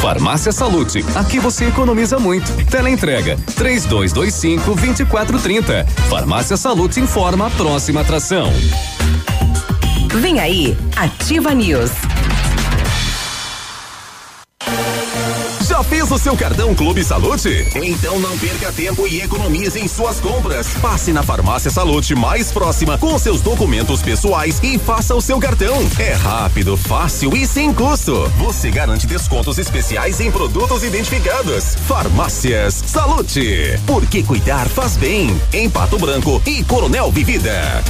Farmácia Salute, aqui você economiza muito. Teleentrega, três dois, dois cinco, vinte e quatro, trinta. Farmácia Salute informa a próxima atração. Vem aí, Ativa News. Fez o seu cartão Clube Salute? Então não perca tempo e economize em suas compras. Passe na farmácia Salute mais próxima com seus documentos pessoais e faça o seu cartão. É rápido, fácil e sem custo. Você garante descontos especiais em produtos identificados. Farmácias Salute. Porque cuidar faz bem. Em Pato Branco e Coronel Vivida.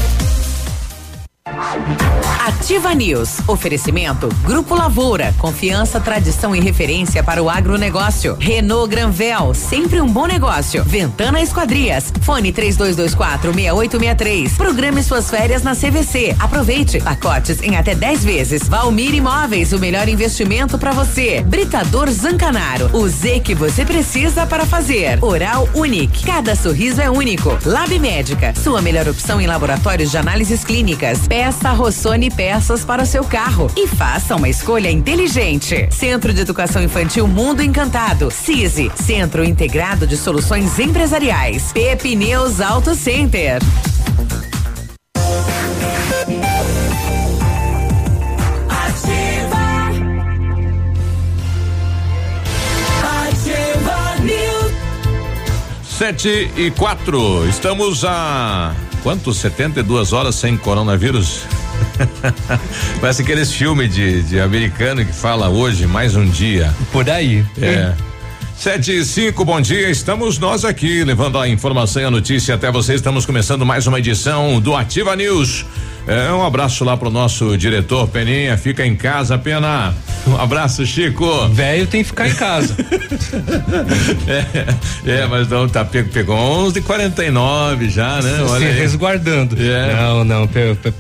Ativa News. Oferecimento Grupo Lavoura. Confiança, tradição e referência para o agronegócio. Renault Granvel. Sempre um bom negócio. Ventana Esquadrias. Fone 3224 6863. Programe suas férias na CVC. Aproveite. Pacotes em até 10 vezes. Valmir Imóveis. O melhor investimento para você. Britador Zancanaro. O Z que você precisa para fazer. Oral Unique. Cada sorriso é único. Lab Médica. Sua melhor opção em laboratórios de análises clínicas. Peça Rossoni peças para o seu carro e faça uma escolha inteligente. Centro de Educação Infantil Mundo Encantado. CISI, Centro Integrado de Soluções Empresariais. Pepineus Auto Center. Sete e quatro. Estamos a quantos? 72 horas sem coronavírus? Parece aqueles filmes de, de americano que fala hoje mais um dia. Por aí. É. Sete e cinco, bom dia. Estamos nós aqui levando a informação e a notícia até vocês. Estamos começando mais uma edição do Ativa News. É, um abraço lá pro nosso diretor Peninha, fica em casa, Pena. Um abraço, Chico. Velho tem que ficar em casa. é, é, mas não, tá, pegou, pegou 11 49 já, né? Olha Se resguardando. É. Não, não,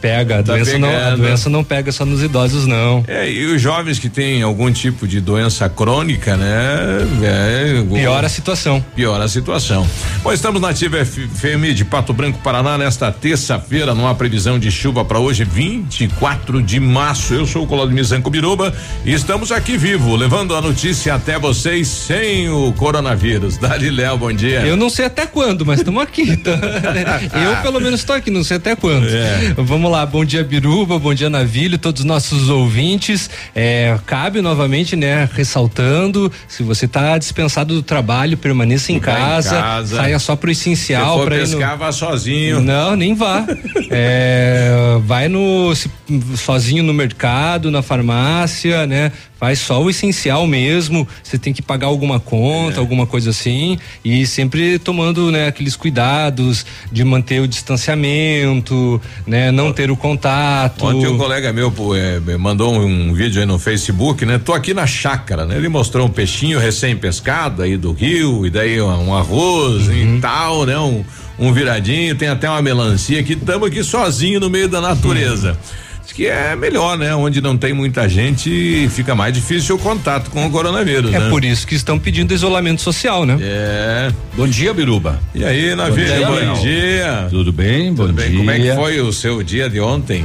pega. A, tá doença não, a doença não pega só nos idosos, não. É, e os jovens que têm algum tipo de doença crônica, né? É, piora a situação. Piora a situação. Bom, estamos na Ativa FM de Pato Branco, Paraná, nesta terça-feira, numa previsão de chuva para hoje, 24 de março. Eu sou o Colodimir Zanco Biruba e estamos aqui vivo, levando a notícia até vocês sem o coronavírus. Dali Léo, bom dia. Eu não sei até quando, mas estamos aqui. Tá? Eu pelo menos estou aqui, não sei até quando. É. Vamos lá, bom dia Biruba, bom dia Navilho, todos os nossos ouvintes. É, cabe novamente, né, ressaltando, se você está dispensado do trabalho, permaneça em casa, em casa, saia só pro essencial. Se for pescar, no... vá sozinho. Não, nem vá. é, vai no se, sozinho no mercado, na farmácia, né? Faz só o essencial mesmo. Você tem que pagar alguma conta, é. alguma coisa assim, e sempre tomando, né, aqueles cuidados de manter o distanciamento, né, não ter o contato. Ontem um colega meu pô, é, mandou um, um, vídeo aí no Facebook, né? Tô aqui na chácara, né? Ele mostrou um peixinho recém-pescado aí do rio e daí um, um arroz uhum. e tal, né? Um, um viradinho, tem até uma melancia aqui, estamos aqui sozinho no meio da natureza. Diz que é melhor, né? Onde não tem muita gente, fica mais difícil o contato com o coronavírus. É né? por isso que estão pedindo isolamento social, né? É. Bom dia, Biruba. E aí, Navilha, bom, bom dia. Tudo bem? Tudo bom bem. dia. Como é que foi o seu dia de ontem?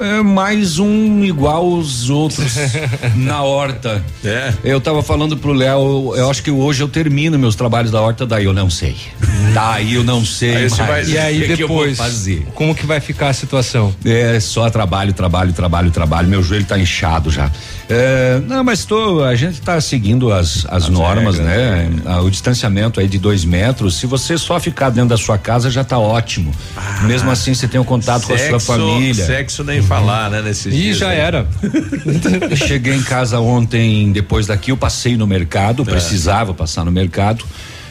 É mais um igual os outros na horta. É. Eu tava falando pro Léo, eu acho que hoje eu termino meus trabalhos da horta, daí eu não sei. daí eu não sei. Aí vai, e aí que depois, que fazer? como que vai ficar a situação? É só trabalho, trabalho, trabalho, trabalho. Meu joelho tá inchado já. É, não, mas tô, a gente está seguindo as, as, as normas, né? né? O distanciamento aí de dois metros. Se você só ficar dentro da sua casa já está ótimo. Ah, Mesmo assim, você tem um contato sexo, com a sua família. Sexo nem falar, né? Nesses Ih, já aí. era. cheguei em casa ontem, depois daqui, eu passei no mercado, é. precisava passar no mercado.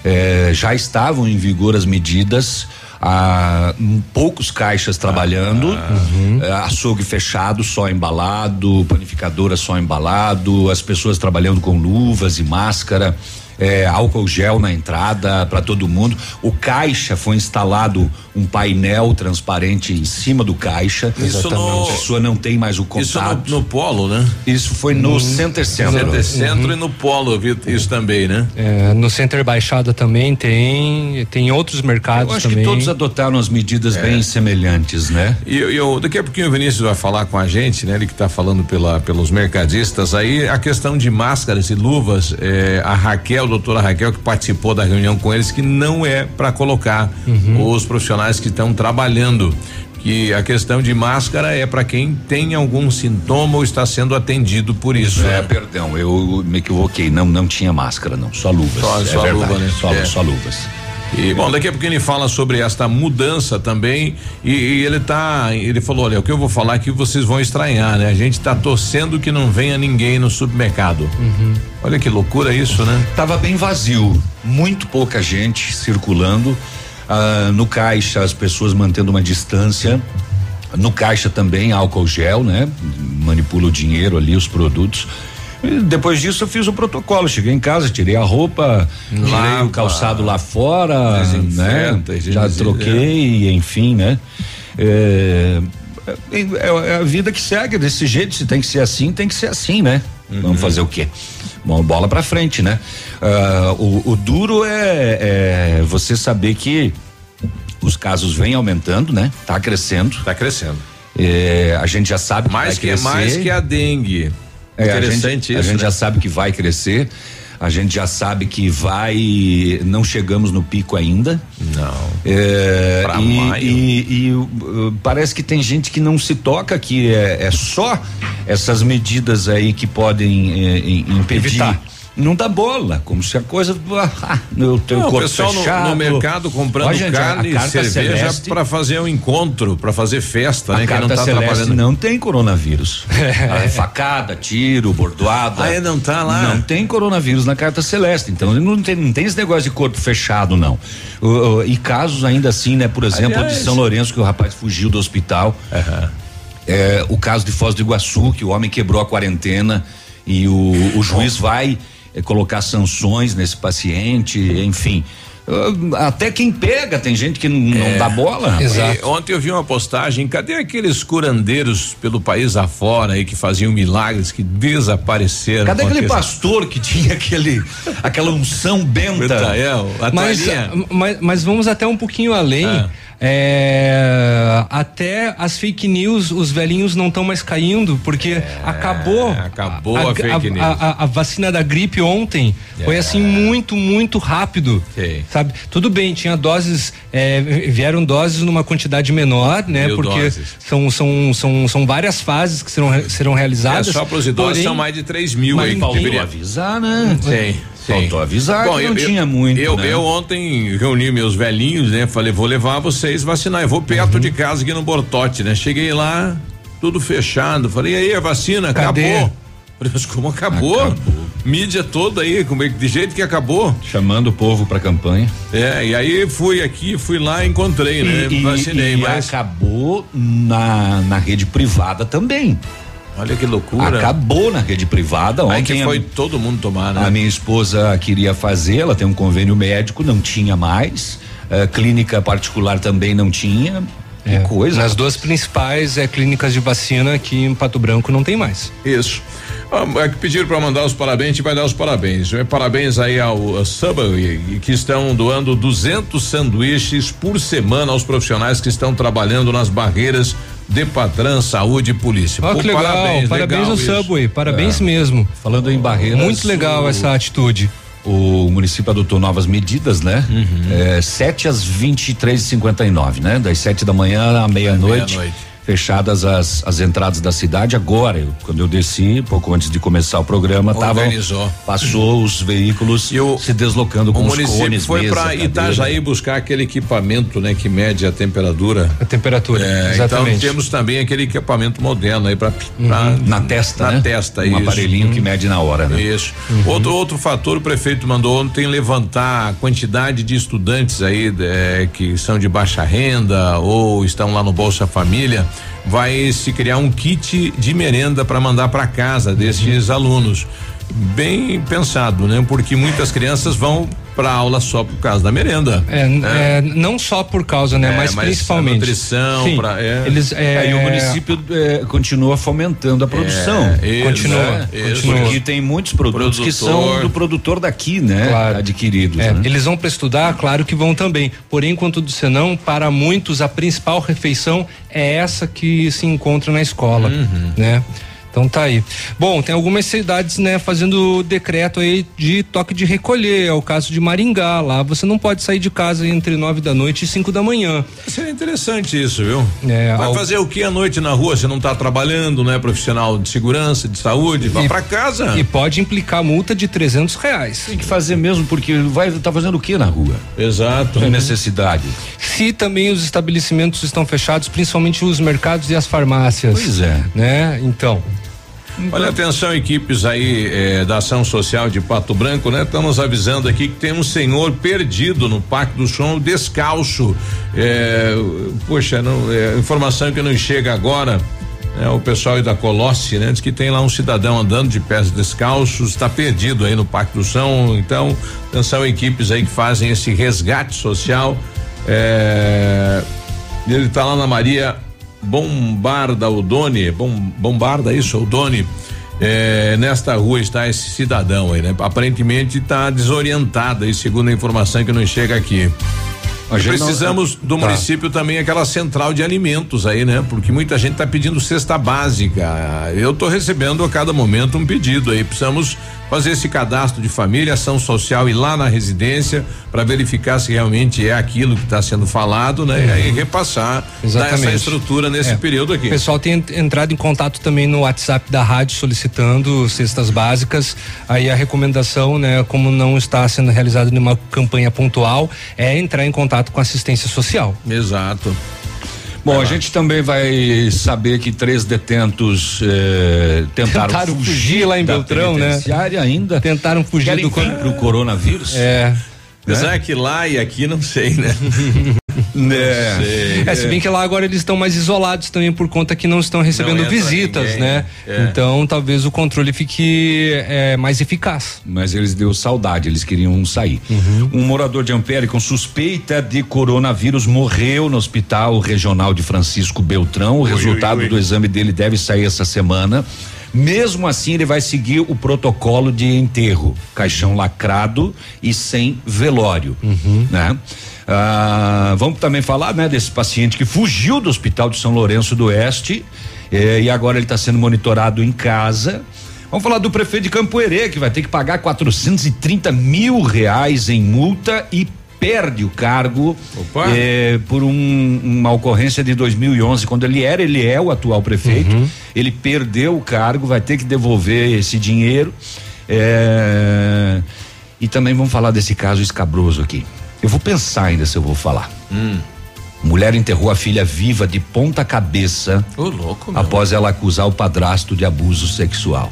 É, já estavam em vigor as medidas a poucos caixas trabalhando, ah, uhum. É, açougue fechado, só embalado, panificadora só embalado, as pessoas trabalhando com luvas e máscara. É, álcool gel na entrada para todo mundo. O caixa foi instalado um painel transparente em cima do caixa. Isso no- A pessoa não tem mais o Isso no, contato. no polo, né? Isso foi no Center Centro. Center Centro e no polo, eu vi isso também, né? É, no Center Baixada também tem, tem outros mercados Eu acho também. que todos adotaram as medidas É. bem semelhantes, né? E eu, eu- daqui a pouquinho o Vinícius vai falar com a gente, né? Ele que está falando pela, pelos mercadistas aí, a questão de máscaras e luvas, eh, a Raquel, doutora Raquel, que participou da reunião com eles, que não é para colocar os profissionais que estão trabalhando. Que a questão de máscara é para quem tem algum sintoma ou está sendo atendido por isso. É, né? perdão, eu me equivoquei. Não, não tinha máscara, não. Só luvas. Só- é só luva, né? Só, É. só luvas. E bom, daqui a pouquinho ele fala sobre esta mudança também e, e ele tá, ele falou, olha, o que eu vou falar aqui vocês vão estranhar, né? A gente tá torcendo que não venha ninguém no supermercado. Olha que loucura isso, né? Tava bem vazio, muito pouca gente circulando. Ah, no caixa, as pessoas mantendo uma distância. No caixa também, álcool gel, né? Manipula o dinheiro ali, os produtos. E depois disso eu fiz o protocolo. Cheguei em casa, tirei a roupa, tirei Lava. o calçado lá fora, né? Já troquei, enfim, né? É, é, é a vida que segue desse jeito. Se tem que ser assim, tem que ser assim, né? Vamos fazer o quê? Bom, bola pra frente, né? Ah, o, o duro é, é você saber que os casos vêm aumentando, né? Tá crescendo. Tá crescendo. É, a gente já sabe que Mais que crescer. mais que a dengue. É, a Interessante gente, a isso. gente né? já sabe que vai crescer. A gente já sabe que vai. Não chegamos no pico ainda. Não. É, Pra e, maio. e- e, uh, parece que tem gente que não se toca que é, é só essas medidas aí que podem im- impedir. Evitar. Não dá bola, como se a coisa. Ah, eu tenho Não, o corpo pessoal no, fechado. no mercado comprando Ó, gente, carne e cerveja para fazer um encontro, para fazer festa, A né? Carta não tá celeste trabalhando. não tem coronavírus. É facada, tiro, bordoada. Ah, é, não tá lá? Não tem coronavírus na carta celeste. Então não tem, não tem esse negócio de corpo fechado, não. O- o- e casos ainda assim, né? Por exemplo, Aliás- de São Lourenço, que o rapaz fugiu do hospital. É, o caso de Foz do Iguaçu, que o homem quebrou a quarentena e o, o juiz vai é, colocar sanções nesse paciente, enfim. Ah, Até quem pega, tem gente que não, não dá bola. rapaz. Exato. E ontem eu vi uma postagem, cadê aqueles curandeiros pelo país afora aí que faziam milagres que desapareceram? Cadê aquele pastor que tinha aquele, aquela unção benta? Betael, a Mas, mas, mas vamos até um pouquinho além. Ah. É, até as fake news, os velhinhos não estão mais caindo, porque acabou. É, acabou a fake news. A, a- a vacina da gripe ontem foi É. assim muito, muito rápido. Sim. Sabe? Tudo bem, tinha doses, é, vieram doses numa quantidade menor, né? Mil porque doses. são, são, são, são várias fases que serão, serão É, realizadas. só para os idosos porém, são mais de 3 mil aí que faltou deveria. avisar, né? Sim, sim. Faltou avisar que não tinha muito, Eu, né? eu ontem reuni meus velhinhos, né? Falei, vou levar vocês vacinar. Eu vou perto Uhum. de casa aqui no Bortote, né? Cheguei lá, tudo fechado. Falei, e aí, a vacina? Cadê? Acabou. Falei, mas como acabou? Acabou. Mídia toda aí, como é que de jeito que acabou. Chamando o povo pra campanha. É, e aí fui aqui, fui lá, encontrei, né? E, Vacinei, e mas. acabou na, na rede privada também. Olha que loucura. Acabou na rede privada. Aí Ontem que a- foi todo mundo tomar, né? A minha esposa queria fazer, ela tem um convênio médico, não tinha mais. Eh, clínica particular também não tinha. Que É, coisa. Nas duas principais é, clínicas de vacina aqui em Pato Branco não tem mais. Isso. É que pediram para mandar os parabéns, a gente vai dar os parabéns. Eh, Parabéns aí ao, ao Subway, que estão doando 200 sanduíches por semana aos profissionais que estão trabalhando nas barreiras de Patran, Saúde e Polícia. Ó, Pô, que legal, parabéns, legal ao isso. Subway, parabéns mesmo. Falando em barreiras. Muito legal o- essa atitude. O município adotou novas medidas, né? Uhum. É, 7 às 23 e 59 né? Das 7 da manhã à meia-noite. meia-noite. Fechadas as, as entradas da cidade. Agora, eu- quando eu desci, pouco antes de começar o programa, tava, Organizou. passou os veículos se deslocando com O os município cones, foi para. Itajaí buscar aquele equipamento, né, que mede a temperatura. A temperatura, É, exatamente. Então temos também aquele equipamento moderno aí para Na testa, na né? testa, Um isso. aparelhinho que mede na hora, né? Isso. Outro, outro fator, o prefeito mandou ontem levantar a quantidade de estudantes aí eh, que são de baixa renda ou estão lá no Bolsa Família. Vai se criar um kit de merenda para mandar para casa destes alunos. bem pensado, né? Porque muitas crianças vão para aula só por causa da merenda. É, né? é, não só por causa, né? É, mas, mas principalmente. a nutrição, Sim, pra- é. eles é, Aí o município é, continua fomentando a produção. É, isso, Continua, é, isso. continua. Porque tem muitos produtos que Produtor. são do produtor daqui, né? Claro. Adquiridos. É, né? Eles vão para estudar, claro que vão também. Porém, contudo senão, para muitos a principal refeição é essa que se encontra na escola, Uhum. né? Então tá aí. Bom, tem algumas cidades, né, fazendo decreto aí de toque de recolher. É o caso de Maringá. Lá você não pode sair de casa entre nove da noite e cinco da manhã. Seria interessante isso, viu? É, Vai ao- fazer o que à noite na rua? Você não tá trabalhando, não é profissional de segurança, de saúde? Vá pra casa. E pode implicar multa de trezentos reais. Tem que fazer mesmo, porque vai estar fazendo o que na rua? Exato. É necessidade. Se também os estabelecimentos estão fechados, principalmente os mercados e as farmácias. Pois é. Né? Então. Olha, atenção, equipes aí eh, da Ação Social de Pato Branco, né? Estamos avisando aqui que tem um senhor perdido no Parque do Som, descalço. Eh, poxa, não, é, informação que não chega agora. É, o pessoal aí da Colosse, né? Diz que tem lá um cidadão andando de pés descalços, está perdido aí no Parque do Som. Então, atenção, equipes aí que fazem esse resgate social. É, ele está lá na Maria Bombarda Odone, bom, Bombarda isso, Odone. É, nesta rua está esse cidadão aí, né? Aparentemente está desorientado aí, segundo a informação que nos chega aqui. Gente não- Precisamos do Tá. município também aquela central de alimentos aí, né? Porque muita gente está pedindo cesta básica. Eu estou recebendo a cada momento um pedido aí. Precisamos fazer esse cadastro de família, ação social e lá na residência para verificar se realmente é aquilo que está sendo falado, né? E aí repassar essa estrutura nesse É. período O aqui. pessoal tem ent- entrado em contato também no WhatsApp da rádio solicitando cestas básicas. Aí a recomendação, né, como não está sendo realizada nenhuma campanha pontual, é entrar em contato com a assistência social. Exato. Bom, a gente também vai saber que três detentos eh, tentaram, Tentaram fugir, lá em Beltrão, né? ainda. Tentaram fugir Querem do pro coronavírus? É. Apesar que lá e aqui não sei, né? Né? Sei. É, se bem que lá agora eles estão mais isolados também por conta que não estão recebendo Não visitas, ninguém, né? é. Então talvez o controle fique é, mais eficaz. Mas eles deu saudade, eles queriam sair. Uhum. Um morador de Ampere com suspeita de coronavírus morreu no hospital regional de Francisco Beltrão. O resultado ui, ui. do exame dele deve sair essa semana. Mesmo assim, ele vai seguir o protocolo de enterro, caixão lacrado e sem velório, né? Ah, vamos também falar, né, desse paciente que fugiu do hospital de São Lourenço do Oeste eh, e agora ele está sendo monitorado em casa. Vamos falar do prefeito de Campoerê, que vai ter que pagar 430 mil reais em multa e perde o cargo eh, por um- uma ocorrência de 2011, quando ele era, ele é o atual prefeito, ele perdeu o cargo, vai ter que devolver esse dinheiro. eh, e também vamos falar desse caso escabroso aqui. Eu vou pensar ainda se eu vou falar. Mulher enterrou a filha viva de ponta cabeça Ô, louco, meu. após ela acusar o padrasto de abuso sexual.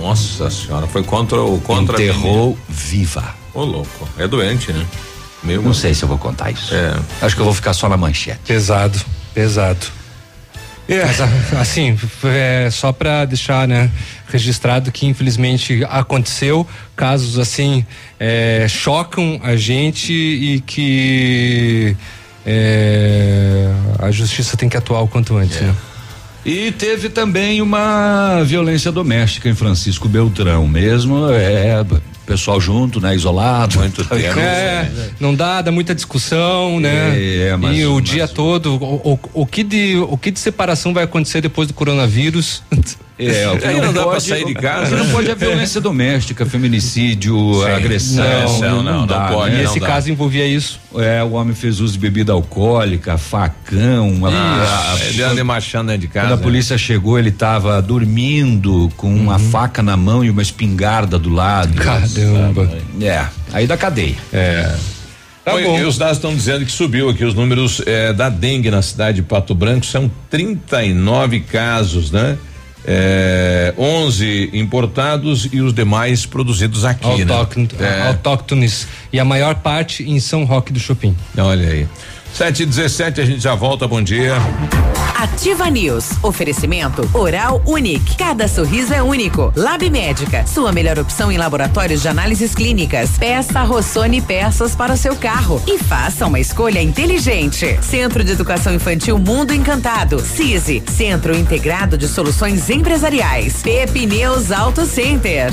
Nossa senhora, foi contra o contra a enterrou viva. Ô, louco. É doente, né? Meu Não sei se eu vou contar isso. É. Acho que eu vou ficar só na manchete. Pesado, pesado. A- assim, é, só para deixar, né, registrado que infelizmente aconteceu casos assim é, chocam a gente e que é, a justiça tem que atuar o quanto antes, né? E teve também uma violência doméstica em Francisco Beltrão mesmo, é, pessoal junto, né, isolado. Muito tempo. É, não dá, dá muita discussão, né? É, mas- e o mas- dia todo, o, o, o que de, o que de separação vai acontecer depois do coronavírus? É, o que Aí não dá pra pode- sair de casa, não né? pode é violência doméstica, feminicídio, agressão. Não, não, não, dá, não pode, né? E esse dá. caso envolvia isso. É, o homem fez uso de bebida alcoólica, facão. a- a- Ele anda marchando dentro de casa. Quando a polícia chegou, ele estava dormindo com uma faca na mão e uma espingarda do lado. Caramba. É, aí da cadeia. É. Tá Oi, bom. E os dados estão dizendo que subiu aqui os números eh, da dengue na cidade de Pato Branco, são 39 casos, né? Eh, 11 importados e os demais produzidos aqui, Autócton- né? É, Autóctones. E a maior parte em São Roque do Chopin. olha aí. Sete e dezessete, a gente já volta, bom dia. Ativa News. Oferecimento Oral Unique. Cada sorriso é único. Lab Médica. Sua melhor opção em laboratórios de análises clínicas. Peça Rossoni peças para o seu carro. E faça uma escolha inteligente. Centro de Educação Infantil Mundo Encantado. CISI. Centro Integrado de Soluções Empresariais. Pepineus Auto Center.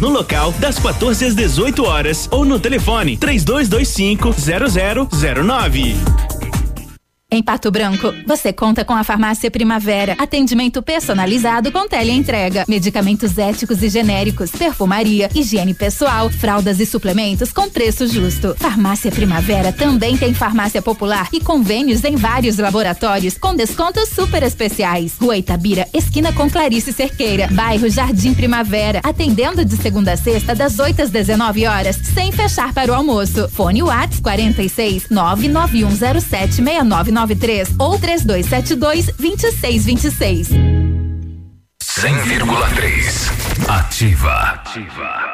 no local das 14 às 18 horas ou no telefone 3225 0009. Em Pato Branco, você conta com a Farmácia Primavera. Atendimento personalizado com teleentrega. Medicamentos éticos e genéricos, perfumaria, higiene pessoal, fraldas e suplementos com preço justo. Farmácia Primavera também tem farmácia popular e convênios em vários laboratórios com descontos super especiais. Rua Itabira, esquina com Clarice Cerqueira, bairro Jardim Primavera. Atendendo de segunda a sexta, das 8 às 19 horas, sem fechar para o almoço. Fone Whats 46 99107 69 93 ou 3272 2626. 100,3 Ativa. Ativa.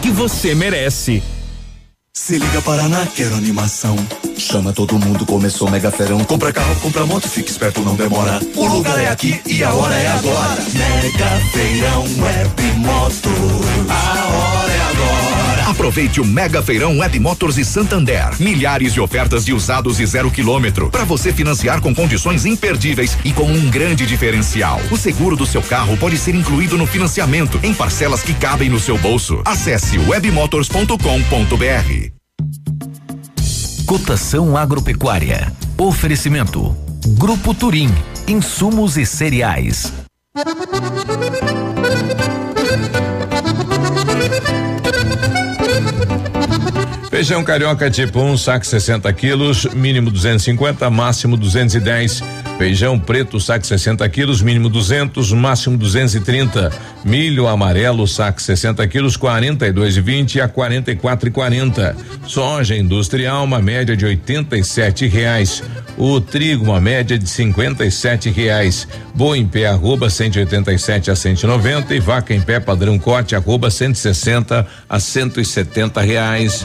que você merece. Se liga Paraná, quero animação. Chama todo mundo, começou mega ferão. Compra carro, compra moto, fica esperto, não demora. O lugar é aqui e a hora é agora. Mega feirão web moto. A hora é agora. Aproveite o Mega Feirão Web Motors e Santander. Milhares de ofertas de usados e zero quilômetro. Para você financiar com condições imperdíveis e com um grande diferencial. O seguro do seu carro pode ser incluído no financiamento em parcelas que cabem no seu bolso. Acesse webmotors.com.br. Cotação agropecuária. Oferecimento. Grupo Turim. Insumos e cereais. Feijão carioca tipo 1, um, saco 60 quilos, mínimo 250, máximo 210. Feijão preto, saco 60 quilos, mínimo 200, máximo 230. Milho amarelo, saco 60 quilos, 42,20 a 44,40. Soja industrial, uma média de 87 reais. O trigo, uma média de 57 reais. Boa em pé, arroba 187 a 190 e vaca em pé padrão corte, arroba 160 a 170 reais.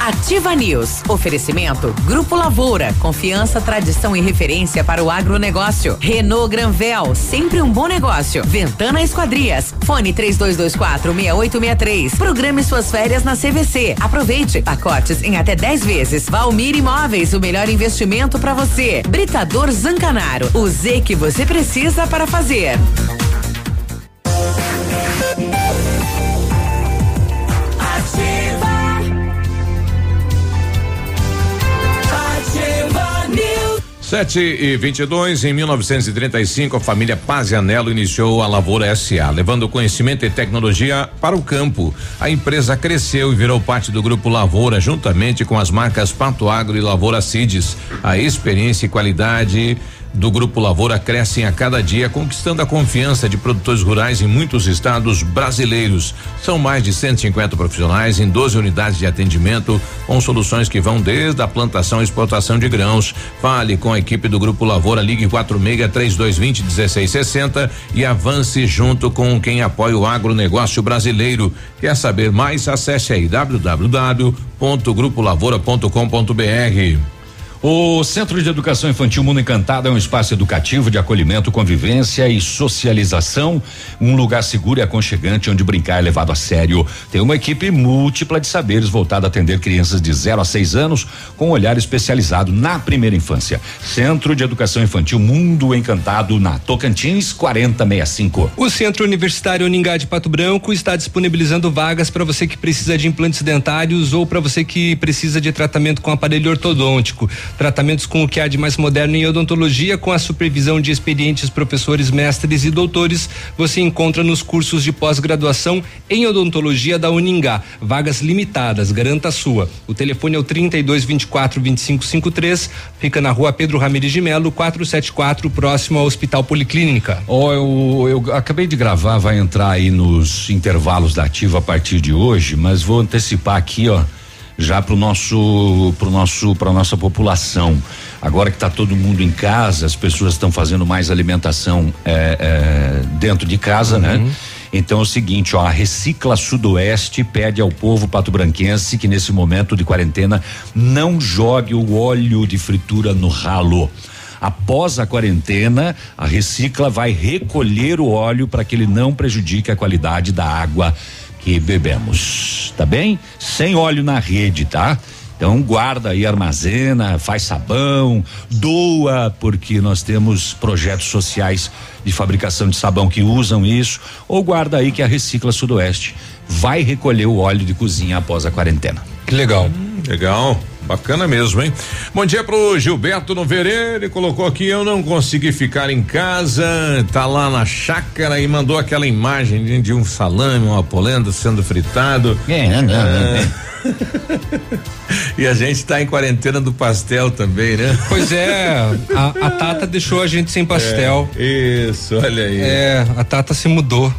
Ativa News. Oferecimento Grupo Lavoura. Confiança, tradição e referência para o agronegócio. Renault Granvel. Sempre um bom negócio. Ventana Esquadrias. Fone 3224 6863. Programe suas férias na CVC. Aproveite. Pacotes em até 10 vezes. Valmir Imóveis. O melhor investimento para você. Britador Zancanaro. O Z que você precisa para fazer. 7 e 22 em 1935, a família Pazianello iniciou a Lavoura SA, levando conhecimento e tecnologia para o campo. A empresa cresceu e virou parte do grupo Lavoura, juntamente com as marcas Pato Agro e Lavoura Cides. A experiência e qualidade do Grupo Lavoura crescem a cada dia, conquistando a confiança de produtores rurais em muitos estados brasileiros. São mais de 150 profissionais em 12 unidades de atendimento, com soluções que vão desde a plantação e exportação de grãos. Fale com a equipe do Grupo Lavoura, ligue 46 3220 1660 e avance junto com quem apoia o agronegócio brasileiro. Quer saber mais? Acesse aí www.grupolavoura.com.br. O Centro de Educação Infantil Mundo Encantado é um espaço educativo de acolhimento, convivência e socialização, um lugar seguro e aconchegante onde brincar é levado a sério. Tem uma equipe múltipla de saberes voltada a atender crianças de 0 a 6 anos com um olhar especializado na primeira infância. Centro de Educação Infantil Mundo Encantado na Tocantins 4065. O Centro Universitário Uningá de Pato Branco está disponibilizando vagas para você que precisa de implantes dentários ou para você que precisa de tratamento com aparelho ortodôntico. Tratamentos com o que há de mais moderno em odontologia, com a supervisão de experientes professores, mestres e doutores, você encontra nos cursos de pós-graduação em odontologia da Uningá. Vagas limitadas, garanta a sua. O telefone é o 32 24 25 53, fica na rua Pedro Ramirez de Melo, 474, próximo ao Hospital Policlínica. Oh, eu, eu acabei de gravar, vai entrar aí nos intervalos da ativa a partir de hoje, mas vou antecipar aqui, ó já para o nosso para nosso para nossa população agora que está todo mundo em casa as pessoas estão fazendo mais alimentação é, é, dentro de casa né? uhum. né então é o seguinte, ó, a Recicla Sudoeste pede ao povo pato-branquense que nesse momento de quarentena não jogue o óleo de fritura no ralo. Após a quarentena, a Recicla vai recolher o óleo para que ele não prejudique a qualidade da água que bebemos, tá bem? Sem óleo na rede, tá? Então guarda aí, armazena, faz sabão, doa, porque nós temos projetos sociais de fabricação de sabão que usam isso, ou guarda aí que a Recicla Sudoeste vai recolher o óleo de cozinha após a quarentena. Que legal. Hum, legal. Bacana mesmo, hein? Bom dia pro Gilberto Noverê, ele colocou aqui, eu não consegui ficar em casa, tá lá na chácara e mandou aquela imagem de, de um salame, uma polenta sendo fritado. É, não, é. e a gente tá em quarentena do pastel também, né? Pois é, a, a Tata deixou a gente sem pastel. É, isso, olha aí. É, a Tata se mudou.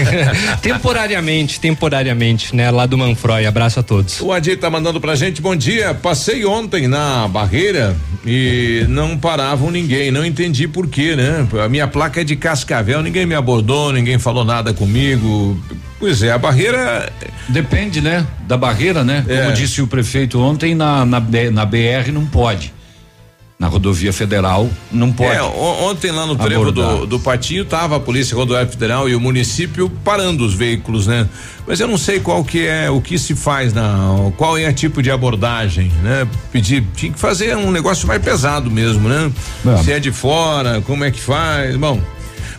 temporariamente, temporariamente, né? Lá do Manfroy. Abraço a todos. O Adir tá mandando pra gente, bom dia. Passei ontem na barreira e não paravam ninguém. Não entendi por quê, né? A minha placa é de Cascavel, ninguém me abordou, ninguém falou nada comigo. Pois é, a barreira. Depende, né? Da barreira, né? É. Como disse o prefeito ontem, na, na, na BR não pode. Na rodovia federal não pode. É, ontem lá no trevo do, do Patinho tava a Polícia Rodoviária Federal e o município parando os veículos, né? Mas eu não sei qual que é, o que se faz na, qual é o tipo de abordagem, né? Pedir, tinha que fazer um negócio mais pesado mesmo, né? É. Se é de fora, como é que faz? Bom,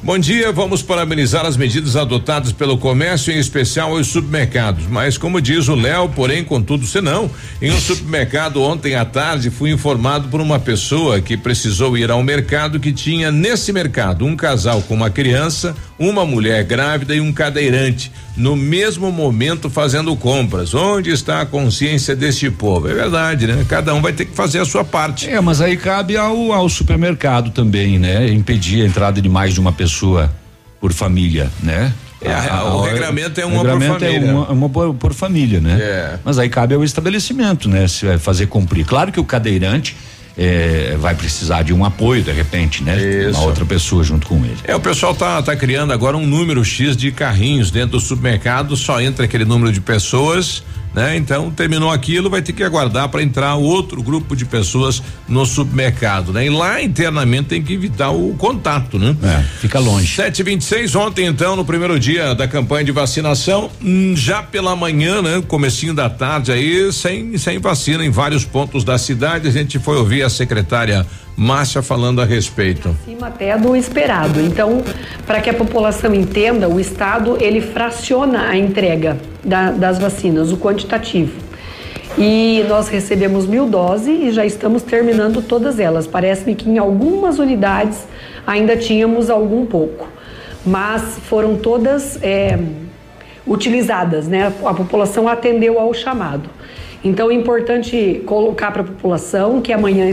Bom dia, vamos parabenizar as medidas adotadas pelo comércio, em especial os supermercados. Mas, como diz o Léo, porém, contudo, senão, em um supermercado ontem à tarde fui informado por uma pessoa que precisou ir ao mercado que tinha nesse mercado um casal com uma criança, uma mulher grávida e um cadeirante no mesmo momento fazendo compras. Onde está a consciência deste povo? É verdade, né? Cada um vai ter que fazer a sua parte. É, mas aí cabe ao, ao supermercado também, né? Impedir a entrada de mais de uma pessoa por família, né? É, a, o regramento é uma regramento por família. É uma, uma por, por, família, né? É. Mas aí cabe ao estabelecimento, né? Se vai fazer cumprir. Claro que o cadeirante é, vai precisar de um apoio de repente, né? Isso. Uma outra pessoa junto com ele. É, o pessoal tá, tá criando agora um número X de carrinhos dentro do supermercado, só entra aquele número de pessoas né? Então terminou aquilo, vai ter que aguardar para entrar outro grupo de pessoas no supermercado, né? E lá internamente tem que evitar o contato, né? É, fica longe. 726 ontem então, no primeiro dia da campanha de vacinação, hum, já pela manhã, né? Comecinho da tarde aí, sem sem vacina em vários pontos da cidade, a gente foi ouvir a secretária Márcia falando a respeito. Acima até do esperado. Então, para que a população entenda, o Estado ele fraciona a entrega da, das vacinas, o quantitativo. E nós recebemos mil doses e já estamos terminando todas elas. Parece-me que em algumas unidades ainda tínhamos algum pouco, mas foram todas é, utilizadas, né? A população atendeu ao chamado. Então é importante colocar para a população que amanhã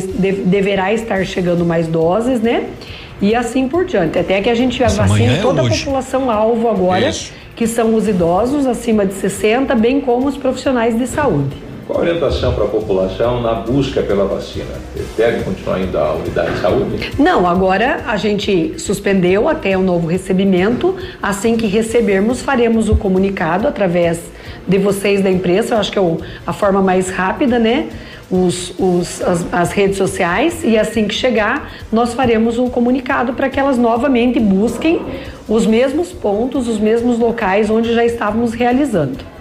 deverá estar chegando mais doses, né? E assim por diante. Até que a gente Essa vacine é toda hoje. a população alvo agora, Isso. que são os idosos acima de 60, bem como os profissionais de saúde. Qual a orientação para a população na busca pela vacina? Deve continuar indo à unidade de saúde? Não, agora a gente suspendeu até o novo recebimento. Assim que recebermos, faremos o comunicado através de vocês da imprensa. Eu acho que é a forma mais rápida, né? Os, os- as, as redes sociais. E assim que chegar, nós faremos um comunicado para que elas novamente busquem os mesmos pontos, os mesmos locais onde já estávamos realizando.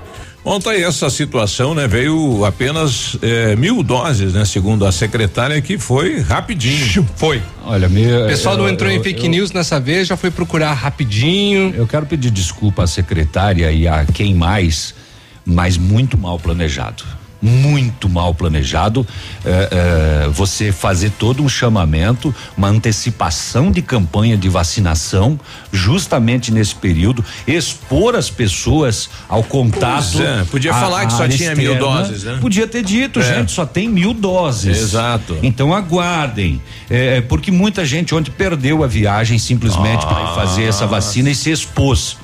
Ontem essa situação, né, veio apenas eh, mil doses, né, segundo a secretária, que foi rapidinho. Foi. Olha, meu. O pessoal não eu- entrou em eu- fake eu- news nessa vez, já foi procurar rapidinho. Eu quero pedir desculpa à secretária e a quem mais, mas muito mal planejado. Muito mal planejado. eh, eh, você fazer todo um chamamento, uma antecipação de campanha de vacinação, justamente nesse período, expor as pessoas ao contato. É, podia à- falar que só tinha mil externa. doses, né? Podia ter dito, É. gente, só tem mil doses. Exato. Então aguardem, é, porque muita gente ontem perdeu a viagem simplesmente para ir fazer essa vacina e se expôs.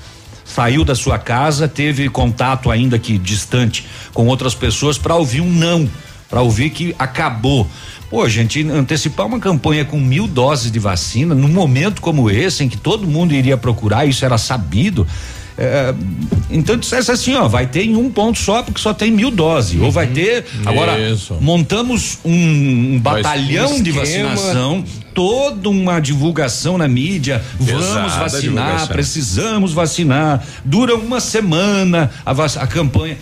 Saiu da sua casa, teve contato ainda que distante com outras pessoas para ouvir um não, para ouvir que acabou. Pô, gente, antecipar uma campanha com mil doses de vacina num momento como esse, em que todo mundo iria procurar, isso era sabido. É, então dissesse assim, ó, vai ter em um ponto só, porque só tem mil doses. Ou vai ter. Agora, Isso. montamos um, um batalhão um de vacinação, toda uma divulgação na mídia. Vamos Pesada vacinar, precisamos vacinar. Dura uma semana a, a campanha.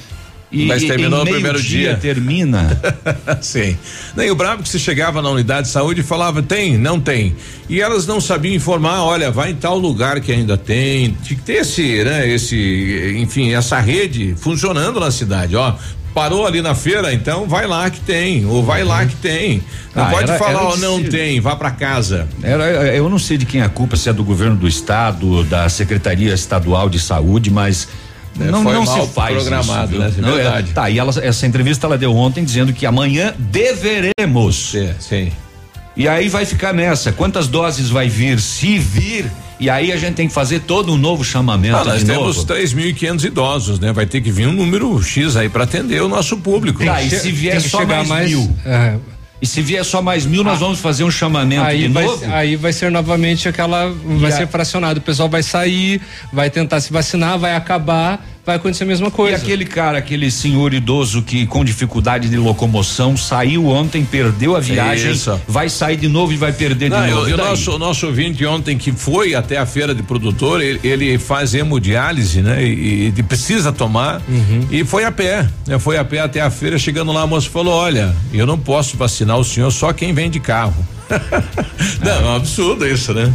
E, Mas terminou no primeiro meio-dia dia. termina. Sim. Nem o brabo que você chegava na unidade de saúde e falava, tem, não tem. E elas não sabiam informar, olha, vai em tal lugar que ainda tem. Tinha que ter esse, né, esse, enfim, essa rede funcionando na cidade, ó. Parou ali na feira, então vai lá que tem, ou vai lá que tem. Não Ah, pode era- falar, ó, não se- tem, vá pra casa. Era, eu não sei de quem é a culpa, se é do governo do estado, da Secretaria Estadual de Saúde, mas É, não, foi não mal se faz programado, isso, né? É Não, é- verdade. tá, e ela, essa entrevista ela deu ontem dizendo que amanhã deveremos. Sim, sim. E aí vai ficar nessa, quantas doses vai vir, se vir, e aí a gente tem que fazer todo um novo chamamento Ah, nós de temos novo. 3.500 idosos, né? Vai ter que vir um número X aí pra atender o nosso público. Tá, e se vier tem que só chegar mais, mais- mil? é. E se vier só mais mil, nós vamos fazer um chamamento Aí de vai, novo? aí vai ser novamente aquela. Vai a- ser fracionado. O pessoal vai sair, vai tentar se vacinar, vai acabar, vai acontecer a mesma E coisa. aquele cara, aquele senhor idoso que com dificuldade de locomoção saiu ontem, perdeu a viagem, Isso. vai sair de novo e vai perder Não, de novo. E o nosso, o nosso ouvinte ontem que foi até a feira de produtor, ele, ele faz hemodiálise, né? E, e precisa tomar e foi a pé, né? Foi a pé até a feira, chegando lá a moça falou, olha, eu não posso vacinar o senhor, só quem vem de carro. não, é um absurdo isso, né?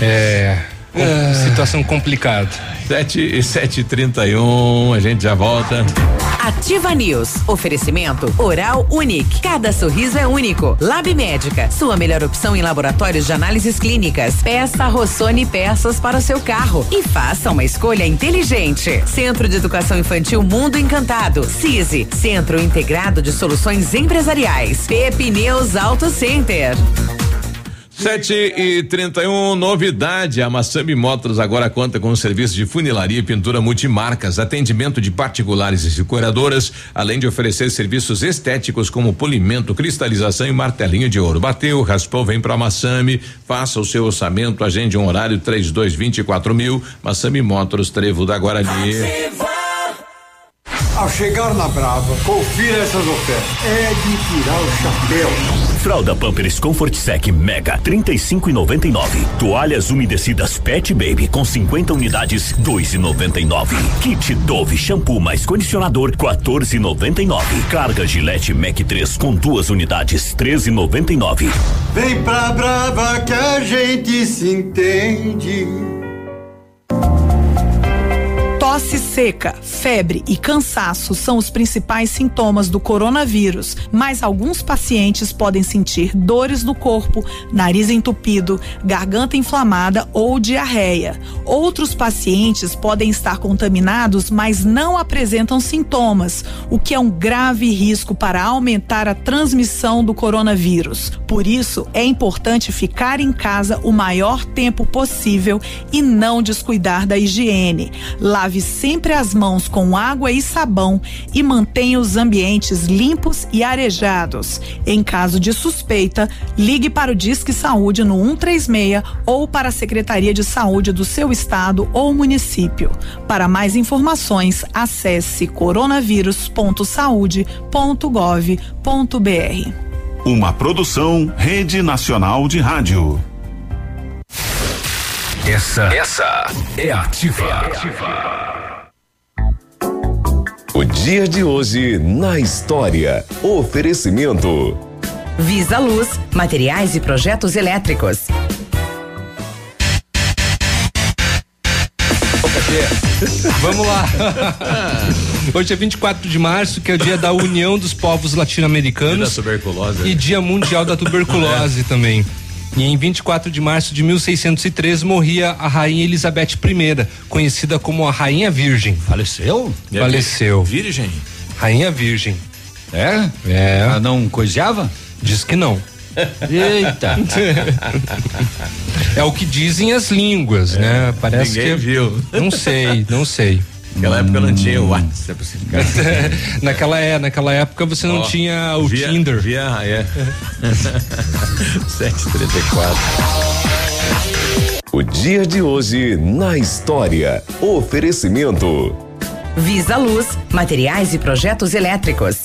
É. com- Situação complicada. Sete e sete e trinta e um, a gente já volta. Ativa News. Oferecimento Oral Unique. Cada sorriso é único. Lab Médica. Sua melhor opção em laboratórios de análises clínicas. Peça Rossoni peças para o seu carro. E faça uma escolha inteligente. Centro de Educação Infantil Mundo Encantado. CISI. Centro Integrado de Soluções Empresariais. Pepineus Auto Center. Sete e trinta e um, novidade, a Massami Motors agora conta com um serviço de funilaria e pintura multimarcas, atendimento de particulares e decoradoras, além de oferecer serviços estéticos como polimento, cristalização e martelinho de ouro. Bateu, raspou, vem pra Massami, faça o seu orçamento, agende um horário três dois vinte e quatro mil, Massami Motors, Trevo da Guarani. Ao chegar na Brava, confira essas ofertas. É de tirar o chapéu. Fralda Pampers Comfort Sec Mega 35,99. Toalhas umedecidas Pet Baby com 50 unidades 2,99. Kit Dove shampoo mais condicionador 14,99. Carga Gillette Mac 3 com duas unidades 13,99. Vem pra Brava que a gente se entende. Tosse seca, febre e cansaço são os principais sintomas do coronavírus, mas alguns pacientes podem sentir dores no corpo, nariz entupido, garganta inflamada ou diarreia. Outros pacientes podem estar contaminados, mas não apresentam sintomas, o que é um grave risco para aumentar a transmissão do coronavírus. Por isso, é importante ficar em casa o maior tempo possível e não descuidar da higiene. Lave sempre as mãos com água e sabão e mantenha os ambientes limpos e arejados. Em caso de suspeita, ligue para o Disque Saúde no 136 ou para a Secretaria de Saúde do seu estado ou município. Para mais informações, acesse coronavírus.saude.gov.br. Uma produção Rede Nacional de Rádio. Essa, essa é ativa. É ativa. O dia de hoje na história. Oferecimento. Visa Luz, materiais e projetos elétricos. Vamos lá. Hoje é 24 de março, que é o dia da União dos Povos Latino-Americanos. Dia da tuberculose. E Dia Mundial da Tuberculose também. E em 24 de março de 1603 morria a rainha Elizabeth I, conhecida como a Rainha Virgem. Faleceu? Faleceu. Virgem? Rainha Virgem. É? É. Ela não coiseava? Diz que não. Eita. É o que dizem as línguas, né? Parece Ninguém que viu. Não sei, não sei. Naquela época não tinha o WhatsApp. naquela é, naquela época você não Ó, tinha o via- Tinder. Via, é. 734. O dia de hoje na história. Oferecimento. Visa Luz, materiais e projetos elétricos.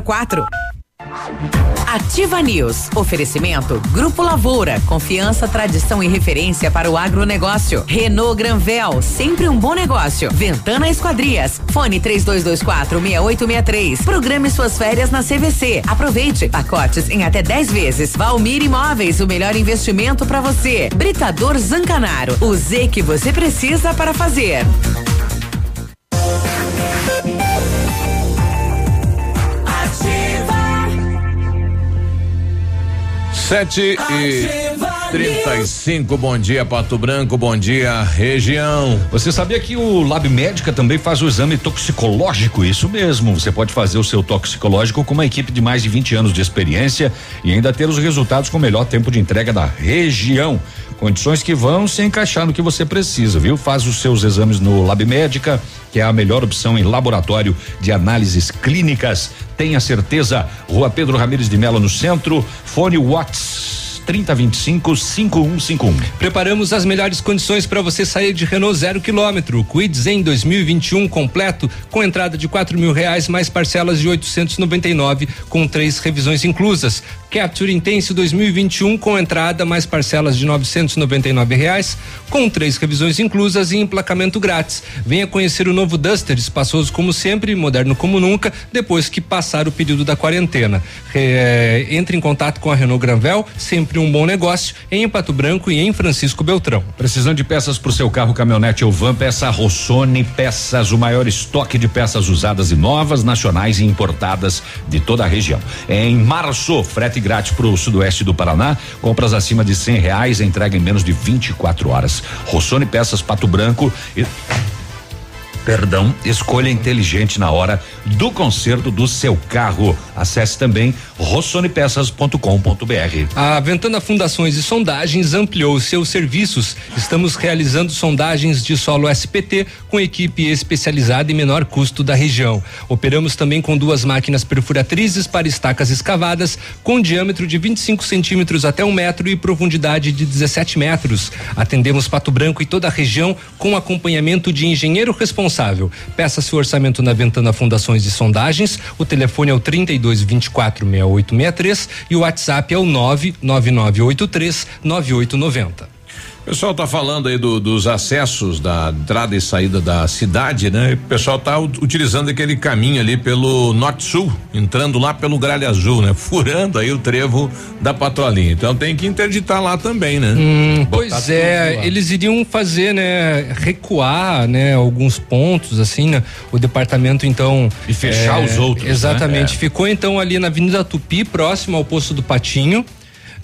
6004. Ativa News. Oferecimento Grupo Lavoura. Confiança, tradição e referência para o agronegócio. Renault Granvel. Sempre um bom negócio. Ventana Esquadrias. Fone 3224 6863. Programe suas férias na CVC. Aproveite. Pacotes em até 10 vezes. Valmir Imóveis. O melhor investimento para você. Britador Zancanaro. O Z que você precisa para fazer. Sete e trinta e cinco, bom dia Pato Branco, bom dia região. Você sabia que o Lab Médica também faz o exame toxicológico? Isso mesmo. Você pode fazer o seu toxicológico com uma equipe de mais de 20 anos de experiência e ainda ter os resultados com o melhor tempo de entrega da região. Condições que vão se encaixar no que você precisa, viu? Faz os seus exames no Lab Médica, que é a melhor opção em laboratório de análises clínicas. Tenha certeza. Rua Pedro Ramires de Melo no centro. Fone Watts 3025 5151. Preparamos as melhores condições para você sair de Renault zero quilômetro. Quid Zen 2021 completo com entrada de quatro mil reais mais parcelas de 899 com três revisões inclusas. Capture Intense 2021 com entrada mais parcelas de 999 reais com três revisões inclusas e emplacamento grátis. Venha conhecer o novo Duster, espaçoso como sempre, moderno como nunca, depois que passar o período da quarentena. É, entre em contato com a Renault Granvel, sempre um bom negócio em Pato Branco e em Francisco Beltrão. Precisando de peças para o seu carro, caminhonete ou van, peça Rossoni Peças, o maior estoque de peças usadas e novas, nacionais e importadas de toda a região. Em março, frete grátis para o sudoeste do Paraná, compras acima de cem reais, entrega em menos de 24 horas. Rossoni Peças Pato Branco e Perdão, escolha inteligente na hora do conserto do seu carro. Acesse também rossonepeças.com.br. A Ventana Fundações e Sondagens ampliou seus serviços. Estamos realizando sondagens de solo SPT com equipe especializada e menor custo da região. Operamos também com duas máquinas perfuratrizes para estacas escavadas com diâmetro de 25 centímetros até um metro e profundidade de 17 metros. Atendemos Pato Branco e toda a região com acompanhamento de engenheiro responsável. Peça seu orçamento na Ventana Fundações e Sondagens. O telefone é o 32 24 6863 e o WhatsApp é o 99983 9890. O pessoal tá falando aí do, dos acessos da entrada e saída da cidade, né? O pessoal tá utilizando aquele caminho ali pelo norte-sul, entrando lá pelo Gralha Azul, né? Furando aí o trevo da patrolinha. Então tem que interditar lá também, né? Hum, pois é, eles iriam fazer, né? Recuar, né? Alguns pontos, assim, né? O departamento, então. E fechar é, os outros. né? Exatamente. É. Ficou então ali na Avenida Tupi, próximo ao posto do Patinho.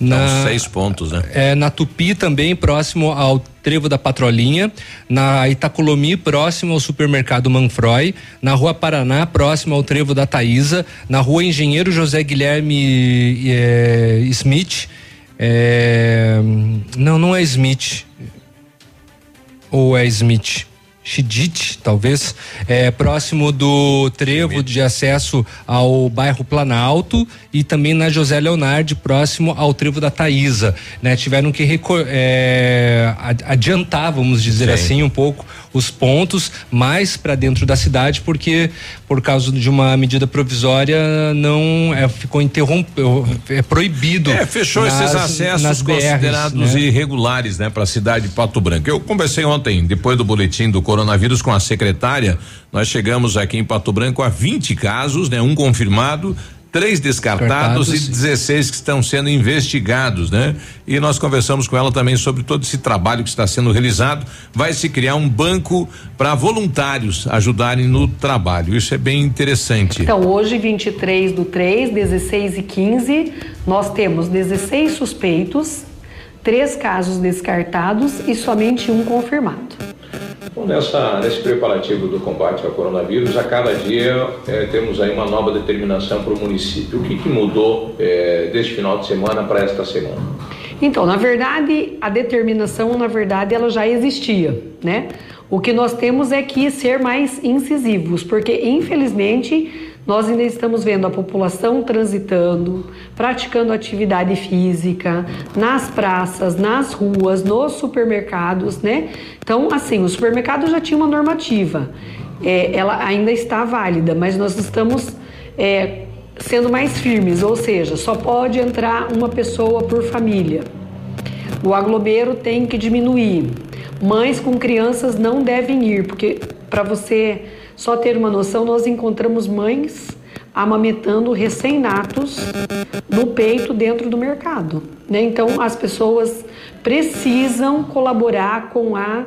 Na, São seis pontos, né? É, na Tupi também, próximo ao Trevo da Patrolinha, na Itacolomi, próximo ao supermercado Manfroy, na Rua Paraná, próximo ao Trevo da Taísa, na Rua Engenheiro José Guilherme é, Smith, é, não, não é Smith, ou é Smith? Chidite, talvez, é, próximo do trevo de acesso ao bairro Planalto e também na José Leonardo, próximo ao trevo da Taísa, né? Tiveram que é, ad- adiantar, vamos dizer Sim. assim, um pouco os pontos mais para dentro da cidade, porque por causa de uma medida provisória não é, ficou interrompido, é proibido. É, fechou nas- esses acessos BRs, considerados né? irregulares, né, para a cidade de Pato Branco. Eu conversei ontem, depois do boletim do coronavírus, com a secretária. Nós chegamos aqui em Pato Branco a 20 casos, né, um confirmado. Três descartados Descartados. e 16 que estão sendo investigados, né? E nós conversamos com ela também sobre todo esse trabalho que está sendo realizado. Vai se criar um banco para voluntários ajudarem no trabalho. Isso é bem interessante. Então, hoje, 23 do 3, 16 e 15, nós temos 16 suspeitos, três casos descartados e somente um confirmado. Bom, nessa, nesse preparativo do combate ao coronavírus, a cada dia eh, temos aí uma nova determinação para o município. O que, que mudou eh, deste final de semana para esta semana? Então, na verdade, a determinação, na verdade, ela já existia, né? O que nós temos é que ser mais incisivos, porque infelizmente nós ainda estamos vendo a população transitando, praticando atividade física nas praças, nas ruas, nos supermercados, né? Então, assim, o supermercado já tinha uma normativa, é, ela ainda está válida, mas nós estamos é, sendo mais firmes, ou seja, só pode entrar uma pessoa por família. O aglomero tem que diminuir. Mães com crianças não devem ir, porque para você só ter uma noção, nós encontramos mães amamentando recém-natos no peito dentro do mercado. Né? Então as pessoas precisam colaborar com a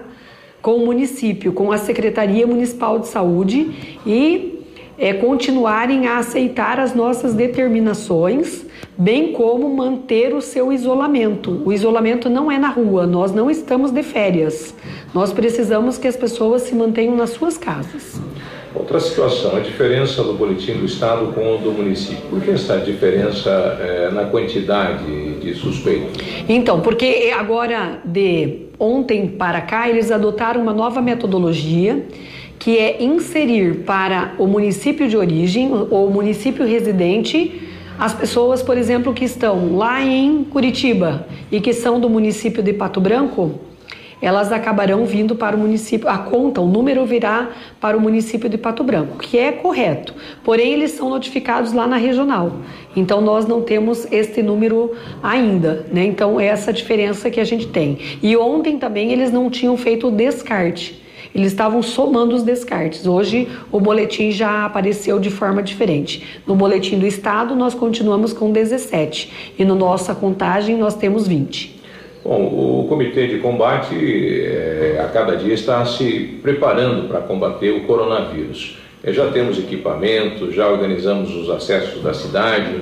com o município, com a Secretaria Municipal de Saúde e é, continuarem a aceitar as nossas determinações, bem como manter o seu isolamento. O isolamento não é na rua, nós não estamos de férias. Nós precisamos que as pessoas se mantenham nas suas casas. Outra situação, a diferença do boletim do estado com o do município. Por que essa diferença eh, na quantidade de suspeitos? Então, porque agora de ontem para cá eles adotaram uma nova metodologia que é inserir para o município de origem ou município residente as pessoas, por exemplo, que estão lá em Curitiba e que são do município de Pato Branco, elas acabarão vindo para o município, a conta, o número virá para o município de Pato Branco, que é correto. Porém, eles são notificados lá na regional. Então, nós não temos este número ainda, né? Então, é essa diferença que a gente tem. E ontem também eles não tinham feito o descarte. Eles estavam somando os descartes. Hoje o boletim já apareceu de forma diferente. No boletim do estado nós continuamos com 17 e na nossa contagem nós temos 20. Bom, o Comitê de Combate eh, a cada dia está se preparando para combater o coronavírus. Eh, já temos equipamentos, já organizamos os acessos da cidade.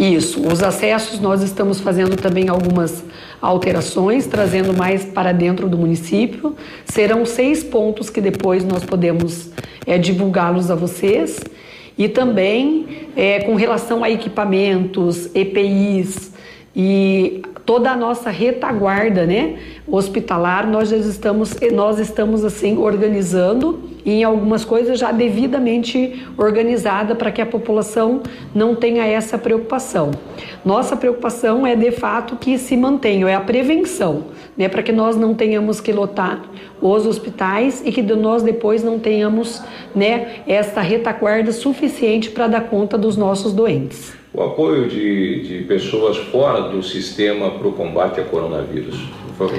Isso, os acessos nós estamos fazendo também algumas alterações, trazendo mais para dentro do município. Serão seis pontos que depois nós podemos é, divulgá-los a vocês. E também é, com relação a equipamentos, EPIs e toda a nossa retaguarda, né, hospitalar, nós já estamos, nós estamos assim organizando em algumas coisas já devidamente organizada para que a população não tenha essa preocupação. Nossa preocupação é de fato que se mantenha, é a prevenção, né, para que nós não tenhamos que lotar os hospitais e que nós depois não tenhamos, né, essa retaguarda suficiente para dar conta dos nossos doentes o apoio de, de pessoas fora do sistema para o combate ao coronavírus.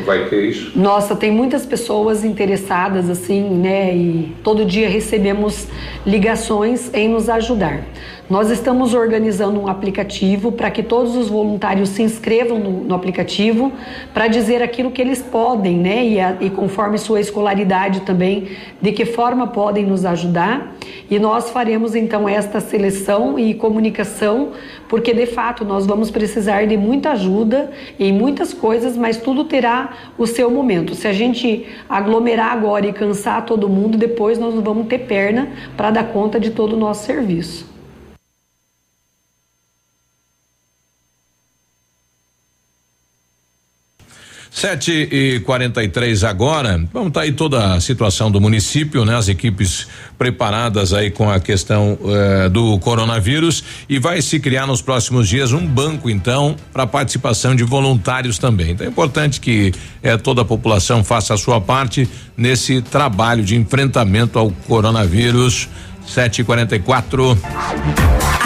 Vai ter isso? Nossa, tem muitas pessoas interessadas assim, né? E todo dia recebemos ligações em nos ajudar. Nós estamos organizando um aplicativo para que todos os voluntários se inscrevam no, no aplicativo para dizer aquilo que eles podem, né? E, a, e conforme sua escolaridade também, de que forma podem nos ajudar. E nós faremos então esta seleção e comunicação, porque de fato nós vamos precisar de muita ajuda em muitas coisas, mas tudo terá o seu momento. Se a gente aglomerar agora e cansar todo mundo, depois nós não vamos ter perna para dar conta de todo o nosso serviço. Sete e quarenta e três agora, vamos estar tá aí toda a situação do município, né? As equipes preparadas aí com a questão eh, do coronavírus e vai se criar nos próximos dias um banco então para participação de voluntários também. Então é importante que eh, toda a população faça a sua parte nesse trabalho de enfrentamento ao coronavírus. Sete e quarenta e quatro.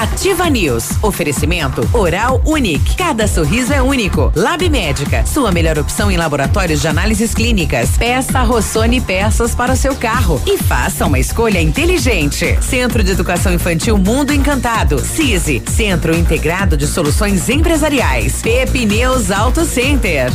Ativa News. Oferecimento Oral Unique. Cada sorriso é único. Lab Médica. Sua melhor opção em laboratórios de análises clínicas. Peça Rossoni peças para o seu carro e faça uma escolha inteligente. Centro de Educação Infantil Mundo Encantado. CISI. Centro Integrado de Soluções Empresariais. Pepineus Auto Center.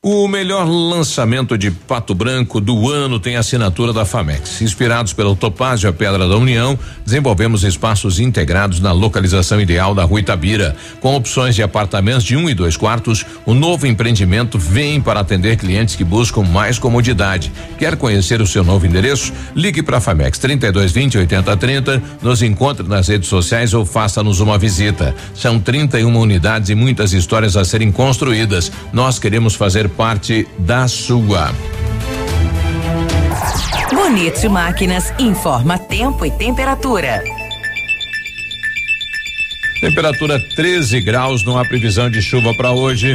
O melhor lançamento de Pato Branco do ano tem assinatura da Famex. Inspirados pelo Topázio a Pedra da União, desenvolvemos espaços integrados na localização ideal da Rua Itabira. Com opções de apartamentos de um e dois quartos, o novo empreendimento vem para atender clientes que buscam mais comodidade. Quer conhecer o seu novo endereço? Ligue para a Famex 3220 8030, nos encontre nas redes sociais ou faça-nos uma visita. São 31 unidades e muitas histórias a serem construídas. Nós queremos fazer parte da sua. Bonito Máquinas informa tempo e temperatura. Temperatura 13 graus, não há previsão de chuva para hoje.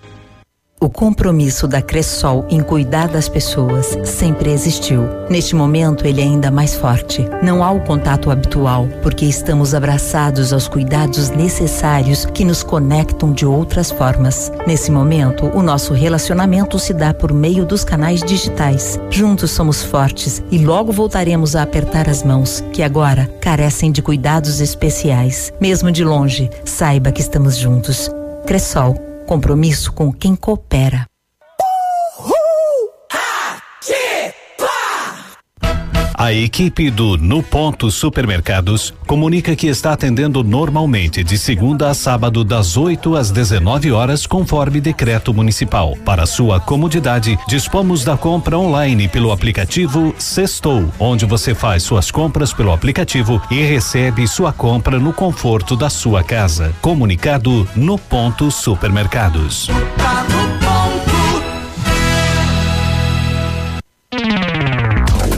O compromisso da Cressol em cuidar das pessoas sempre existiu. Neste momento, ele é ainda mais forte. Não há o contato habitual, porque estamos abraçados aos cuidados necessários que nos conectam de outras formas. Nesse momento, o nosso relacionamento se dá por meio dos canais digitais. Juntos somos fortes e logo voltaremos a apertar as mãos, que agora carecem de cuidados especiais. Mesmo de longe, saiba que estamos juntos. Cressol compromisso com quem coopera. A equipe do No Ponto Supermercados comunica que está atendendo normalmente de segunda a sábado das 8 às 19 horas conforme decreto municipal. Para sua comodidade, dispomos da compra online pelo aplicativo Sextou, onde você faz suas compras pelo aplicativo e recebe sua compra no conforto da sua casa. Comunicado No Ponto Supermercados. Tá no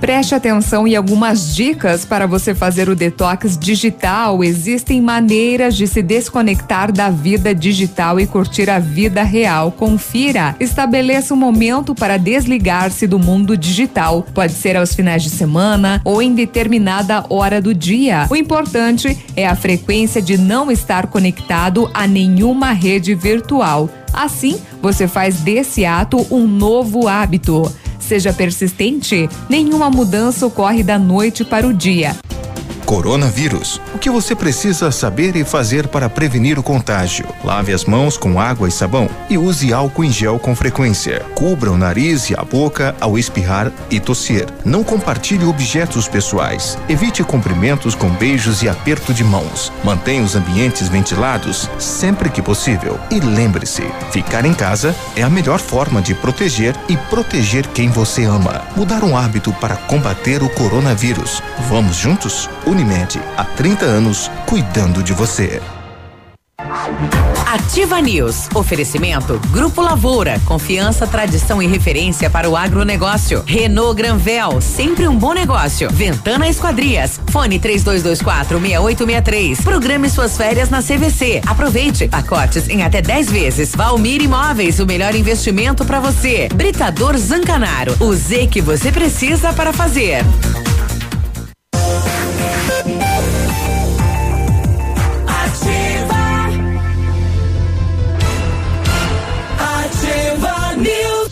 Preste atenção e algumas dicas para você fazer o detox digital. Existem maneiras de se desconectar da vida digital e curtir a vida real. Confira. Estabeleça um momento para desligar-se do mundo digital. Pode ser aos finais de semana ou em determinada hora do dia. O importante é a frequência de não estar conectado a nenhuma rede virtual. Assim, você faz desse ato um novo hábito. Seja persistente, nenhuma mudança ocorre da noite para o dia. Coronavírus. O que você precisa saber e fazer para prevenir o contágio? Lave as mãos com água e sabão e use álcool em gel com frequência. Cubra o nariz e a boca ao espirrar e tossir. Não compartilhe objetos pessoais. Evite cumprimentos com beijos e aperto de mãos. Mantenha os ambientes ventilados sempre que possível. E lembre-se, ficar em casa é a melhor forma de proteger e proteger quem você ama. Mudar um hábito para combater o coronavírus. Vamos juntos? Unimed, há 30 anos, cuidando de você. Ativa News. Oferecimento Grupo Lavoura. Confiança, tradição e referência para o agronegócio. Renault Granvel. Sempre um bom negócio. Ventana Esquadrias. Fone 3224 6863. Programe suas férias na CVC. Aproveite. Pacotes em até 10 vezes. Valmir Imóveis. O melhor investimento para você. Britador Zancanaro. O Z que você precisa para fazer.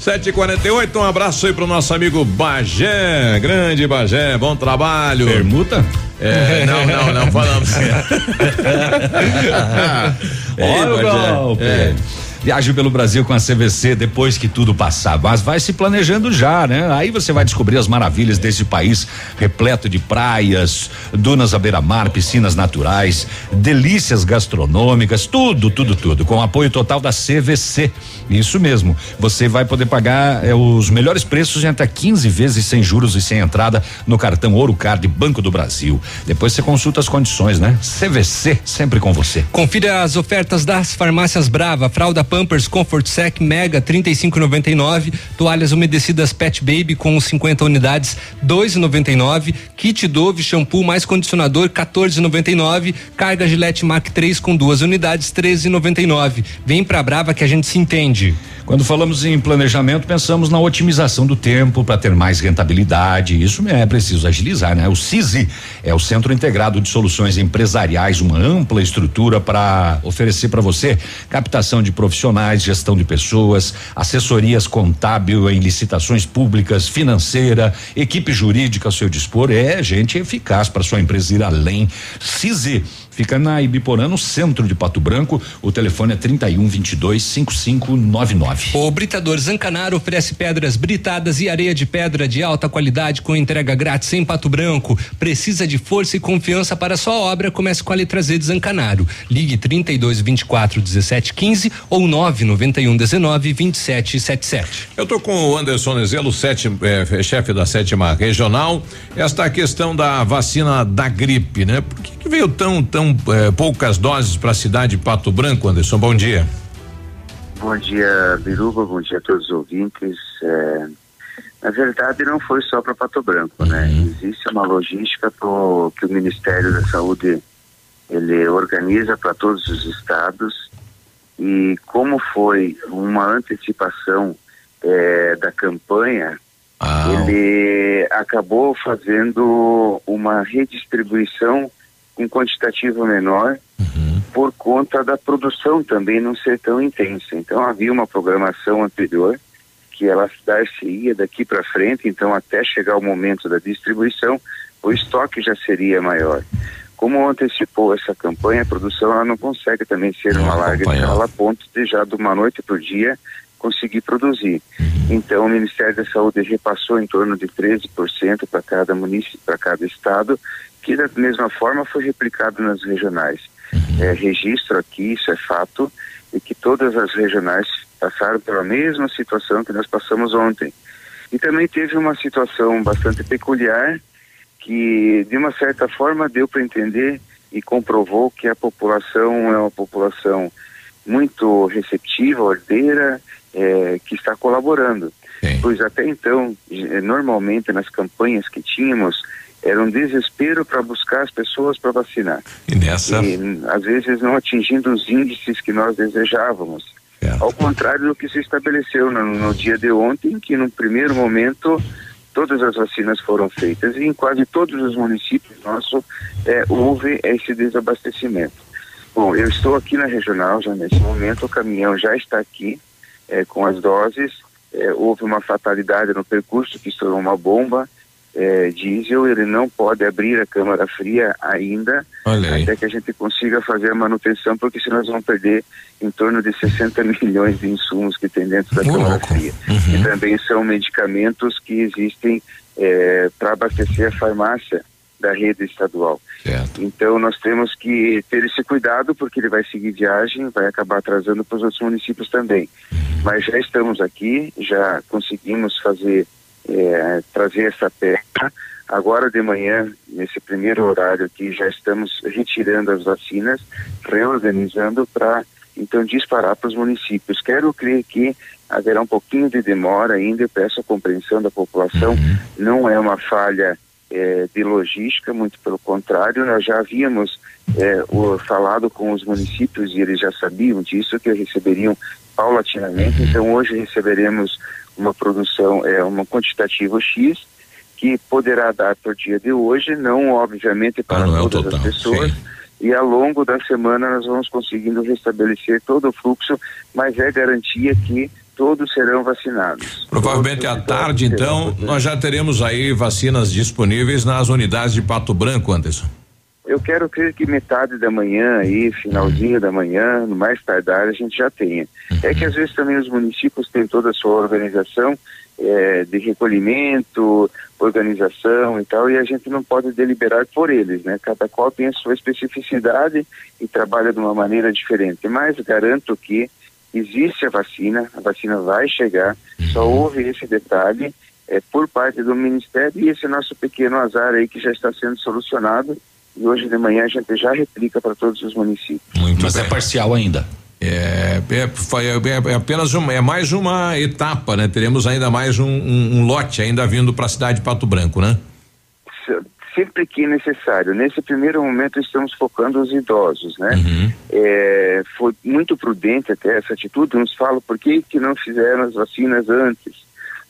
News. 7h48, um abraço aí pro nosso amigo Bagé, grande Bagé, bom trabalho. Permuta? É, não, não, não falamos. Olha o golpe. É. Viaje pelo Brasil com a CVC depois que tudo passar, mas vai se planejando já, né? Aí você vai descobrir as maravilhas desse país repleto de praias, dunas à beira-mar, piscinas naturais, delícias gastronômicas, tudo, tudo, tudo, com apoio total da CVC. Isso mesmo. Você vai poder pagar eh, os melhores preços em até 15 vezes sem juros e sem entrada no cartão Ouro Card Banco do Brasil. Depois você consulta as condições, né? CVC, sempre com você. Confira as ofertas das farmácias Brava, fralda Pampers Comfort Sec Mega 35,99, toalhas umedecidas Pet Baby com 50 unidades 2,99, kit Dove shampoo mais condicionador 14,99, carga Gillette Mac 3 com duas unidades 13,99. Vem pra Brava que a gente se entende. Quando falamos em planejamento, pensamos na otimização do tempo para ter mais rentabilidade. Isso é preciso agilizar, né? O CISI é o Centro Integrado de Soluções Empresariais, uma ampla estrutura para oferecer para você captação de profissionais, gestão de pessoas, assessorias contábil em licitações públicas, financeira, equipe jurídica ao seu dispor. É gente eficaz para sua empresa ir além. CISI Fica na Ibiporã, no centro de Pato Branco. O telefone é 31 22 5599. O Britador Zancanaro oferece pedras britadas e areia de pedra de alta qualidade com entrega grátis em Pato Branco. Precisa de força e confiança para sua obra? Comece com a letra Z de Zancanaro. Ligue 32 24 17 15 ou 991 19 27 77. Eu tô com o Anderson Nezelo, sete, eh, chefe da sétima regional. Esta questão da vacina da gripe, né? Por que, que veio tão, tão eh, poucas doses para a cidade de Pato Branco, Anderson? Bom dia. Bom dia, Biruba. Bom dia a todos os ouvintes. É, na verdade, não foi só para Pato Branco, né? Existe uma logística pro, que o Ministério da Saúde ele organiza para todos os estados e como foi uma antecipação é, da campanha, ele acabou fazendo uma redistribuição com quantitativo menor por conta da produção também não ser tão intensa. Então havia uma programação anterior que ela dar-se-ia daqui para frente, então até chegar o momento da distribuição, o estoque já seria maior. Como antecipou essa campanha, a produção ela não consegue também ser uma larga escala a ponto de já de uma noite para o dia conseguir produzir. Então o Ministério da Saúde repassou em torno de 13% para cada município, para cada estado, que da mesma forma foi replicado nas regionais. É, registro aqui, isso é fato, e que todas as regionais passaram pela mesma situação que nós passamos ontem. E também teve uma situação bastante peculiar que, de uma certa forma, deu para entender e comprovou que a população é uma população muito receptiva, ordeira, é, que está colaborando. Sim. Pois até então, normalmente nas campanhas que tínhamos, era um desespero para buscar as pessoas para vacinar. E nessa. E, às vezes não atingindo os índices que nós desejávamos. Ao contrário do que se estabeleceu no, no dia de ontem, que no primeiro momento todas as vacinas foram feitas e em quase todos os municípios nossos é, houve esse desabastecimento. Bom, eu estou aqui na regional já nesse momento, o caminhão já está aqui é, com as doses. É, houve uma fatalidade no percurso que estourou uma bomba é, diesel, ele não pode abrir a câmara fria ainda, até que a gente consiga fazer a manutenção, porque senão nós vamos perder em torno de 60 milhões de insumos que tem dentro da Ô, câmara louco. fria. Uhum. E também são medicamentos que existem para abastecer a farmácia da rede estadual. Certo. Então nós temos que ter esse cuidado porque ele vai seguir viagem, vai acabar atrasando para os outros municípios também. Mas já estamos aqui, já conseguimos fazer eh, trazer essa peça. Agora de manhã, nesse primeiro horário aqui, já estamos retirando as vacinas, reorganizando para então disparar para os municípios. Quero crer que haverá um pouquinho de demora ainda, eu peço a compreensão da população, não é uma falha eh, de logística, muito pelo contrário, nós já havíamos eh, o- falado com os municípios e eles já sabiam disso, que receberiam paulatinamente, então hoje receberemos uma produção, é um quantitativo X, que poderá dar por dia de hoje, não obviamente para não é o todas total, as pessoas, e ao longo da semana nós vamos conseguindo restabelecer todo o fluxo, mas é garantia que todos serão vacinados. Provavelmente à tarde, então, nós já teremos aí vacinas disponíveis nas unidades de Pato Branco, Anderson. Eu quero crer que metade da manhã aí, finalzinho da manhã, no mais tardar, a gente já tenha. É que às vezes também os municípios têm toda a sua organização eh, de recolhimento, organização e tal, e a gente não pode deliberar por eles, né? Cada qual tem a sua especificidade e trabalha de uma maneira diferente. Mas garanto que existe a vacina, a vacina vai chegar, só houve esse detalhe é, por parte do Ministério e esse nosso pequeno azar aí que já está sendo solucionado e hoje de manhã a gente já replica para todos os municípios. Muito Mas bem. é parcial ainda. É, é, foi- é- é apenas uma, é mais uma etapa, né? Teremos ainda mais um, um- um lote ainda vindo para a cidade de Pato Branco, né? Se- Sempre que necessário. Nesse primeiro momento estamos focando os idosos, né? É, foi muito prudente até essa atitude. Uns falam por que, que não fizeram as vacinas antes.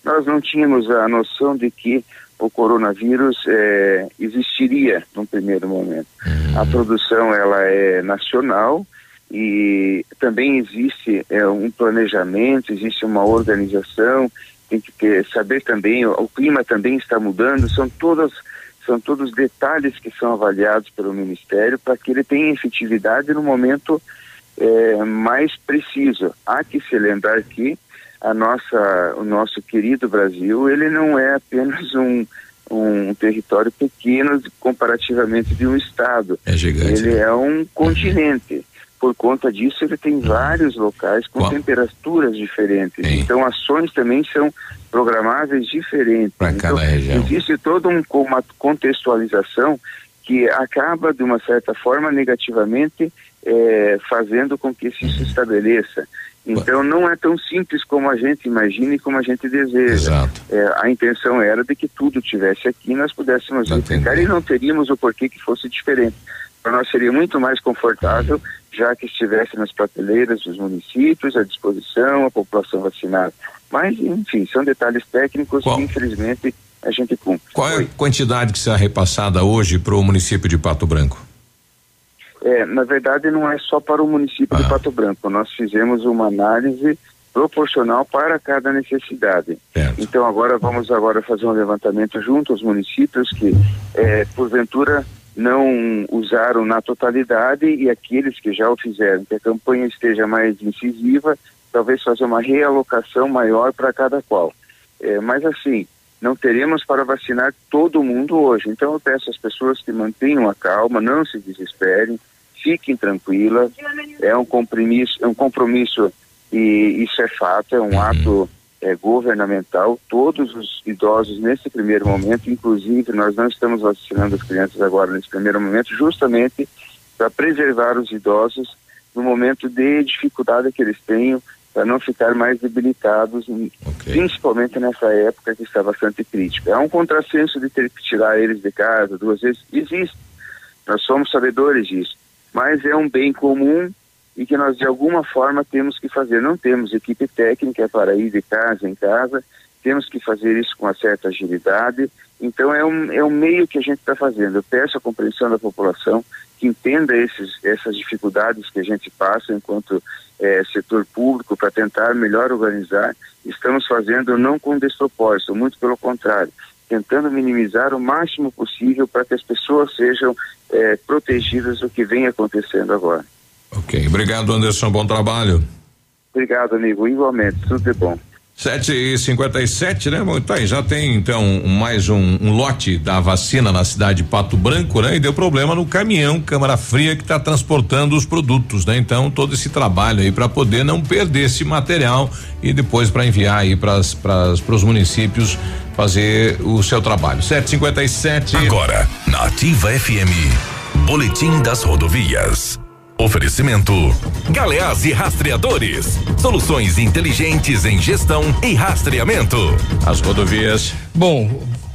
Nós não tínhamos a noção de que o coronavírus é, existiria num primeiro momento. A produção ela é nacional e também existe é, um planejamento, existe uma organização, tem que ter, saber também, o, o clima também está mudando, são todas são todos detalhes que são avaliados pelo Ministério para que ele tenha efetividade no momento é, mais preciso. Há que se lembrar que a nossa, o nosso querido Brasil, ele não é apenas um, um território pequeno comparativamente de um estado. É gigante. Ele é um continente. Por conta disso, ele tem vários locais com temperaturas diferentes. Então, ações também são programáveis diferentes. Para Então, cada região. existe toda um, uma contextualização que acaba, de uma certa forma, negativamente eh, fazendo com que isso se estabeleça. Então, não é tão simples como a gente imagina e como a gente deseja. Eh, a intenção era de que tudo tivesse aqui e nós pudéssemos replicar e não teríamos o porquê que fosse diferente. Para nós seria muito mais confortável, já que estivesse nas prateleiras dos municípios, à disposição, a população vacinada. Mas, enfim, são detalhes técnicos que, infelizmente, a gente cumpre. Qual é a quantidade que será repassada hoje para o município de Pato Branco? É, na verdade, não é só para o município de Pato Branco. Nós fizemos uma análise proporcional para cada necessidade. Então agora vamos agora fazer um levantamento junto aos municípios que, é, porventura, não usaram na totalidade e aqueles que já o fizeram, que a campanha esteja mais incisiva, talvez fazer uma realocação maior para cada qual. É, mas assim, não teremos para vacinar todo mundo hoje. Então eu peço às pessoas que mantenham a calma, não se desesperem, fiquem tranquilas. É um compromisso, é um compromisso e isso é fato, é um ato é, governamental. Todos os idosos nesse primeiro momento, inclusive nós não estamos vacinando as crianças agora nesse primeiro momento, justamente para preservar os idosos no momento de dificuldade que eles tenham para não ficar mais debilitados, principalmente nessa época que está bastante crítica. É um contrassenso de ter que tirar eles de casa duas vezes? Existe. Nós somos sabedores disso. Mas é um bem comum e que nós de alguma forma temos que fazer. Não temos equipe técnica para ir de casa em casa, temos que fazer isso com uma certa agilidade. Então é um, é um meio que a gente está fazendo. Eu peço a compreensão da população que entenda esses, essas dificuldades que a gente passa enquanto é, setor público para tentar melhor organizar. Estamos fazendo não com despropósito, muito pelo contrário, tentando minimizar o máximo possível para que as pessoas sejam é, protegidas do que vem acontecendo agora. Ok, obrigado Anderson, bom trabalho. Obrigado, amigo, igualmente, tudo de bom. Sete e cinquenta e sete, né? Bom, tá aí, já tem então mais um, um, lote da vacina na cidade de Pato Branco, né? E deu problema no caminhão Câmara Fria que está transportando os produtos, né? Então todo esse trabalho aí para poder não perder esse material e depois para enviar aí para os municípios fazer o seu trabalho. Sete cinquenta e sete. Agora, na Ativa FM, Boletim das Rodovias. Oferecimento: Galeás e Rastreadores. Soluções inteligentes em gestão e rastreamento. As rodovias. Bom,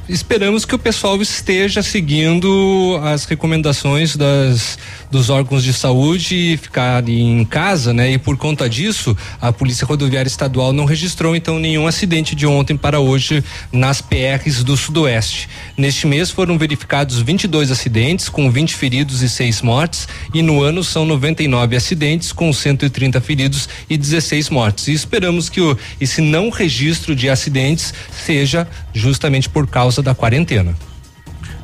esperamos que o pessoal esteja seguindo as recomendações das, dos órgãos de saúde e ficar em casa, né? E por conta disso, a Polícia Rodoviária Estadual não registrou então nenhum acidente de ontem para hoje nas PRs do Sudoeste. Neste mês foram verificados 22 acidentes com 20 feridos e 6 mortes e no ano são 99 acidentes com 130 feridos e 16 mortes. E esperamos que o, esse não registro de acidentes seja justamente por causa da quarentena.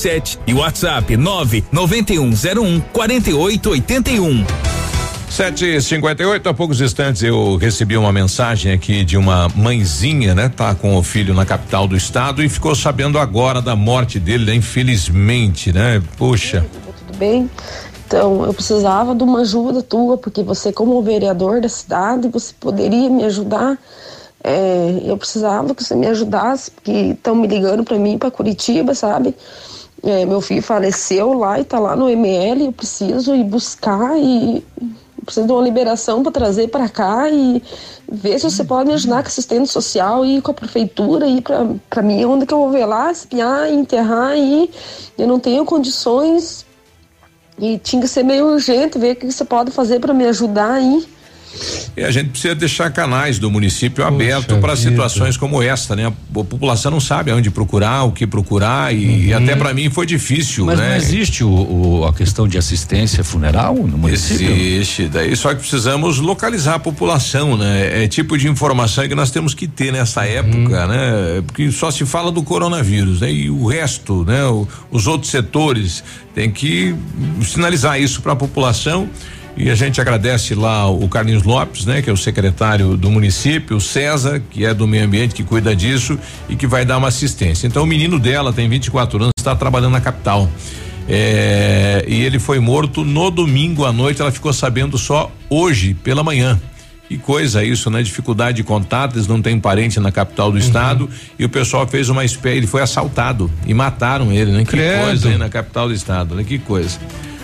3367 e WhatsApp 9 9101 4881. Sete e cinquenta e oito, há poucos instantes eu recebi uma mensagem aqui de uma mãezinha, né? Tá com o filho na capital do estado e ficou sabendo agora da morte dele, né? infelizmente, né? Puxa. Tudo bem? Então, eu precisava de uma ajuda tua, porque você, como vereador da cidade, você poderia me ajudar. É, eu precisava que você me ajudasse, porque estão me ligando para mim, para Curitiba, sabe? É, meu filho faleceu lá e tá lá no ML, eu preciso ir buscar e preciso de uma liberação para trazer para cá e ver se você pode me ajudar com assistente social e com a prefeitura e para mim onde que eu vou lá, espiar, enterrar e eu não tenho condições e tinha que ser meio urgente ver o que você pode fazer para me ajudar aí. E a gente precisa deixar canais do município aberto para situações como esta, né? A população não sabe aonde procurar, o que procurar e, uhum. até para mim foi difícil, Mas né? não existe o, o, a questão de assistência funeral no município? Existe, daí só que precisamos localizar a população, né? É tipo de informação que nós temos que ter nessa época, uhum. né? Porque só se fala do coronavírus, né? E o resto, né? O, os outros setores tem que sinalizar isso para a população e a gente agradece lá o Carlinhos Lopes, né, que é o secretário do município, o César, que é do meio ambiente, que cuida disso e que vai dar uma assistência. Então o menino dela tem 24 anos, está trabalhando na capital. É, e ele foi morto no domingo à noite, ela ficou sabendo só hoje pela manhã. Que coisa isso, né? Dificuldade de contato, eles não têm parente na capital do uhum. estado e o pessoal fez uma espécie, ele foi assaltado e mataram ele, né? Que Credo. coisa aí na capital do estado, né? Que coisa.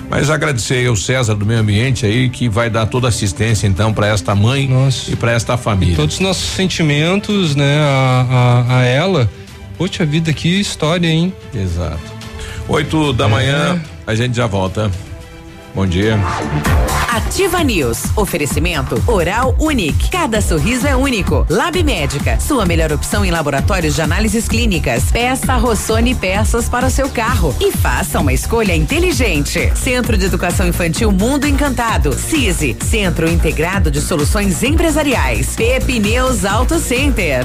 Mas agradecer ao César do Meio Ambiente aí que vai dar toda assistência então para esta mãe Nossa. e para esta família. E todos os nossos sentimentos, né, a, a, a ela. Poxa vida, que história, hein? Exato. Oito da é. manhã, a gente já volta. Bom dia. Ativa News. Oferecimento Oral Unique. Cada sorriso é único. Lab Médica. Sua melhor opção em laboratórios de análises clínicas. Peça Rossoni peças para o seu carro e faça uma escolha inteligente. Centro de Educação Infantil Mundo Encantado. CISI. Centro Integrado de Soluções Empresariais. Pepineus Auto Center.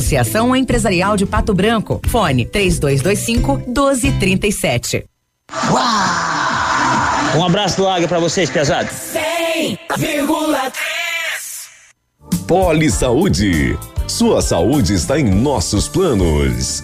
Associação Empresarial de Pato Branco. Fone 3225 1237. Um abraço do Águia pra vocês, pesados. 100,3 Poli Saúde. Sua saúde está em nossos planos.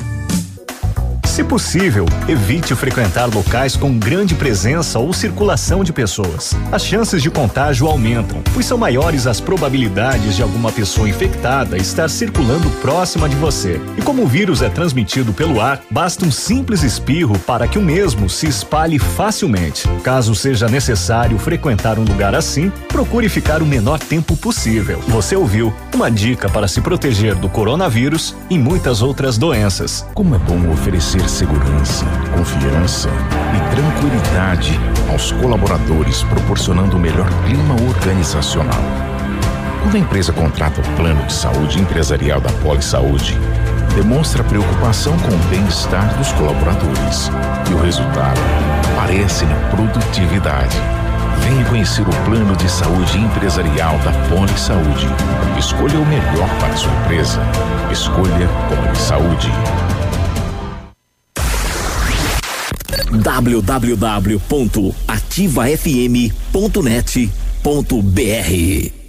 Se possível, evite frequentar locais com grande presença ou circulação de pessoas. As chances de contágio aumentam, pois são maiores as probabilidades de alguma pessoa infectada estar circulando próxima de você. E como o vírus é transmitido pelo ar, basta um simples espirro para que o mesmo se espalhe facilmente. Caso seja necessário frequentar um lugar assim, procure ficar o menor tempo possível. Você ouviu uma dica para se proteger do coronavírus e muitas outras doenças. Como é bom oferecer segurança, confiança e tranquilidade aos colaboradores, proporcionando o melhor clima organizacional. Quando a empresa contrata o plano de saúde empresarial da Poli Saúde, demonstra preocupação com o bem-estar dos colaboradores e o resultado aparece na produtividade. Venha conhecer o plano de saúde empresarial da Poli Saúde. Escolha o melhor para sua empresa. Escolha Poli Saúde. www.ativafm.net.br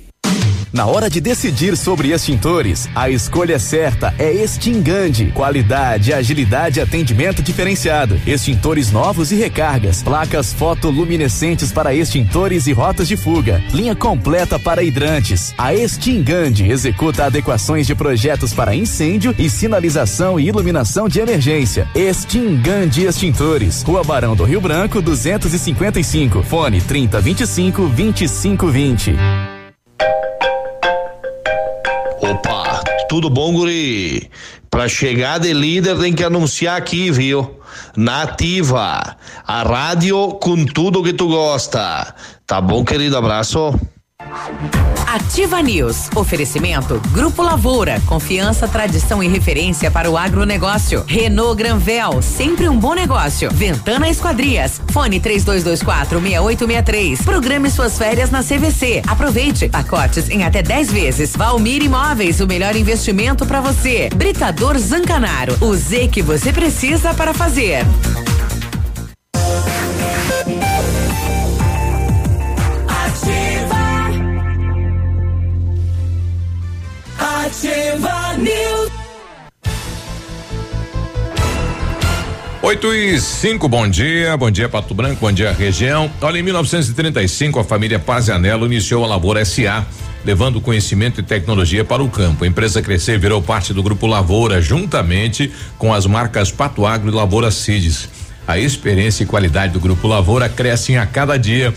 na hora de decidir sobre extintores, a escolha certa é Extingande. Qualidade, agilidade e atendimento diferenciado. Extintores novos e recargas. Placas fotoluminescentes para extintores e rotas de fuga. Linha completa para hidrantes. A Extingande executa adequações de projetos para incêndio e sinalização e iluminação de emergência. Extingande Extintores. Rua Barão do Rio Branco, 255. Fone 3025 2520. Opa, tudo bom, guri? Pra chegar de líder tem que anunciar aqui, viu? Nativa, a rádio com tudo que tu gosta. Tá bom, querido? Abraço. Ativa News. Oferecimento Grupo Lavoura. Confiança, tradição e referência para o agronegócio. Renault Granvel. Sempre um bom negócio. Ventana Esquadrias. Fone 3224 6863. Programe suas férias na CVC. Aproveite. Pacotes em até 10 vezes. Valmir Imóveis. O melhor investimento para você. Britador Zancanaro. O Z que você precisa para fazer. Ativa News. 8 e 5, bom dia, bom dia Pato Branco, bom dia região. Olha, em 1935 a família Pazianello iniciou a Lavoura SA, levando conhecimento e tecnologia para o campo. A empresa cresceu e virou parte do grupo Lavoura, juntamente com as marcas Pato Agro e Lavoura Cides. A experiência e qualidade do grupo Lavoura crescem a cada dia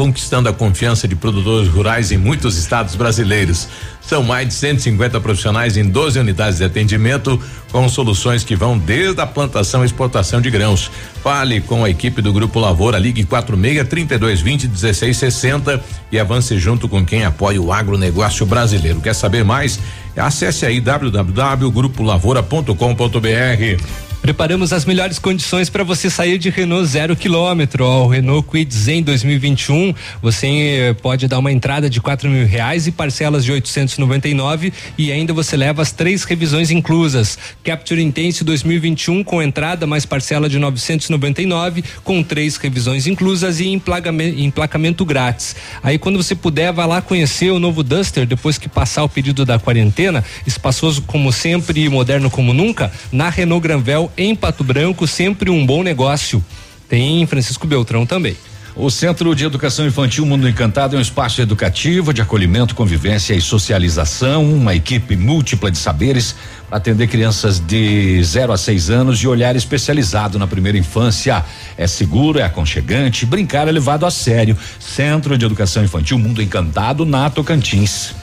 conquistando a confiança de produtores rurais em muitos estados brasileiros. São mais de 150 profissionais em 12 unidades de atendimento, com soluções que vão desde a plantação e exportação de grãos. Fale com a equipe do Grupo Lavoura, ligue 46 32 20 16 60 e avance junto com quem apoia o agronegócio brasileiro. Quer saber mais? Acesse aí www.grupolavoura.com.br. Preparamos as melhores condições para você sair de Renault zero quilômetro. Ó, o Renault Kwid Zen 2021, você eh, pode dar uma entrada de quatro mil reais e parcelas de 899 e ainda você leva as três revisões inclusas. Capture Intense 2021 com entrada mais parcela de 999 com três revisões inclusas e emplacamento grátis. Aí quando você puder, vá lá conhecer o novo Duster depois que passar o período da quarentena, espaçoso como sempre e moderno como nunca, na Renault Granvel em Pato Branco, sempre um bom negócio. Tem Francisco Beltrão também. O Centro de Educação Infantil Mundo Encantado é um espaço educativo de acolhimento, convivência e socialização, uma equipe múltipla de saberes para atender crianças de 0 a 6 anos de olhar especializado na primeira infância. É seguro, é aconchegante, brincar é levado a sério. Centro de Educação Infantil Mundo Encantado, na Tocantins.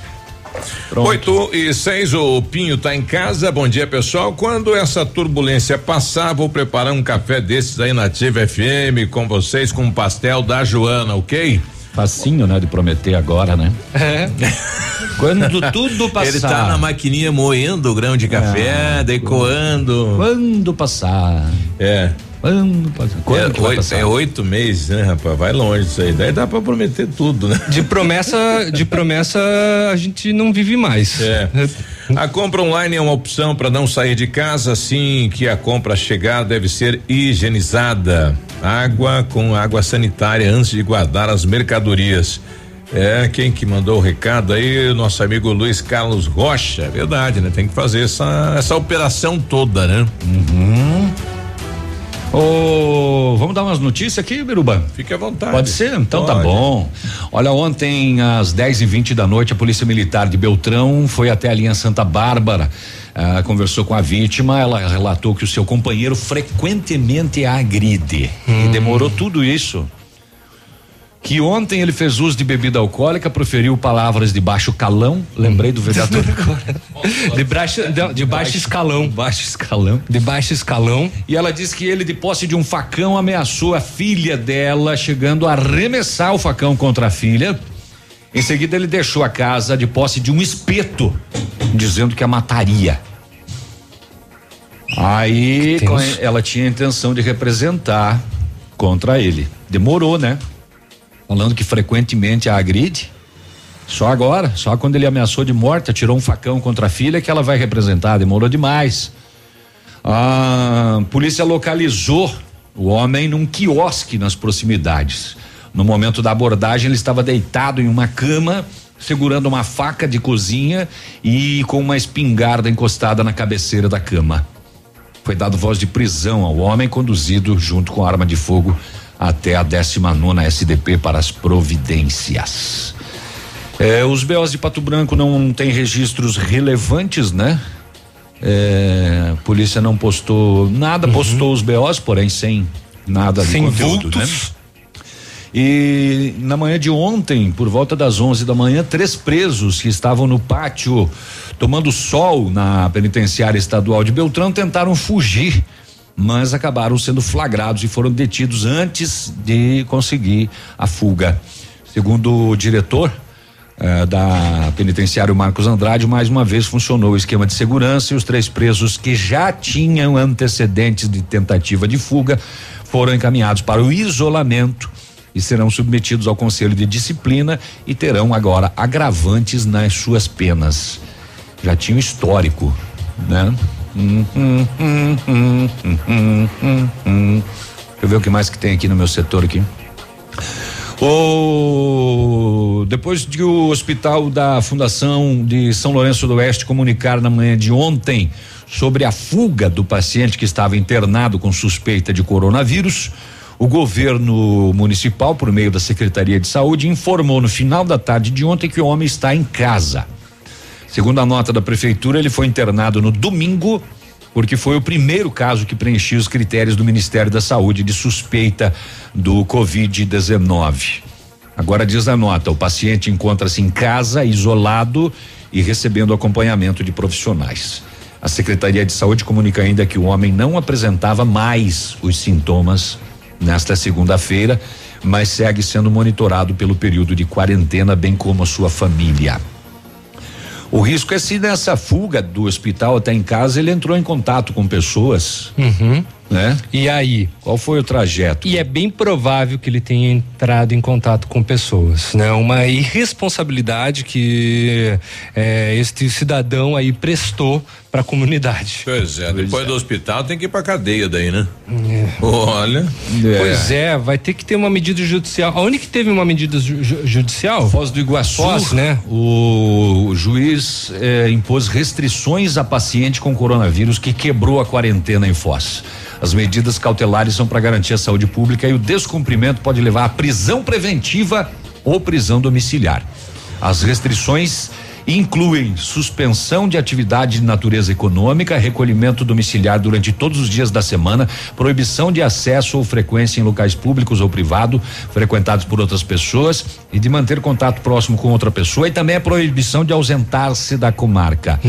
Pronto. 8 e 6, o Pinho tá em casa. Bom dia, pessoal. Quando essa turbulência passar, vou preparar um café desses aí na Ativa FM com vocês, com um pastel da Joana, ok? Facinho, né, de prometer agora, né? É. Quando tudo passar. Ele tá na maquininha moendo o grão de café, Ah, decoando. Quando passar. É. Quando é, oito, é oito meses, né, rapaz? Vai longe isso aí. Daí dá pra prometer tudo, né? De promessa, de promessa a gente não vive mais. É. A compra online é uma opção para não sair de casa assim que a compra chegar deve ser higienizada. Água com água sanitária antes de guardar as mercadorias. É, quem que mandou o recado aí, nosso amigo Luiz Carlos Rocha, é verdade, né? Tem que fazer essa, essa operação toda, né? Uhum. Ô, vamos dar umas notícias aqui, Biruba? Fique à vontade. Pode ser? Então tá Pode. bom. Olha, ontem às 10 e 20 da noite, a Polícia Militar de Beltrão foi até a linha Santa Bárbara. ah, conversou com a vítima, ela relatou que o seu companheiro frequentemente a agride. E demorou tudo isso. Que ontem ele fez uso de bebida alcoólica, proferiu palavras de baixo calão. Lembrei do vereador De baixo, de, de baixo escalão. Baixo escalão. De baixo escalão. E ela disse que ele, de posse de um facão, ameaçou a filha dela, chegando a arremessar o facão contra a filha. Em seguida, ele deixou a casa de posse de um espeto, dizendo que a mataria. Aí ela tinha a intenção de representar contra ele. Demorou, né? Falando que frequentemente a agride. Só agora, só quando ele ameaçou de morte, atirou um facão contra a filha que ela vai representar. Demorou demais. A polícia localizou o homem num quiosque nas proximidades. No momento da abordagem, ele estava deitado em uma cama, segurando uma faca de cozinha e com uma espingarda encostada na cabeceira da cama. Foi dado voz de prisão ao homem, conduzido junto com arma de fogo até a 19 SDP para as providências. É, os BOs de Pato Branco não têm registros relevantes, né? É, a polícia não postou nada, postou os BOs, porém sem nada de Sem conteúdo, né? vultos. E na manhã de ontem, por volta das 11 da manhã, três presos que estavam no pátio tomando sol na penitenciária estadual de Beltrão tentaram fugir, mas acabaram sendo flagrados e foram detidos antes de conseguir a fuga. Segundo o diretor eh, da penitenciário Marcos Andrade, mais uma vez funcionou o esquema de segurança e os três presos que já tinham antecedentes de tentativa de fuga foram encaminhados para o isolamento e serão submetidos ao Conselho de Disciplina e terão agora agravantes nas suas penas. Já tinha um histórico, né? Deixa eu ver o que mais que tem aqui no meu setor aqui. O depois de o hospital da Fundação de São Lourenço do Oeste comunicar na manhã de ontem sobre a fuga do paciente que estava internado com suspeita de coronavírus, o governo municipal, por meio da Secretaria de Saúde, informou no final da tarde de ontem que o homem está em casa. Segundo a nota da prefeitura, ele foi internado no domingo porque foi o primeiro caso que preenchia os critérios do Ministério da Saúde de suspeita do Covid-19. Agora diz a nota: o paciente encontra-se em casa, isolado e recebendo acompanhamento de profissionais. A Secretaria de Saúde comunica ainda que o homem não apresentava mais os sintomas nesta segunda-feira, mas segue sendo monitorado pelo período de quarentena, bem como a sua família. O risco é se nessa fuga do hospital até em casa ele entrou em contato com pessoas. Uhum. Né? E aí? Qual foi o trajeto? E é bem provável que ele tenha entrado em contato com pessoas, né? Uma irresponsabilidade que é, este cidadão aí prestou para a comunidade. Pois é, depois do hospital tem que ir pra cadeia daí, né? É. Olha. Pois é, vai ter que ter uma medida judicial. A única que teve uma medida ju judicial? Foz do Iguaçu, Foz, né? O, o juiz impôs restrições a paciente com coronavírus que quebrou a quarentena em Foz. As medidas cautelares são para garantir a saúde pública e o descumprimento pode levar à prisão preventiva ou prisão domiciliar. As restrições incluem suspensão de atividade de natureza econômica, recolhimento domiciliar durante todos os dias da semana, proibição de acesso ou frequência em locais públicos ou privado frequentados por outras pessoas e de manter contato próximo com outra pessoa e também a proibição de ausentar-se da comarca.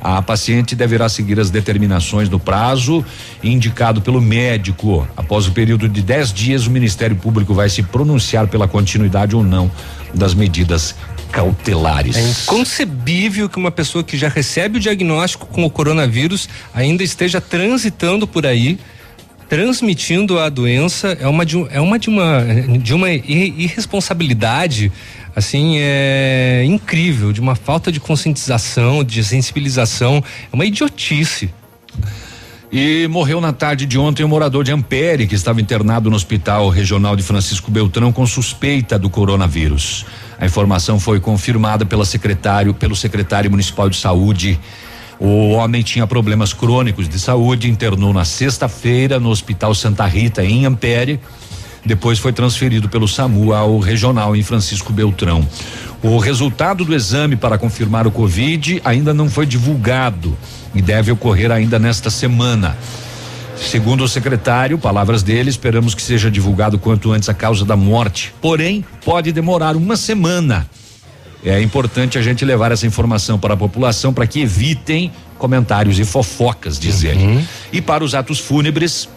A paciente deverá seguir as determinações no prazo indicado pelo médico. Após o período de 10 dias, o Ministério Público vai se pronunciar pela continuidade ou não das medidas cautelares. É inconcebível que uma pessoa que já recebe o diagnóstico com o coronavírus ainda esteja transitando por aí transmitindo a doença é uma de, é uma de uma de uma irresponsabilidade assim é incrível de uma falta de conscientização de sensibilização é uma idiotice E morreu na tarde de ontem um morador de Ampere que estava internado no Hospital Regional de Francisco Beltrão com suspeita do coronavírus. A informação foi confirmada pela secretário, pelo secretário municipal de saúde. O homem tinha problemas crônicos de saúde, internou na sexta-feira no Hospital Santa Rita em Ampere. Depois foi transferido pelo SAMU ao regional em Francisco Beltrão. O resultado do exame para confirmar o Covid ainda não foi divulgado e deve ocorrer ainda nesta semana. Segundo o secretário, palavras dele, esperamos que seja divulgado quanto antes a causa da morte. Porém, pode demorar uma semana. É importante a gente levar essa informação para a população para que evitem comentários e fofocas, diz ele. E para os atos fúnebres,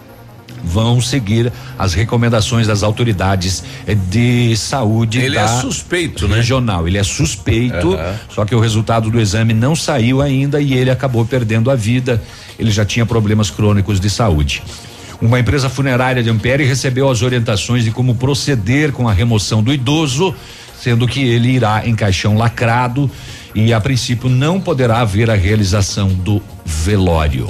vão seguir as recomendações das autoridades eh, de saúde Ele da é suspeito, né? regional. Ele é suspeito, Aham. só que o resultado do exame não saiu ainda e ele acabou perdendo a vida. Ele já tinha problemas crônicos de saúde. Uma empresa funerária de Ampere recebeu as orientações de como proceder com a remoção do idoso, sendo que ele irá em caixão lacrado e a princípio não poderá haver a realização do velório.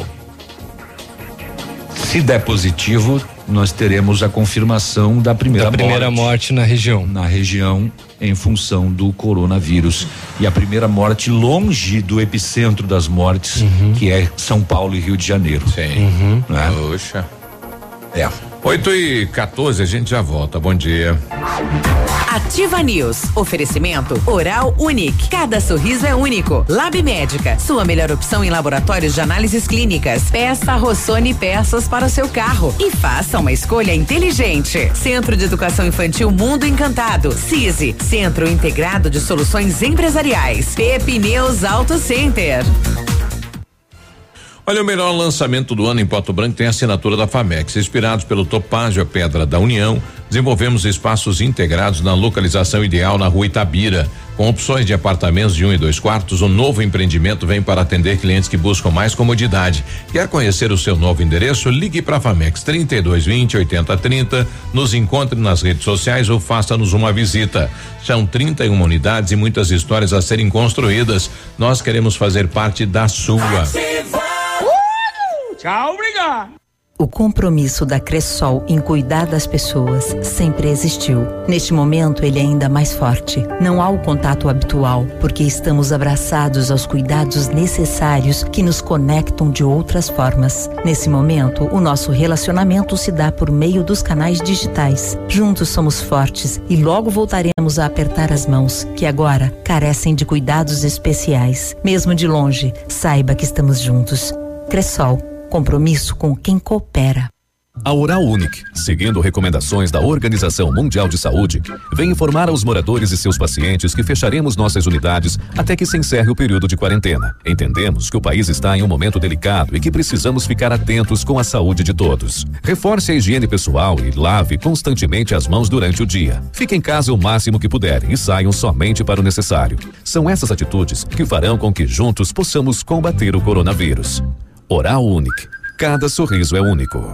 Se der positivo, nós teremos a confirmação da primeira Da primeira morte na região. Na região em função do coronavírus. E a primeira morte longe do epicentro das mortes, que é São Paulo e Rio de Janeiro. Sim. Né? Poxa. É. 8 e 14, a gente já volta. Bom dia. Ativa News. Oferecimento Oral Unique. Cada sorriso é único. Lab Médica. Sua melhor opção em laboratórios de análises clínicas. Peça Rossoni peças para o seu carro. E faça uma escolha inteligente. Centro de Educação Infantil Mundo Encantado. CISI. Centro Integrado de Soluções Empresariais. Pepineus Auto Center. Olha, o melhor lançamento do ano em Pato Branco tem a assinatura da FAMEX. Inspirados pelo Topázio, a Pedra da União, desenvolvemos espaços integrados na localização ideal na rua Itabira. Com opções de apartamentos de um e dois quartos, o novo empreendimento vem para atender clientes que buscam mais comodidade. Quer conhecer o seu novo endereço? Ligue para a FAMEX 3220 8030, nos encontre nas redes sociais ou faça-nos uma visita. São 31 unidades e muitas histórias a serem construídas. Nós queremos fazer parte da sua. Tchau, obrigado. O compromisso da Cressol em cuidar das pessoas sempre existiu. Neste momento, ele é ainda mais forte. Não há o contato habitual, porque estamos abraçados aos cuidados necessários que nos conectam de outras formas. Nesse momento, o nosso relacionamento se dá por meio dos canais digitais. Juntos somos fortes e logo voltaremos a apertar as mãos, que agora carecem de cuidados especiais. Mesmo de longe, saiba que estamos juntos. Cressol compromisso com quem coopera. A Oral Unique, seguindo recomendações da Organização Mundial de Saúde, vem informar aos moradores e seus pacientes que fecharemos nossas unidades até que se encerre o período de quarentena. Entendemos que o país está em um momento delicado e que precisamos ficar atentos com a saúde de todos. Reforce a higiene pessoal e lave constantemente as mãos durante o dia. Fique em casa o máximo que puderem e saiam somente para o necessário. São essas atitudes que farão com que juntos possamos combater o coronavírus. Oral Unique. Cada sorriso é único.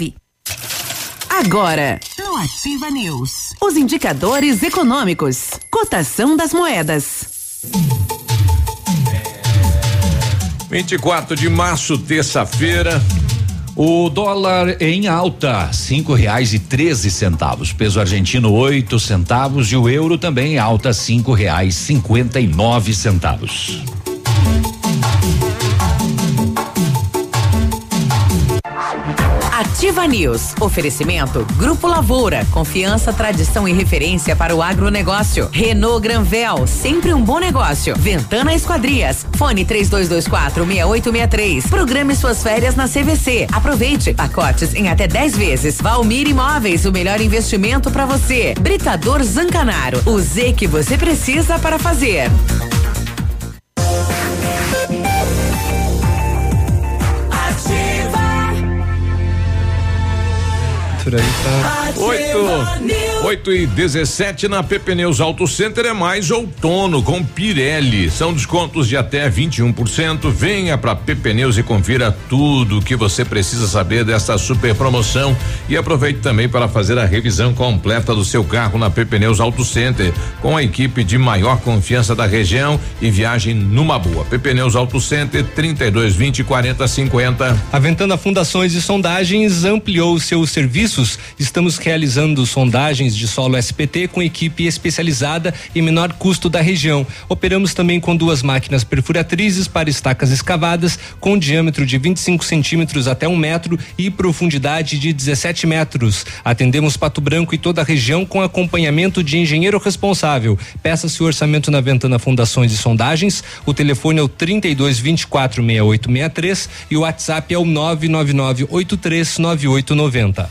Agora, no Ativa News, os indicadores econômicos, cotação das moedas. 24 de março, terça-feira. O dólar em alta, cinco reais e treze centavos. Peso argentino oito centavos e o euro também em alta, cinco reais cinquenta e nove centavos. Ativa News. Oferecimento Grupo Lavoura. Confiança, tradição e referência para o agronegócio. Renault Granvel. Sempre um bom negócio. Ventana Esquadrias. Fone 3224 6863. Programe suas férias na CVC. Aproveite. Pacotes em até 10 vezes. Valmir Imóveis. O melhor investimento para você. Britador Zancanaro. O Z que você precisa para fazer. Por aí tá. 8, 8 e 17 na PP Neus Auto Center é mais outono com Pirelli. São descontos de até 21%. Venha para PP Neus e confira tudo o que você precisa saber dessa super promoção e aproveite também para fazer a revisão completa do seu carro na PP Neus Auto Center com a equipe de maior confiança da região e viagem numa boa. PP Neus Auto Center 32 20 40 50. A Fundações e Sondagens ampliou seus serviços. Estamos realizando sondagens de solo SPT com equipe especializada e menor custo da região. Operamos também com duas máquinas perfuratrizes para estacas escavadas com diâmetro de 25 centímetros até um metro e profundidade de 17 metros. Atendemos Pato Branco e toda a região com acompanhamento de engenheiro responsável. Peça seu orçamento na Ventana Fundações e Sondagens. O telefone é o 32 24 6863 e o WhatsApp é o 999 83 9890.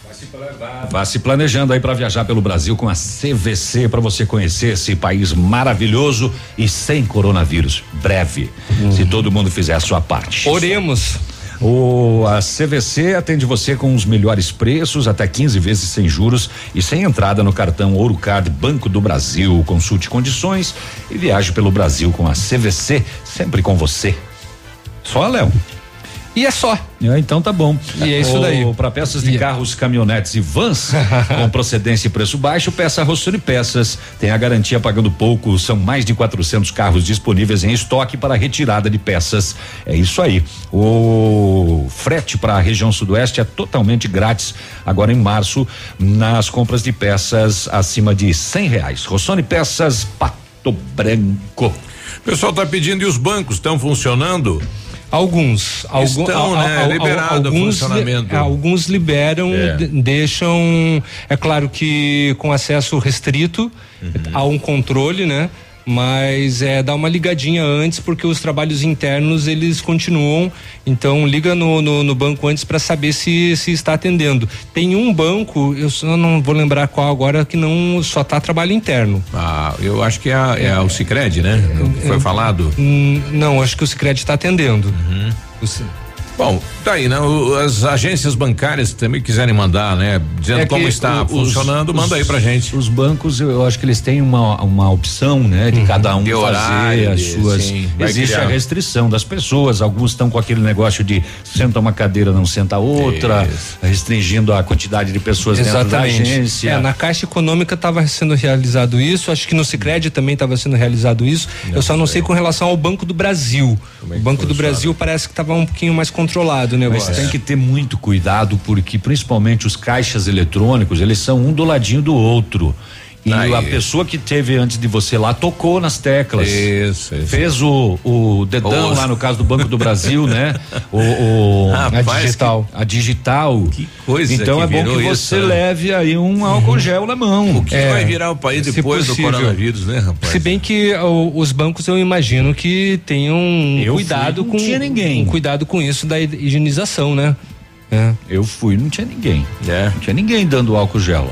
Vá se planejando aí para viajar pelo Brasil com a CVC para você conhecer esse país maravilhoso e sem coronavírus. Breve, se todo mundo fizer a sua parte. Oremos. O a CVC atende você com os melhores preços, até 15 vezes sem juros e sem entrada no cartão Ouro Card Banco do Brasil. Consulte condições e viaje pelo Brasil com a CVC, sempre com você. Só, Léo. E é só. É, então tá bom. E é isso daí. Para peças de carros, caminhonetes e vans com procedência e preço baixo, peça Rossoni Peças. Tem a garantia pagando pouco. São mais de 400 carros disponíveis em estoque para retirada de peças. É isso aí. O frete para a região sudoeste é totalmente grátis. Agora em março, nas compras de peças acima de cem reais. Rossoni Peças Pato Branco. O pessoal tá pedindo e os bancos estão funcionando? Alguns, algum, Estão, al- né? al- al- Liberado o alguns, li- alguns liberam, É. de- deixam, é claro que com acesso restrito, Uhum. há um controle, né? Mas é dá uma ligadinha antes porque os trabalhos internos eles continuam. Então liga no, no, no banco antes para saber se se está atendendo. Tem um banco, eu só não vou lembrar qual agora que não só tá trabalho interno. Ah, eu acho que é, a- é o Sicredi, né? Foi falado. Hum, Não, acho que o Sicredi está atendendo. Uhum. O Bom, tá aí, né? O- As agências bancárias também quiserem mandar, né? Dizendo É como está o- os- funcionando, manda aí pra gente. Os bancos, eu acho que eles têm uma, uma opção, né? De cada um De fazer horário, as suas. sim, Existe criar. a restrição das pessoas. Alguns estão com aquele negócio de senta uma cadeira, não senta outra, restringindo a quantidade de pessoas dentro da agência. É, na Caixa Econômica estava sendo realizado isso, acho que no Sicredi também estava sendo realizado isso. eu só não sei. com relação ao Banco do Brasil. o Banco do Brasil parece que estava um pouquinho mais controlado o negócio. Mas tem que ter muito cuidado porque principalmente os caixas eletrônicos, eles são um do ladinho do outro. E Aí. a pessoa que teve antes de você lá tocou nas teclas. Isso, isso. Fez o, o dedão lá no caso do Banco do Brasil, né? O, o- Rapaz, a digital. A digital. Que coisa Então que é bom virou que isso, você né? leve aí um álcool gel na mão. O que vai virar o país depois do coronavírus, né, rapaz? Se bem que o- os bancos eu imagino que tenham Eu cuidado fui, com não tinha ninguém. um cuidado com isso da higienização, né? É. Eu fui, não tinha ninguém. É. Não tinha ninguém dando álcool gel.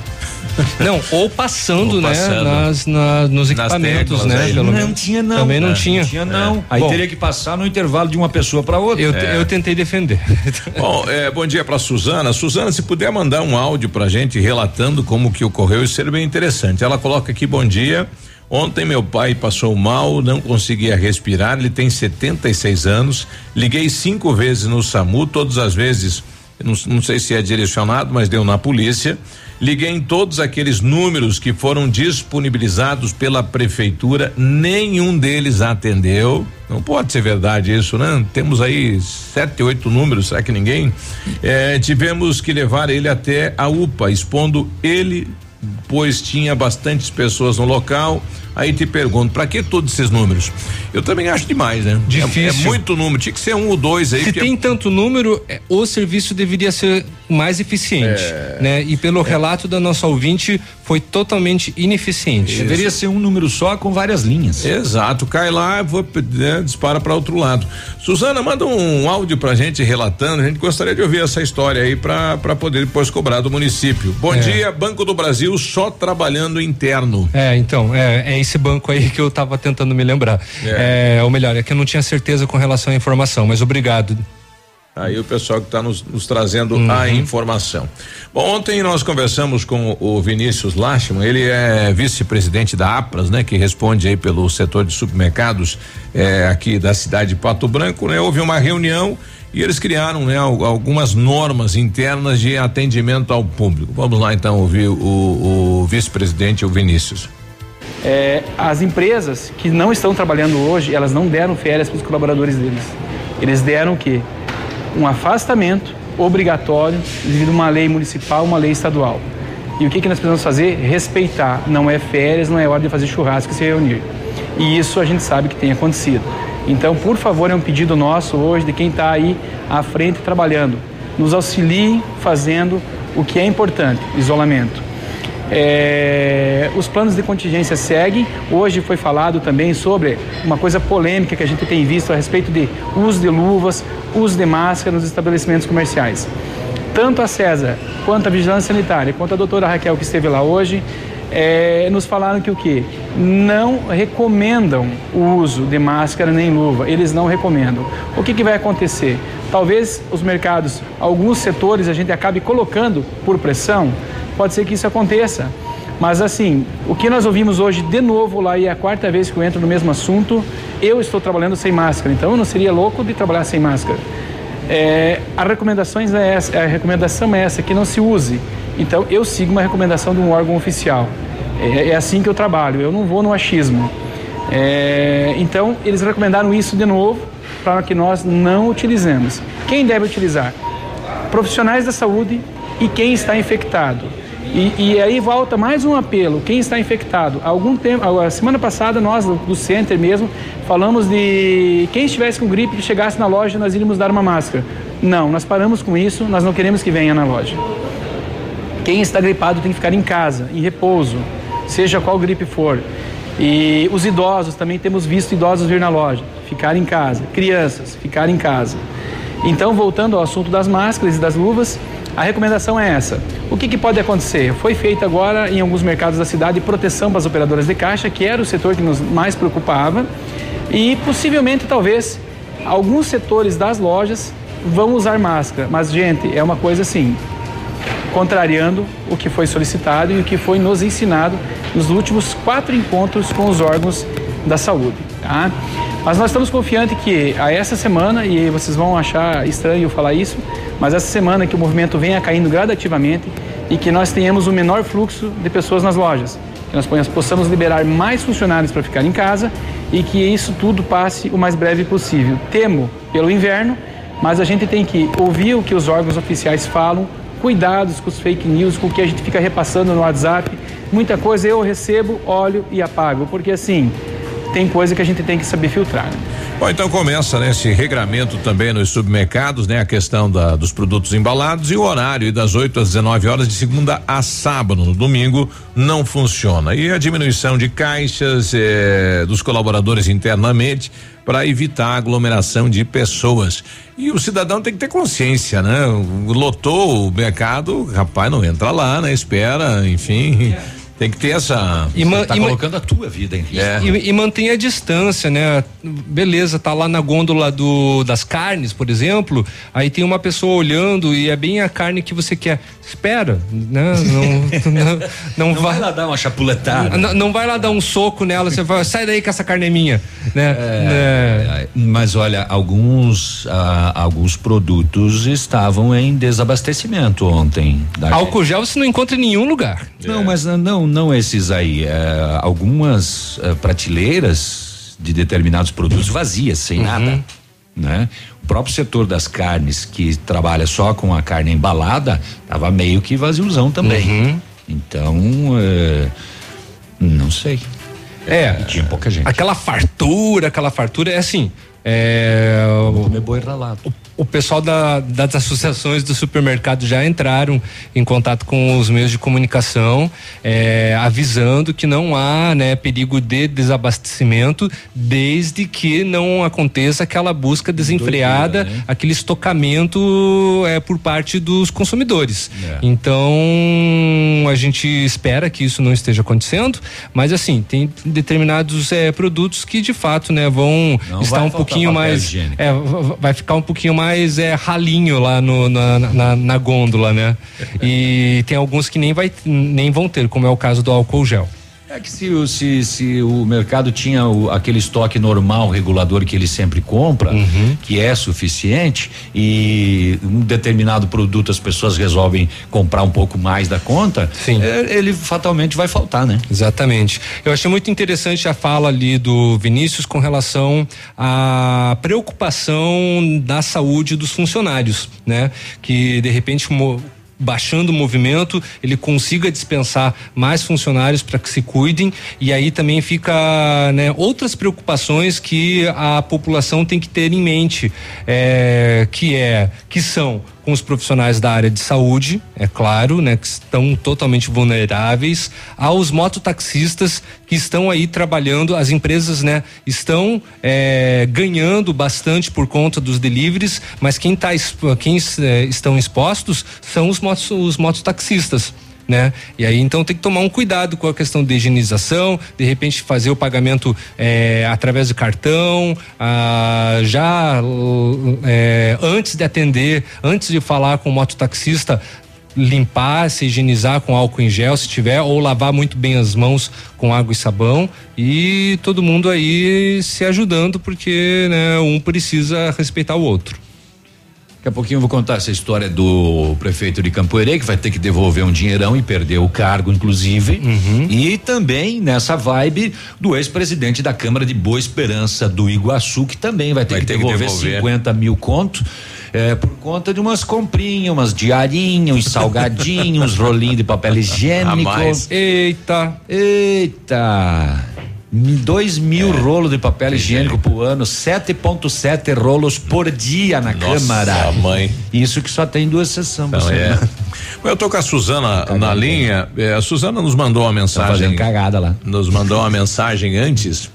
Não, ou passando, Ou né? passando. Nas, na- nos equipamentos, teclas né? aí. Pelo Não tinha não. Também não É, tinha. Não tinha não. Aí Bom, teria que passar no intervalo de uma pessoa para outra. Eu, É. eu tentei defender. Bom, é, bom dia para Suzana. Suzana, se puder mandar um áudio pra gente relatando como que ocorreu, isso seria bem interessante. Ela coloca aqui, bom dia. Ontem meu pai passou mal, não conseguia respirar, ele tem 76 anos. Liguei cinco vezes no SAMU, todas as vezes, não, não sei se é direcionado, mas deu na polícia. Liguei em todos aqueles números que foram disponibilizados pela prefeitura, nenhum deles atendeu. Não pode ser verdade isso, né? Temos aí sete, oito números, será que ninguém? Eh, tivemos que levar ele até a UPA, expondo ele, pois tinha bastantes pessoas no local. Aí te pergunto, para que todos esses números? Eu também acho demais, né? É- É, Difícil. muito número, tinha que ser um ou dois aí. Se tem tanto número, é, o serviço deveria ser mais eficiente, É. né? E pelo relato da nossa ouvinte, foi totalmente ineficiente. Deveria ser um número só com várias linhas. Exato, cai lá, vou, né, dispara para outro lado. Suzana, manda um áudio pra gente relatando, a gente gostaria de ouvir essa história aí pra para poder depois cobrar do município. Bom É. dia, Banco do Brasil só trabalhando interno. É, então, é, é esse banco aí que eu tava tentando me lembrar. É. ou melhor, é que eu não tinha certeza com relação à informação, mas obrigado. Aí o pessoal que está nos, nos trazendo Uhum. a informação. Bom, ontem nós conversamos com o Vinícius Lachman, ele é vice-presidente da APRAS, né? Que responde aí pelo setor de supermercados eh, aqui da cidade de Pato Branco, né? Houve uma reunião e eles criaram, né? al- Algumas normas internas de atendimento ao público. Vamos lá então ouvir o, o vice-presidente, o Vinícius. É, as empresas que não estão trabalhando hoje, elas não deram férias para os colaboradores deles. Eles deram o quê? Um afastamento obrigatório devido a uma lei municipal, uma lei estadual. E o que, que nós precisamos fazer? Respeitar. Não é férias, não é hora de fazer churrasco e se reunir. E isso a gente sabe que tem acontecido. Então, por favor, é um pedido nosso hoje de quem está aí à frente trabalhando. Nos auxilie fazendo o que é importante, isolamento. É, os planos de contingência seguem. Hoje foi falado também sobre uma coisa polêmica que a gente tem visto a respeito de uso de luvas, uso de máscara nos estabelecimentos comerciais. Tanto a César, quanto a Vigilância Sanitária, quanto a doutora Raquel que esteve lá hoje, é, nos falaram que o que? Não recomendam o uso de máscara nem luva. Eles não recomendam. O que, que vai acontecer? Talvez os mercados, alguns setores a gente acabe colocando por pressão. Pode ser que isso aconteça. Mas assim, o que nós ouvimos hoje de novo lá e é a quarta vez que eu entro no mesmo assunto, eu estou trabalhando sem máscara. Então eu não seria louco de trabalhar sem máscara. É, a, recomendações é essa, a recomendação é essa, que não se use. Então eu sigo uma recomendação de um órgão oficial. É, é assim que eu trabalho, eu não vou no achismo. É, então eles recomendaram isso de novo para que nós não utilizemos. Quem deve utilizar? Profissionais da saúde e quem está infectado. E, e aí volta mais um apelo, quem está infectado. Algum tempo, a semana passada nós do Center mesmo falamos de quem estivesse com gripe que chegasse na loja nós iríamos dar uma máscara. Não, nós paramos com isso, nós não queremos que venha na loja. Quem está gripado tem que ficar em casa, em repouso, seja qual gripe for. E os idosos também temos visto idosos vir na loja, ficar em casa. Crianças, ficar em casa. Então, voltando ao assunto das máscaras e das luvas, a recomendação é essa. O que, que pode acontecer? Foi feita agora em alguns mercados da cidade proteção para as operadoras de caixa, que era o setor que nos mais preocupava, e possivelmente, talvez, alguns setores das lojas vão usar máscara. Mas, gente, é uma coisa assim, contrariando o que foi solicitado e o que foi nos ensinado nos últimos quatro encontros com os órgãos da saúde. Tá? Mas nós estamos confiantes que a essa semana, e vocês vão achar estranho eu falar isso, mas essa semana que o movimento venha caindo gradativamente e que nós tenhamos o menor fluxo de pessoas nas lojas, que nós possamos liberar mais funcionários para ficar em casa e que isso tudo passe o mais breve possível. Temo pelo inverno, Mas a gente tem que ouvir o que os órgãos oficiais falam, cuidados com os fake news, com o que a gente fica repassando no WhatsApp. Muita coisa eu recebo, olho e apago, porque assim, tem coisa que a gente tem que saber filtrar. Né? Bom, então começa né, esse regramento também nos supermercados, né? A questão da, dos produtos embalados e o horário das 8 às 19 horas de segunda a sábado. No domingo não funciona. E a diminuição de caixas eh, dos colaboradores internamente para evitar aglomeração de pessoas. E o cidadão tem que ter consciência, né? Lotou o mercado, rapaz, não entra lá, né? Espera, enfim. É. Tem que ter essa. E tá colocando a tua vida em risco. É. E, e mantém a distância, né? Beleza, tá lá na gôndola do, das carnes, por exemplo, aí tem uma pessoa olhando e é bem a carne que você quer. Espera, né? Não, não, não, não vai, vai, lá dar uma chapuletada. Não, não, vai lá dar um soco nela, você vai, sai daí que essa carne é minha, né? É, é. Mas olha, alguns ah, alguns produtos estavam em desabastecimento ontem. Álcool gel você não encontra em nenhum lugar. Não, mas não não esses aí. É, algumas é, prateleiras de determinados produtos vazias, sem uhum. nada. Né? O próprio setor das carnes, que trabalha só com a carne embalada, estava meio que vaziozão também. Uhum. Então, é, não sei. É, tinha pouca gente. Aquela fartura, aquela fartura é assim. É, Vou comer boi ralado. O, o pessoal da, das associações do supermercado já entraram em contato com os meios de comunicação, é, avisando que não há né, perigo de desabastecimento, desde que não aconteça aquela busca desenfreada, Doideira, né? aquele estocamento é, por parte dos consumidores. É. Então, a gente espera que isso não esteja acontecendo, mas assim, tem determinados é, produtos que de fato né, vão não estar um pouquinho mais. É, vai ficar um pouquinho mais mais é, ralinho lá no, na, na, na gôndola, né? E tem alguns que nem, vai, nem vão ter, como é o caso do álcool gel. É que se, se, se o mercado tinha o, aquele estoque normal, regulador que ele sempre compra, uhum. que é suficiente, e um determinado produto as pessoas resolvem comprar um pouco mais da conta, é, ele fatalmente vai faltar, né? Exatamente. Eu achei muito interessante a fala ali do Vinícius com relação à preocupação da saúde dos funcionários, né? Que de repente baixando o movimento, ele consiga dispensar mais funcionários para que se cuidem. E aí também fica né, outras preocupações que a população tem que ter em mente, é, que é que são com os profissionais da área de saúde, é claro, né, que estão totalmente vulneráveis, aos mototaxistas que estão aí trabalhando, as empresas, né, estão é, ganhando bastante por conta dos deliveries, mas quem tá quem é, estão expostos são os motos, os mototaxistas né? E aí então tem que tomar um cuidado com a questão de higienização, de repente fazer o pagamento é, através do cartão, ah, já é, antes de atender, antes de falar com o mototaxista, limpar, se higienizar com álcool em gel se tiver, ou lavar muito bem as mãos com água e sabão e todo mundo aí se ajudando porque né, um precisa respeitar o outro. Daqui a pouquinho eu vou contar essa história do prefeito de Campo Herê, que vai ter que devolver um dinheirão e perder o cargo, inclusive. Uhum. E também nessa vibe do ex-presidente da Câmara de Boa Esperança do Iguaçu, que também vai ter, vai que, ter devolver que devolver 50 mil conto. É, por conta de umas comprinhas, umas diarinhas, uns salgadinhos, uns rolinhos de papel higiênico. Eita, eita. Dois mil é. rolos de papel higiênico por ano, 7,7 rolos por dia na Nossa, Câmara. mãe. Isso que só tem duas sessões. É. Eu tô com a Suzana tá na linha. É, a Suzana nos mandou uma mensagem. Tá cagada lá. Nos mandou uma mensagem antes.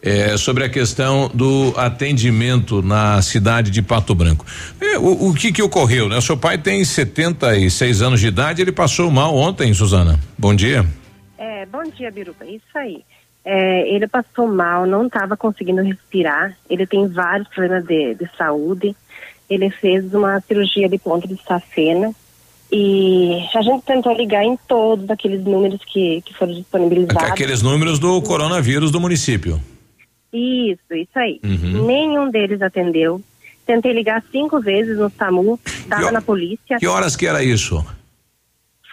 É, sobre a questão do atendimento na cidade de Pato Branco. É, o, o, que que ocorreu, né? O seu pai tem 76 anos de idade, ele passou mal ontem, Suzana. Bom dia. É, bom dia, Biruba. Isso aí. É, ele passou mal, não estava conseguindo respirar. Ele tem vários problemas de, de, saúde. Ele fez uma cirurgia de ponta de safena. E a gente tentou ligar em todos aqueles números que, que foram disponibilizados. Aqueles números do coronavírus do município. Isso, isso aí. Uhum. Nenhum deles atendeu. Tentei ligar cinco vezes no SAMU, estava na polícia. Que horas que era isso?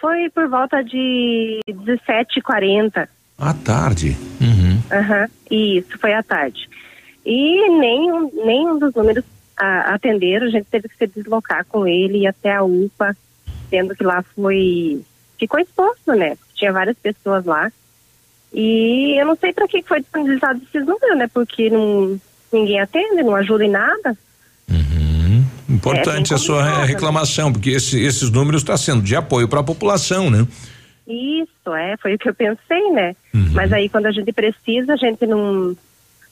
Foi por volta de 17h40. À tarde. Uhum. Uhum, isso, foi à tarde. E nenhum, nenhum dos números a, atender, a gente teve que se deslocar com ele e até a UPA, sendo que lá foi ficou exposto, né? Tinha várias pessoas lá. E eu não sei para que foi disponibilizado esses números, né? Porque não, ninguém atende, não ajuda em nada. Importante É, a sua né? reclamação, porque esse- esses números estão sendo de apoio para a população, né? Isso, é, foi o que eu pensei, né? Mas aí quando a gente precisa, a gente não,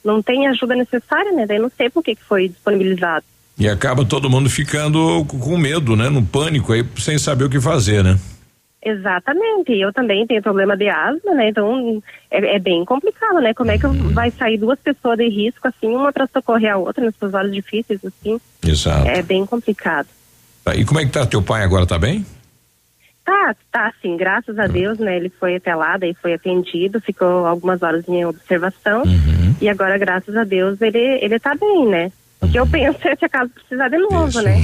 não tem a ajuda necessária, né? Daí não sei por que, que foi disponibilizado. E acaba todo mundo ficando com medo, né? No pânico aí, sem saber o que fazer, né? Exatamente, eu também tenho problema de asma, né? Então é, é bem complicado, né? Como é que vai sair duas pessoas de risco, assim, uma para socorrer a outra nessas horas difíceis, assim? Exato. É bem complicado. Tá, E como é que tá teu pai agora, tá bem? Tá, tá, sim, graças a Deus, né? Ele foi até lá, daí foi atendido, ficou algumas horas em observação. E agora, graças a Deus, ele, ele tá bem, né? O que eu penso é se acaso precisar de novo, né?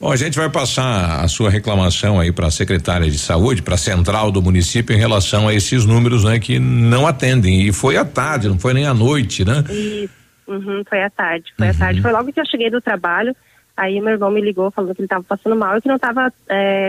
Bom, a gente vai passar a sua reclamação aí para a secretária de saúde, para a central do município em relação a esses números, né, que não atendem. E foi à tarde, não foi nem à noite, né? Isso, uhum, foi à tarde, foi à tarde. Foi logo que eu cheguei do trabalho, aí meu irmão me ligou falando que ele estava passando mal e que não estava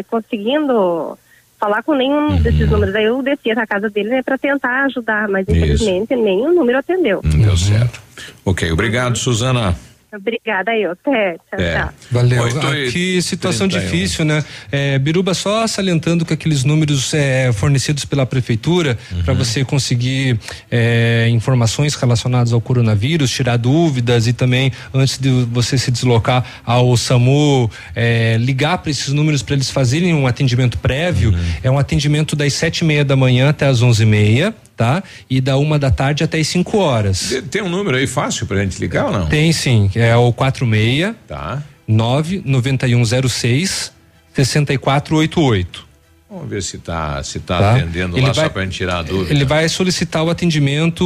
conseguindo falar com nenhum desses números. Aí eu desci até a casa dele né, para tentar ajudar, mas infelizmente nenhum número atendeu. Não deu certo. Ok, obrigado, Suzana. Obrigada, eu. Até, tchau, É. tchau. Valeu. Oito e Aqui situação 31. difícil, né? É, Biruba, só salientando que aqueles números é, fornecidos pela prefeitura para você conseguir é, informações relacionadas ao coronavírus, tirar dúvidas e também antes de você se deslocar ao SAMU, é, ligar para esses números para eles fazerem um atendimento prévio. É um atendimento das sete e meia da manhã até as onze e meia, tá? E da uma da tarde até as cinco horas. Te- Tem um número aí fácil pra gente ligar ou não? Tem sim, é o 46 Tá. 99106 6488. Vamos ver se tá, se tá, Tá. atendendo Ele lá vai- só pra gente tirar a dúvida. Ele vai solicitar o atendimento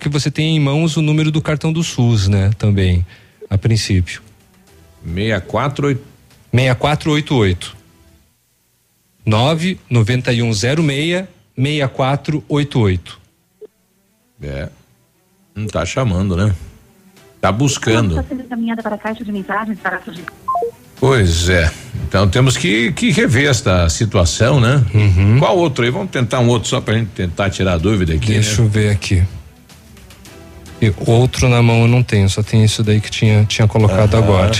que você tem em mãos o número do cartão do SUS, né? Também, a princípio. 64 6488. 99106 6488. É. Não tá chamando, né? Tá buscando. sendo encaminhada para a caixa de mensagens para a Pois é. Então temos que, que rever esta situação, né? Uhum. Qual outro aí? Vamos tentar um outro só pra gente tentar tirar a dúvida aqui. Deixa né? eu ver aqui. E outro na mão eu não tenho, só tem isso daí que tinha, tinha colocado Aham. agora.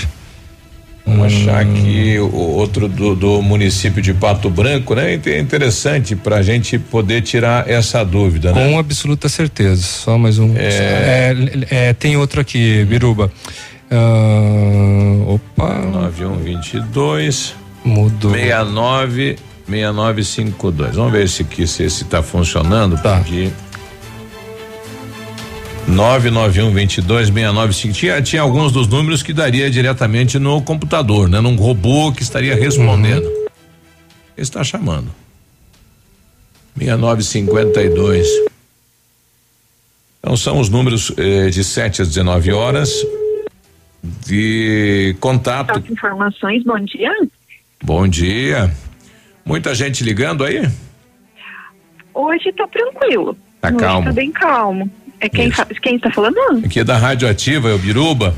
Vamos achar Hum. aqui o outro do, do município de Pato Branco, né? Inte- interessante pra gente poder tirar essa dúvida, né? Com absoluta certeza. Só mais um. É, é, tem outro aqui, Biruba. Ah, opa. 9122 Mudou. 69 6952. Vamos ver se aqui se esse tá funcionando. Tá. 991 22 695. Tinha, tinha alguns dos números que daria diretamente no computador, né? Num robô que estaria respondendo. Está chamando. 6952. Então são os números eh, de 7 às 19 horas de contato. Informações, bom dia. Bom dia. Muita gente ligando aí? Hoje tá tranquilo. Tá Hoje calmo. Tá bem calmo. É quem, fa- quem está falando? Aqui é da Rádio Ativa, é o Biruba.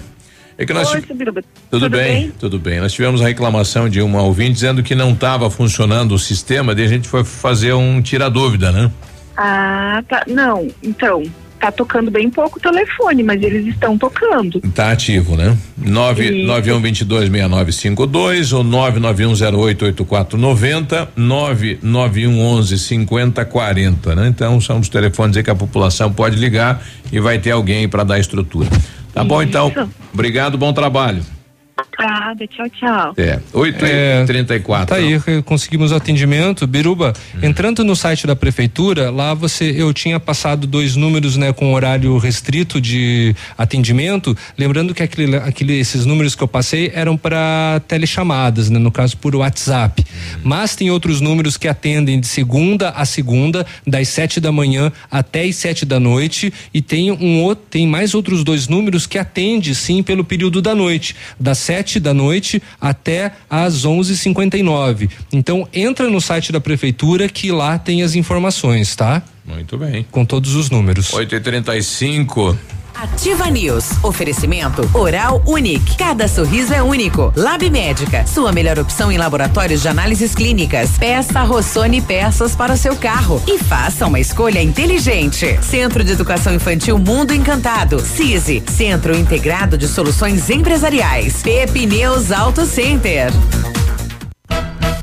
É que nós Oi, Biruba. Tudo, bem? Tudo bem. Nós tivemos a reclamação de uma ouvinte dizendo que não estava funcionando o sistema, daí a gente foi fazer um tira dúvida, né? Ah, tá. Não, então, tá tocando bem pouco o telefone, mas eles estão tocando. Tá ativo, né? Nove Isso. nove um vinte dois meia nove cinco dois ou nove nove um zero oito oito quatro noventa nove nove um onze cinquenta quarenta, né? Então são os telefones aí que a população pode ligar e vai ter alguém para dar estrutura. Tá bom então? Obrigado, bom trabalho. Tchau, tchau. É, oito e trinta e quatro. Tá aí, conseguimos o atendimento. Biruba, entrando no site da prefeitura, lá você, eu tinha passado dois números, né, com horário restrito de atendimento. Lembrando que aquele, aquele, esses números que eu passei eram para telechamadas, né, no caso por WhatsApp. Mas tem outros números que atendem de segunda a segunda, das sete da manhã até as sete da noite. E tem um outro, tem mais outros dois números que atende sim pelo período da noite, das sete da noite até às onze e cinquenta e nove. Então entra no site da prefeitura que lá tem as informações, tá? Muito bem. Com todos os números. 8 e 35 Ativa News. Oferecimento Oral Unique. Cada sorriso é único. Lab Médica. Sua melhor opção em laboratórios de análises clínicas. Peça Rossoni peças para o seu carro e faça uma escolha inteligente. Centro de Educação Infantil Mundo Encantado. CISI. Centro Integrado de Soluções Empresariais. Pepineus Auto Center.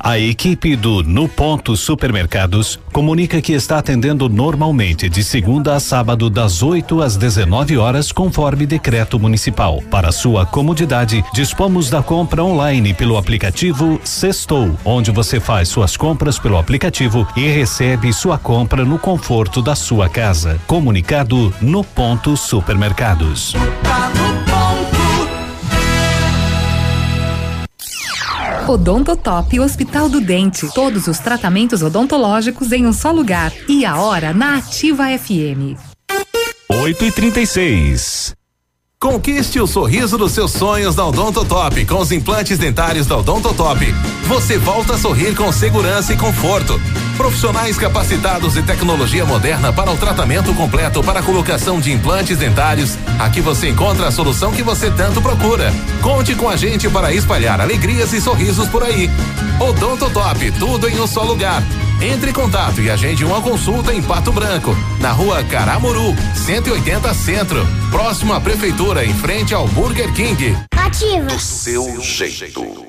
A equipe do No Ponto Supermercados comunica que está atendendo normalmente de segunda a sábado das 8 às 19 horas conforme decreto municipal. Para sua comodidade, dispomos da compra online pelo aplicativo Sextou, onde você faz suas compras pelo aplicativo e recebe sua compra no conforto da sua casa. Comunicado No Ponto Supermercados. Odontotop Hospital do Dente. Todos os tratamentos odontológicos em um só lugar. E a hora na Ativa FM. 8 e 36 Conquiste o sorriso dos seus sonhos da Odontotop com os implantes dentários da Odontotop. Você volta a sorrir com segurança e conforto. Profissionais capacitados e tecnologia moderna para o tratamento completo para a colocação de implantes dentários. Aqui você encontra a solução que você tanto procura. Conte com a gente para espalhar alegrias e sorrisos por aí. Odontotop, tudo em um só lugar. Entre em contato e agende uma consulta em Pato Branco, na rua Caramuru, 180 Centro, próximo à Prefeitura, em frente ao Burger King. Ativa. Seu jeito.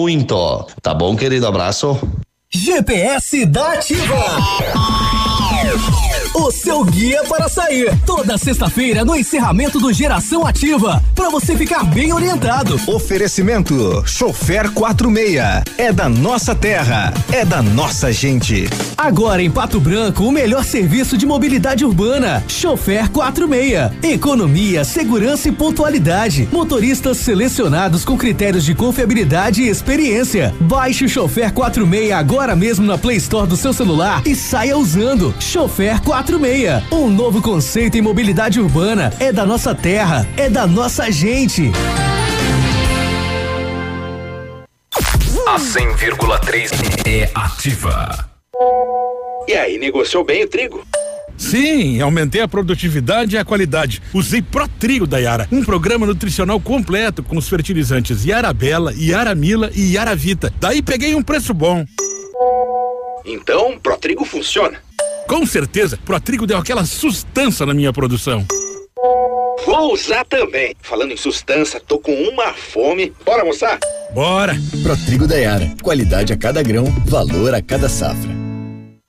Tá bom, querido? Abraço. GPS da Ativa. O seu guia para sair. Toda sexta-feira no encerramento do Geração Ativa. Para você ficar bem orientado. Oferecimento: Chofer 46. É da nossa terra. É da nossa gente. Agora em Pato Branco, o melhor serviço de mobilidade urbana. Chofer 46. Economia, segurança e pontualidade. Motoristas selecionados com critérios de confiabilidade e experiência. Baixe o Chofer 46 agora mesmo na Play Store do seu celular e saia usando. Chofer 46. Um novo conceito em mobilidade urbana. É da nossa terra. É da nossa gente. A 100,3 é ativa. E aí, negociou bem o trigo? Sim, aumentei a produtividade e a qualidade. Usei Protrigo da Yara, um programa nutricional completo com os fertilizantes Yara Bela, Yara Mila e Yara Vita. Daí peguei um preço bom. Então, Protrigo funciona. Com certeza, Protrigo deu aquela sustância na minha produção. Vou usar também. Falando em sustância, tô com uma fome. Bora almoçar? Bora! Protrigo da Yara. Qualidade a cada grão, valor a cada safra.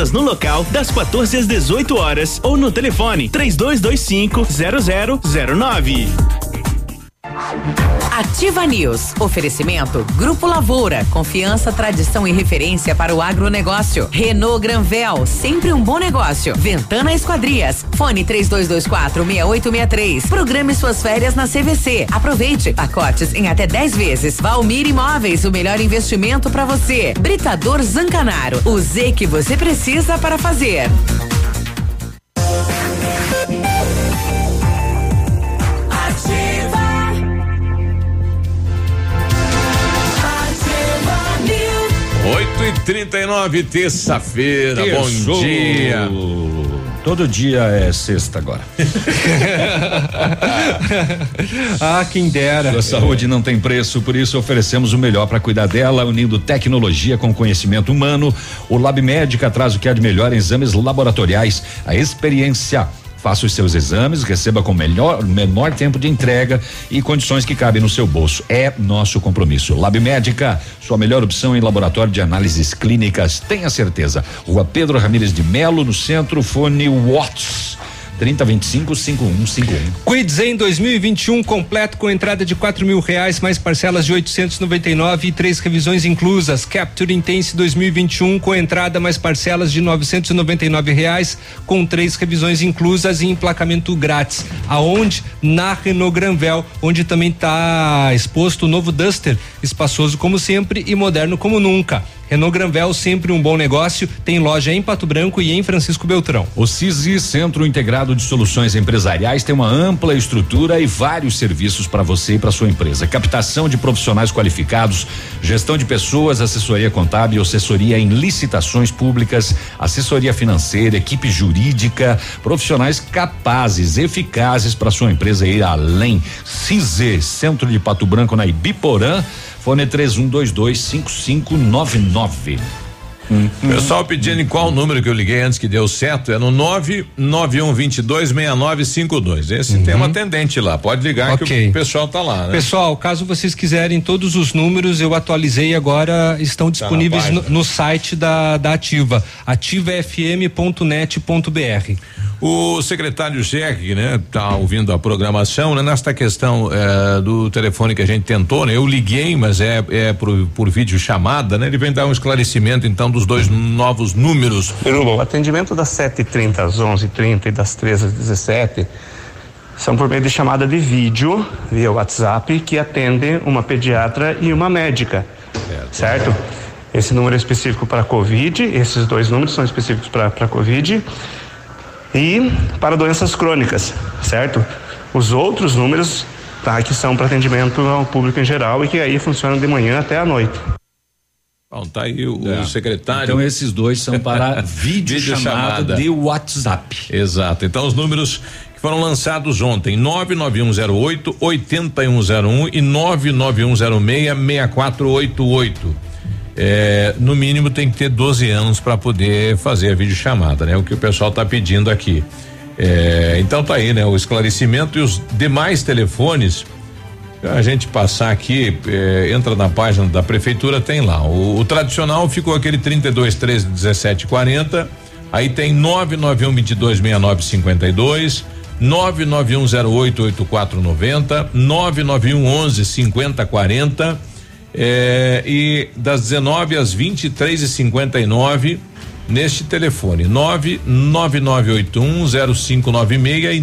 vendas no local das 14 às 18 horas ou no telefone 3225 0009. Ativa News. Oferecimento Grupo Lavoura. Confiança, tradição e referência para o agronegócio. Renault Granvel. Sempre um bom negócio. Ventana Esquadrias. Fone 3224 6863. Programe suas férias na CVC. Aproveite. Pacotes em até 10 vezes. Valmir Imóveis. O melhor investimento para você. Britador Zancanaro. O Z que você precisa para fazer. Oito e trinta e nove, terça-feira, bom dia. Todo dia é sexta agora. ah, quem dera. Sua saúde não tem preço, por isso oferecemos o melhor para cuidar dela, unindo tecnologia com conhecimento humano. O Lab Médica traz o que há de melhor em exames laboratoriais, a experiência Faça os seus exames, receba com melhor, menor tempo de entrega e condições que cabem no seu bolso. É nosso compromisso. Lab Médica, sua melhor opção em laboratório de análises clínicas, tenha certeza. Rua Pedro Ramires de Melo, no centro, fone Watts. 3025 5151. Quid em 2021 completo com entrada de quatro mil reais, mais parcelas de 899 e três revisões inclusas. Capture Intense 2021 com entrada mais parcelas de 999 reais, com três revisões inclusas e emplacamento grátis. Aonde? Na Renault Granvel, onde também está exposto o novo Duster, espaçoso como sempre e moderno como nunca. Renault Granvel, sempre um bom negócio, tem loja em Pato Branco e em Francisco Beltrão. O CISI, Centro Integrado de Soluções Empresariais, tem uma ampla estrutura e vários serviços para você e para sua empresa. Captação de profissionais qualificados, gestão de pessoas, assessoria contábil, assessoria em licitações públicas, assessoria financeira, equipe jurídica, profissionais capazes, eficazes para sua empresa ir além. CISI, Centro de Pato Branco na Ibiporã. Fone 31225599. Hum. Pessoal pedindo em qual número que eu liguei antes que deu certo, é no 991226952. Esse uhum. tem uma atendente lá, pode ligar okay. que o pessoal tá lá, né? Pessoal, caso vocês quiserem todos os números, eu atualizei agora estão tá disponíveis tá no, no, site da, da Ativa, ativafm.net.br. O secretário Cheque, né, tá ouvindo a programação, né, nesta questão eh, do telefone que a gente tentou, né, eu liguei, mas é, é por, por vídeo chamada, né, ele vem dar um esclarecimento então dos dois novos números. O atendimento das 7h30 às 11h30 e das 13 às 17 são por meio de chamada de vídeo via WhatsApp que atende uma pediatra e uma médica, certo? certo? Esse número é específico para Covid, esses dois números são específicos para Covid e para doenças crônicas, certo? Os outros números tá, que são para atendimento ao público em geral e que aí funcionam de manhã até à noite. Bom, tá aí o, é. o secretário. Então esses dois são para vídeo, chamada de WhatsApp. Exato. Então os números que foram lançados ontem: 99108 8101 e 99106 6488 é, no mínimo tem que ter 12 anos para poder fazer a videochamada, né? O que o pessoal está pedindo aqui. É, então tá aí, né? O esclarecimento e os demais telefones. A gente passar aqui, é, entra na página da prefeitura, tem lá. O, o tradicional ficou aquele 32 13 17 40. Aí tem 991 22 69 52. 99108 8490, 991 11 5040 é, e das 19 às 23 e 59 neste telefone 999810596 e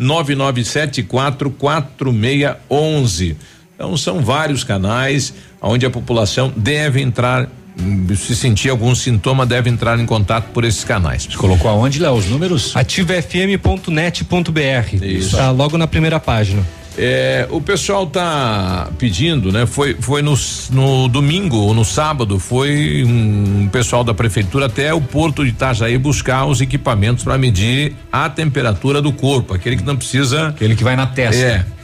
999744611. Então são vários canais onde a população deve entrar se sentir algum sintoma deve entrar em contato por esses canais. Você colocou aonde lá os números? ativafm.net.br. Isso. Tá logo na primeira página. É, o pessoal tá pedindo, né? Foi, foi no, no domingo ou no sábado, foi um pessoal da prefeitura até o porto de Itajaí buscar os equipamentos para medir a temperatura do corpo, aquele que não precisa. Aquele que vai na testa. É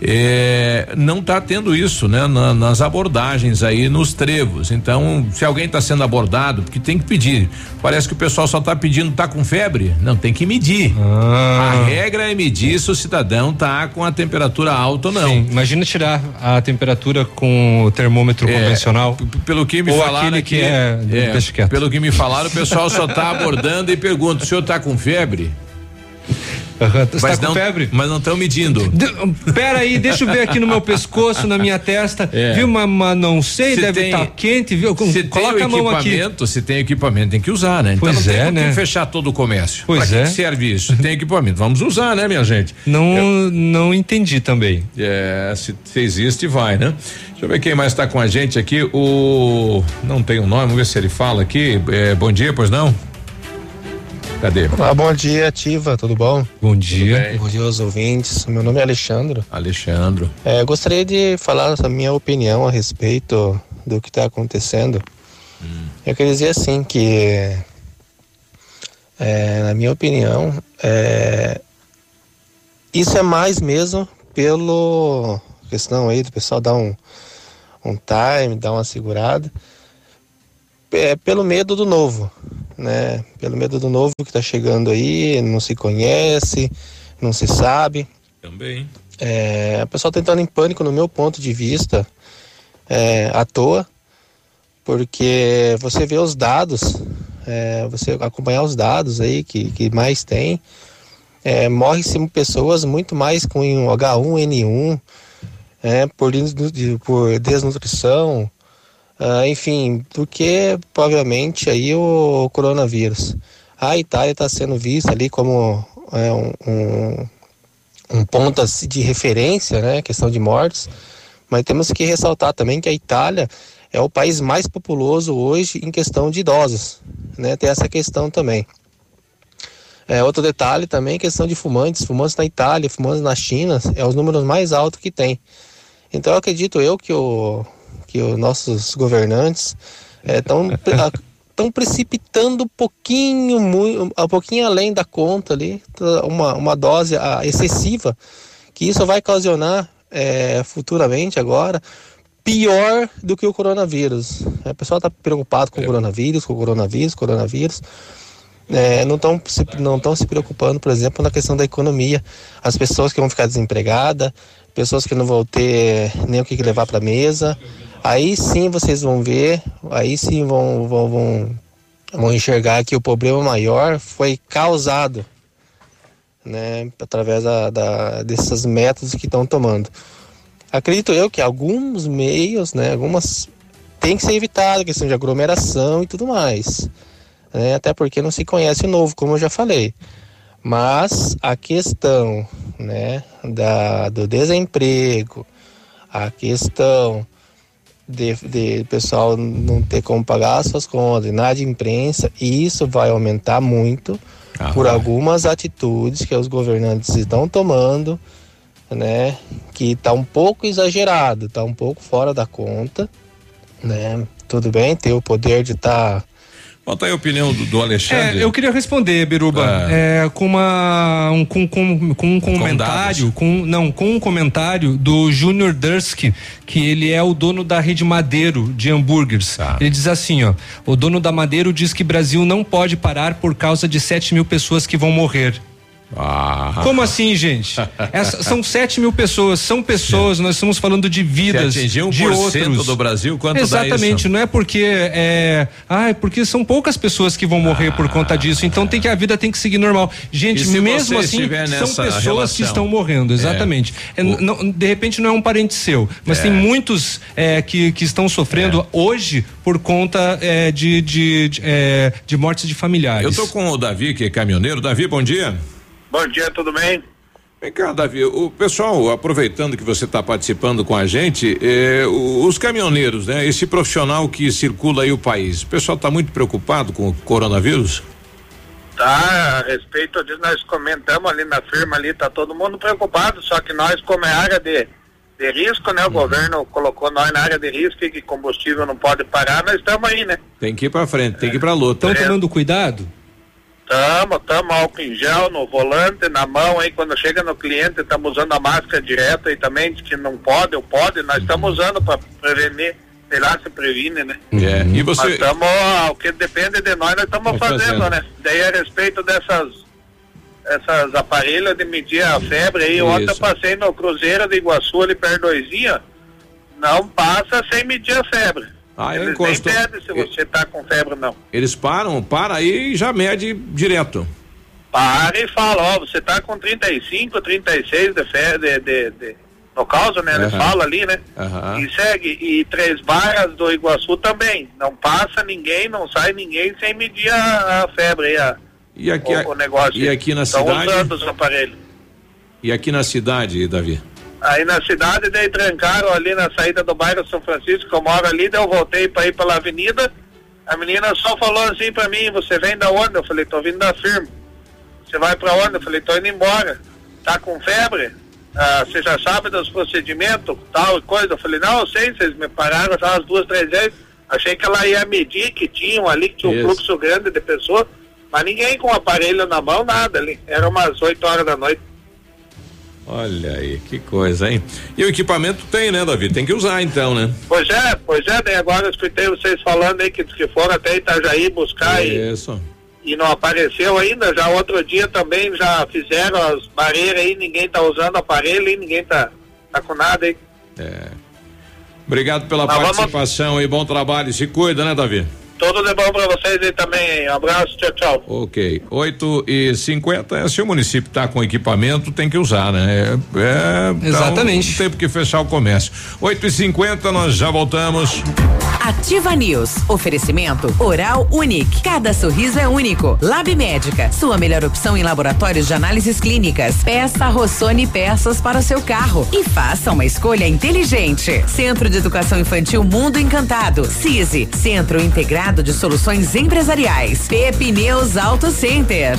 é, não está tendo isso, né? Na, nas abordagens aí nos trevos. Então, se alguém está sendo abordado, porque tem que pedir. Parece que o pessoal só está pedindo, tá com febre? Não, tem que medir. Ah. A regra é medir se o cidadão tá com a temperatura alta ou não. Sim, imagina tirar a temperatura com o termômetro é, convencional. Pelo que me ou falaram aqui, que é, é pelo que me falaram, o pessoal só está abordando e pergunta: o senhor está com febre? Uhum. Mas tá não, febre? Mas não estão medindo. De, pera aí, deixa eu ver aqui no meu pescoço, na minha testa. É. Viu, mas, mas não sei, se deve estar tá quente, viu? Se Coloca a mão aqui. Se tem equipamento, tem que usar, né? Então pois não é, tem, né? que fechar todo o comércio. Pois pra é. que serve isso? Tem equipamento. Vamos usar, né, minha gente? Não, eu, não entendi também. É, se, se existe, vai, né? Deixa eu ver quem mais está com a gente aqui. O. Não tem o um nome, vamos ver se ele fala aqui. É, bom dia, pois não? Cadê? Olá, bom dia, Ativa, tudo bom? Bom dia. Bom dia aos ouvintes. Meu nome é Alexandre. Alexandre. É, gostaria de falar a minha opinião a respeito do que está acontecendo. Hum. Eu queria dizer assim que, é, na minha opinião, é, isso é mais mesmo pelo questão aí do pessoal dar um, um time, dar uma segurada, é, pelo medo do novo né? Pelo medo do novo que está chegando aí, não se conhece, não se sabe. Também. É, o pessoal tá entrando em pânico, no meu ponto de vista, é, à toa, porque você vê os dados, é, você acompanhar os dados aí que, que mais tem, é, morre-se pessoas muito mais com H1N1, é, por, por desnutrição, ah, enfim, do que provavelmente aí o coronavírus. A Itália está sendo vista ali como é, um, um, um ponto de referência, né, questão de mortes, mas temos que ressaltar também que a Itália é o país mais populoso hoje em questão de idosos, né, tem essa questão também. É, outro detalhe também, questão de fumantes, fumantes na Itália, fumantes na China, é os números mais altos que tem. Então acredito eu que, o, que os nossos governantes estão é, estão precipitando um pouquinho, um pouquinho além da conta ali, uma, uma dose excessiva, que isso vai ocasionar é, futuramente agora pior do que o coronavírus. O pessoal está preocupado com o coronavírus, com o coronavírus, coronavírus. É, não estão se, não se preocupando, por exemplo, na questão da economia. As pessoas que vão ficar desempregadas, pessoas que não vão ter nem o que levar para a mesa. Aí sim vocês vão ver, aí sim vão, vão, vão, vão enxergar que o problema maior foi causado né, através da, da, desses métodos que estão tomando. Acredito eu que alguns meios, né, algumas tem que ser evitado, questão de aglomeração e tudo mais. Né, até porque não se conhece o novo, como eu já falei. Mas a questão né, da, do desemprego, a questão de, de pessoal não ter como pagar as suas contas, nada de imprensa, e isso vai aumentar muito ah, por algumas atitudes que os governantes estão tomando, né, que está um pouco exagerado, está um pouco fora da conta, né, tudo bem, ter o poder de estar tá Conta aí a opinião do, do Alexandre. É, eu queria responder, Biruba, é. É, com uma um, com, com, com um comentário, com, não, com um comentário do Júnior Dursky, que ele é o dono da rede Madeiro de hambúrgueres. Tá. Ele diz assim, ó, o dono da Madeiro diz que Brasil não pode parar por causa de 7 mil pessoas que vão morrer. Ah. Como assim, gente? Essa, são 7 mil pessoas, são pessoas, nós estamos falando de vidas de outros. do Brasil, quanto Exatamente, não é porque é, ah, é porque são poucas pessoas que vão morrer ah. por conta disso, então tem que a vida tem que seguir normal. Gente, mesmo assim, são pessoas relação? que estão morrendo, exatamente. É. É, não, de repente não é um parente seu, mas tem é. muitos é, que, que estão sofrendo é. hoje por conta de, de, de, de mortes de familiares. Eu tô com o Davi, que é caminhoneiro. Davi, bom dia. Bom dia, tudo bem? Vem cá, Davi, o pessoal, aproveitando que você está participando com a gente, eh, os caminhoneiros, né? Esse profissional que circula aí o país, o pessoal está muito preocupado com o coronavírus? Tá, a respeito disso, nós comentamos ali na firma ali, tá todo mundo preocupado, só que nós, como é área de, de risco, né? O uhum. governo colocou nós na área de risco e que combustível não pode parar, nós estamos aí, né? Tem que ir para frente, tem que ir para luta. Estão tomando cuidado? Tamo, tamo álcool em gel no volante, na mão aí, quando chega no cliente, estamos usando a máscara direta e também diz que não pode, ou pode, nós estamos usando para prevenir, sei lá se previne, né? É. E você... Mas estamos, o que depende de nós, nós estamos fazendo, fazendo, né? Daí a respeito dessas essas aparelhos de medir a febre aí, Isso. ontem eu passei no Cruzeiro de Iguaçu ali perto do não passa sem medir a febre. Ah, Eles nem pedem se você está com febre não. Eles param, para aí e já mede direto. Para e fala, ó, você está com 35, 36 de febre, de, de, de, no caso, né? Uhum. falam ali, né? Uhum. E segue. E três barras do Iguaçu também. Não passa ninguém, não sai ninguém sem medir a, a febre a, e aqui, o, o negócio. E aqui na Estão cidade? usando os aparelhos. E aqui na cidade, Davi? Aí na cidade, daí trancaram ali na saída do bairro São Francisco, que eu moro ali, daí eu voltei para ir pela avenida. A menina só falou assim para mim, você vem da onde? Eu falei, tô vindo da firma. Você vai para onde? Eu falei, tô indo embora. Tá com febre? Ah, você já sabe dos procedimentos, tal coisa? Eu falei, não, eu sei, vocês me pararam já umas duas, três vezes. Achei que ela ia medir que tinham ali, que tinha um Isso. fluxo grande de pessoas, mas ninguém com aparelho na mão, nada ali. Era umas 8 horas da noite. Olha aí, que coisa, hein? E o equipamento tem, né, Davi? Tem que usar então, né? Pois é, pois é, daí agora eu escutei vocês falando aí que, que foram até Itajaí buscar Isso. e, e não apareceu ainda. Já outro dia também já fizeram as barreiras aí, ninguém tá usando aparelho e ninguém tá, tá com nada aí. É. Obrigado pela Mas vamos- participação e bom trabalho. Se cuida, né, Davi? Tudo de bom pra vocês aí também. Um abraço, tchau, tchau. Ok. 8 e 50 se o município está com equipamento, tem que usar, né? É, é, Exatamente. Não tem porque fechar o comércio. 8 e 50 nós já voltamos. Ativa News. Oferecimento Oral Unique. Cada sorriso é único. Lab Médica. Sua melhor opção em laboratórios de análises clínicas. Peça Rossoni peças para o seu carro e faça uma escolha inteligente. Centro de Educação Infantil Mundo Encantado. CISI. Centro Integrado de Soluções Empresariais. Pepineus Auto Center.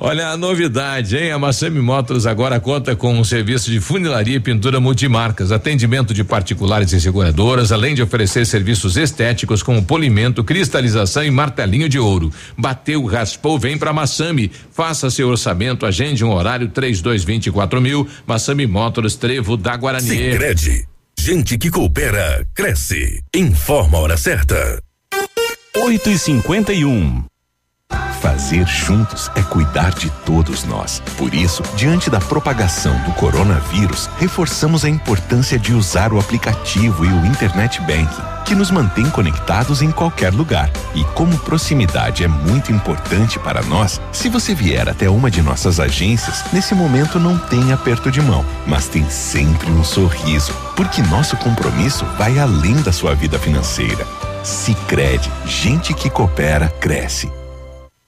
Olha a novidade, hein? A Massami Motors agora conta com um serviço de funilaria e pintura multimarcas, atendimento de particulares e seguradoras, além de oferecer serviços estéticos como polimento, cristalização e martelinho de ouro. Bateu, raspou, vem pra Massami. Faça seu orçamento, agende um horário 3224 mil. Massami Motors, Trevo da Guarani. Sicredi, gente que coopera, cresce. Informa a hora certa. 8 e 51 Fazer juntos é cuidar de todos nós. Por isso, diante da propagação do coronavírus, reforçamos a importância de usar o aplicativo e o Internet Banking, que nos mantém conectados em qualquer lugar. E como proximidade é muito importante para nós, se você vier até uma de nossas agências, nesse momento não tem aperto de mão, mas tem sempre um sorriso, porque nosso compromisso vai além da sua vida financeira. Sicredi, gente que coopera cresce.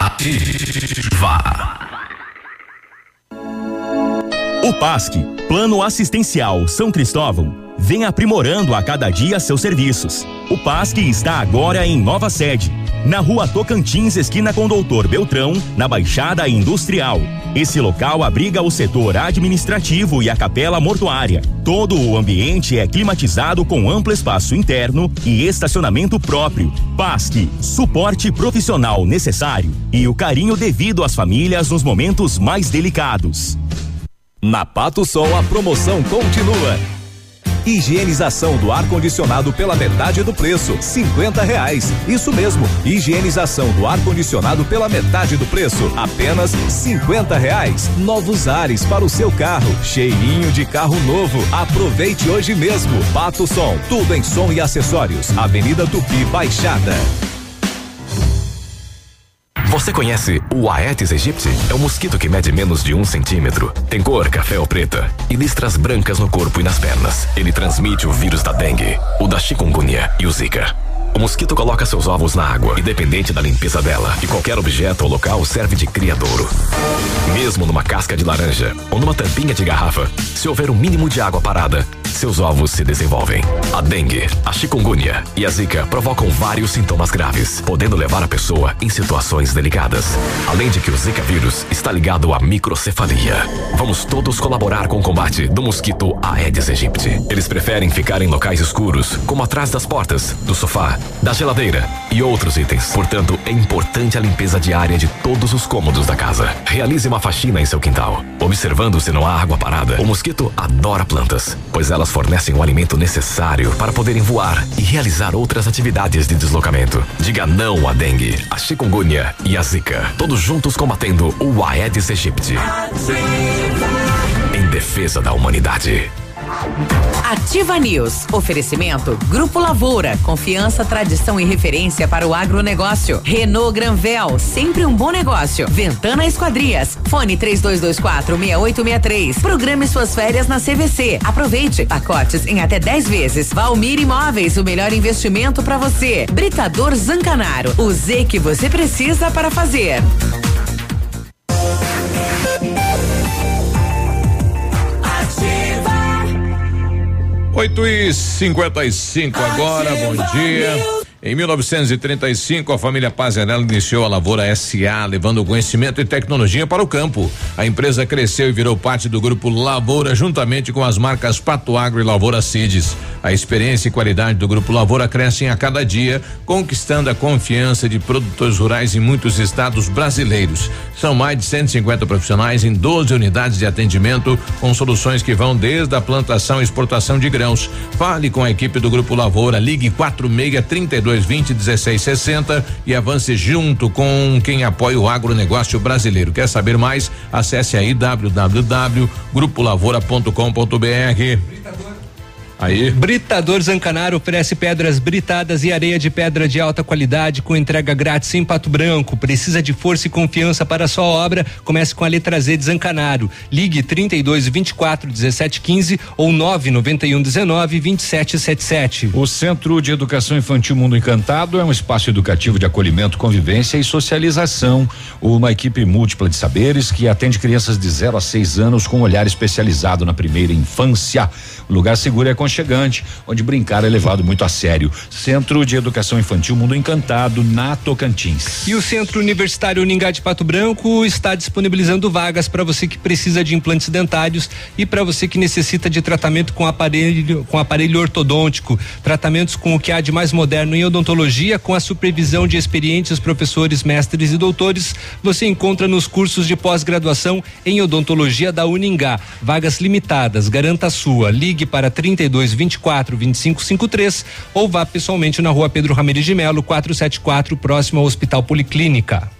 Ativa. O PASC, Plano Assistencial São Cristóvão, vem aprimorando a cada dia seus serviços. O PASC está agora em nova sede, na rua Tocantins, esquina com Doutor Beltrão, na Baixada Industrial. Esse local abriga o setor administrativo e a capela mortuária. Todo o ambiente é climatizado com amplo espaço interno e estacionamento próprio. PASC, suporte profissional necessário e o carinho devido às famílias nos momentos mais delicados. Na Pato Sol a promoção continua. Higienização do ar-condicionado pela metade do preço, cinquenta reais. Isso mesmo, higienização do ar-condicionado pela metade do preço, apenas cinquenta reais. Novos ares para o seu carro, cheirinho de carro novo. Aproveite hoje mesmo. Pato Som, tudo em som e acessórios. Avenida Tupi Baixada. Você conhece o Aedes aegypti? É um mosquito que mede menos de um centímetro. Tem cor café ou preta e listras brancas no corpo e nas pernas. Ele transmite o vírus da dengue, o da chikungunya e o zika. O mosquito coloca seus ovos na água, independente da limpeza dela, e qualquer objeto ou local serve de criadouro. Mesmo numa casca de laranja ou numa tampinha de garrafa, se houver um mínimo de água parada, seus ovos se desenvolvem. A dengue, a chikungunya e a zika provocam vários sintomas graves, podendo levar a pessoa em situações delicadas. Além de que o zika vírus está ligado à microcefalia. Vamos todos colaborar com o combate do mosquito Aedes aegypti. Eles preferem ficar em locais escuros, como atrás das portas, do sofá, da geladeira e outros itens. Portanto, é importante a limpeza diária de todos os cômodos da casa. Realize uma faxina em seu quintal, observando se não há água parada. O mosquito adora plantas, pois elas fornecem o alimento necessário para poderem voar e realizar outras atividades de deslocamento. Diga não à dengue, a chikungunya e a zika. Todos juntos combatendo o Aedes aegypti. Em defesa da humanidade. Ativa News. Oferecimento Grupo Lavoura. Confiança, tradição e referência para o agronegócio. Renault Granvel. Sempre um bom negócio. Ventana Esquadrias. Fone 3224 6863. Programe suas férias na CVC. Aproveite. Pacotes em até 10 vezes. Valmir Imóveis. O melhor investimento para você. Britador Zancanaro. O Z que você precisa para fazer. 8 e 55 agora, bom dia. Em 1935, a família Pazanello iniciou a Lavoura SA, levando conhecimento e tecnologia para o campo. A empresa cresceu e virou parte do grupo Lavoura, juntamente com as marcas Pato Agro e Lavoura Cides. A experiência e qualidade do grupo Lavoura crescem a cada dia, conquistando a confiança de produtores rurais em muitos estados brasileiros. São mais de 150 profissionais em 12 unidades de atendimento, com soluções que vão desde a plantação e exportação de grãos. Fale com a equipe do grupo Lavoura, ligue 46 32 3220 1660 e avance junto com quem apoia o agronegócio brasileiro. Quer saber mais? Acesse aí www.grupolavoura.com.br. Aí. Britador Zancanaro oferece pedras britadas e areia de pedra de alta qualidade com entrega grátis em Pato Branco. Precisa de força e confiança para a sua obra? Comece com a letra Z de Zancanaro. Ligue 32 24 17 15 ou 991 19 27 77. O Centro de Educação Infantil Mundo Encantado é um espaço educativo de acolhimento, convivência e socialização. Uma equipe múltipla de saberes que atende crianças de 0 a 6 anos com um olhar especializado na primeira infância. O lugar seguro é aconchegante, onde brincar é levado muito a sério. Centro de Educação Infantil Mundo Encantado, na Tocantins. E o Centro Universitário Uningá de Pato Branco está disponibilizando vagas para você que precisa de implantes dentários e para você que necessita de tratamento com aparelho com aparelho ortodôntico, tratamentos com o que há de mais moderno em odontologia, com a supervisão de experientes professores, mestres e doutores, você encontra nos cursos de pós-graduação em odontologia da Uningá. Vagas limitadas, garanta a sua. Ligue para 32 3224 2553 ou vá pessoalmente na rua Pedro Ramirez de Melo, 474, próximo ao Hospital Policlínica.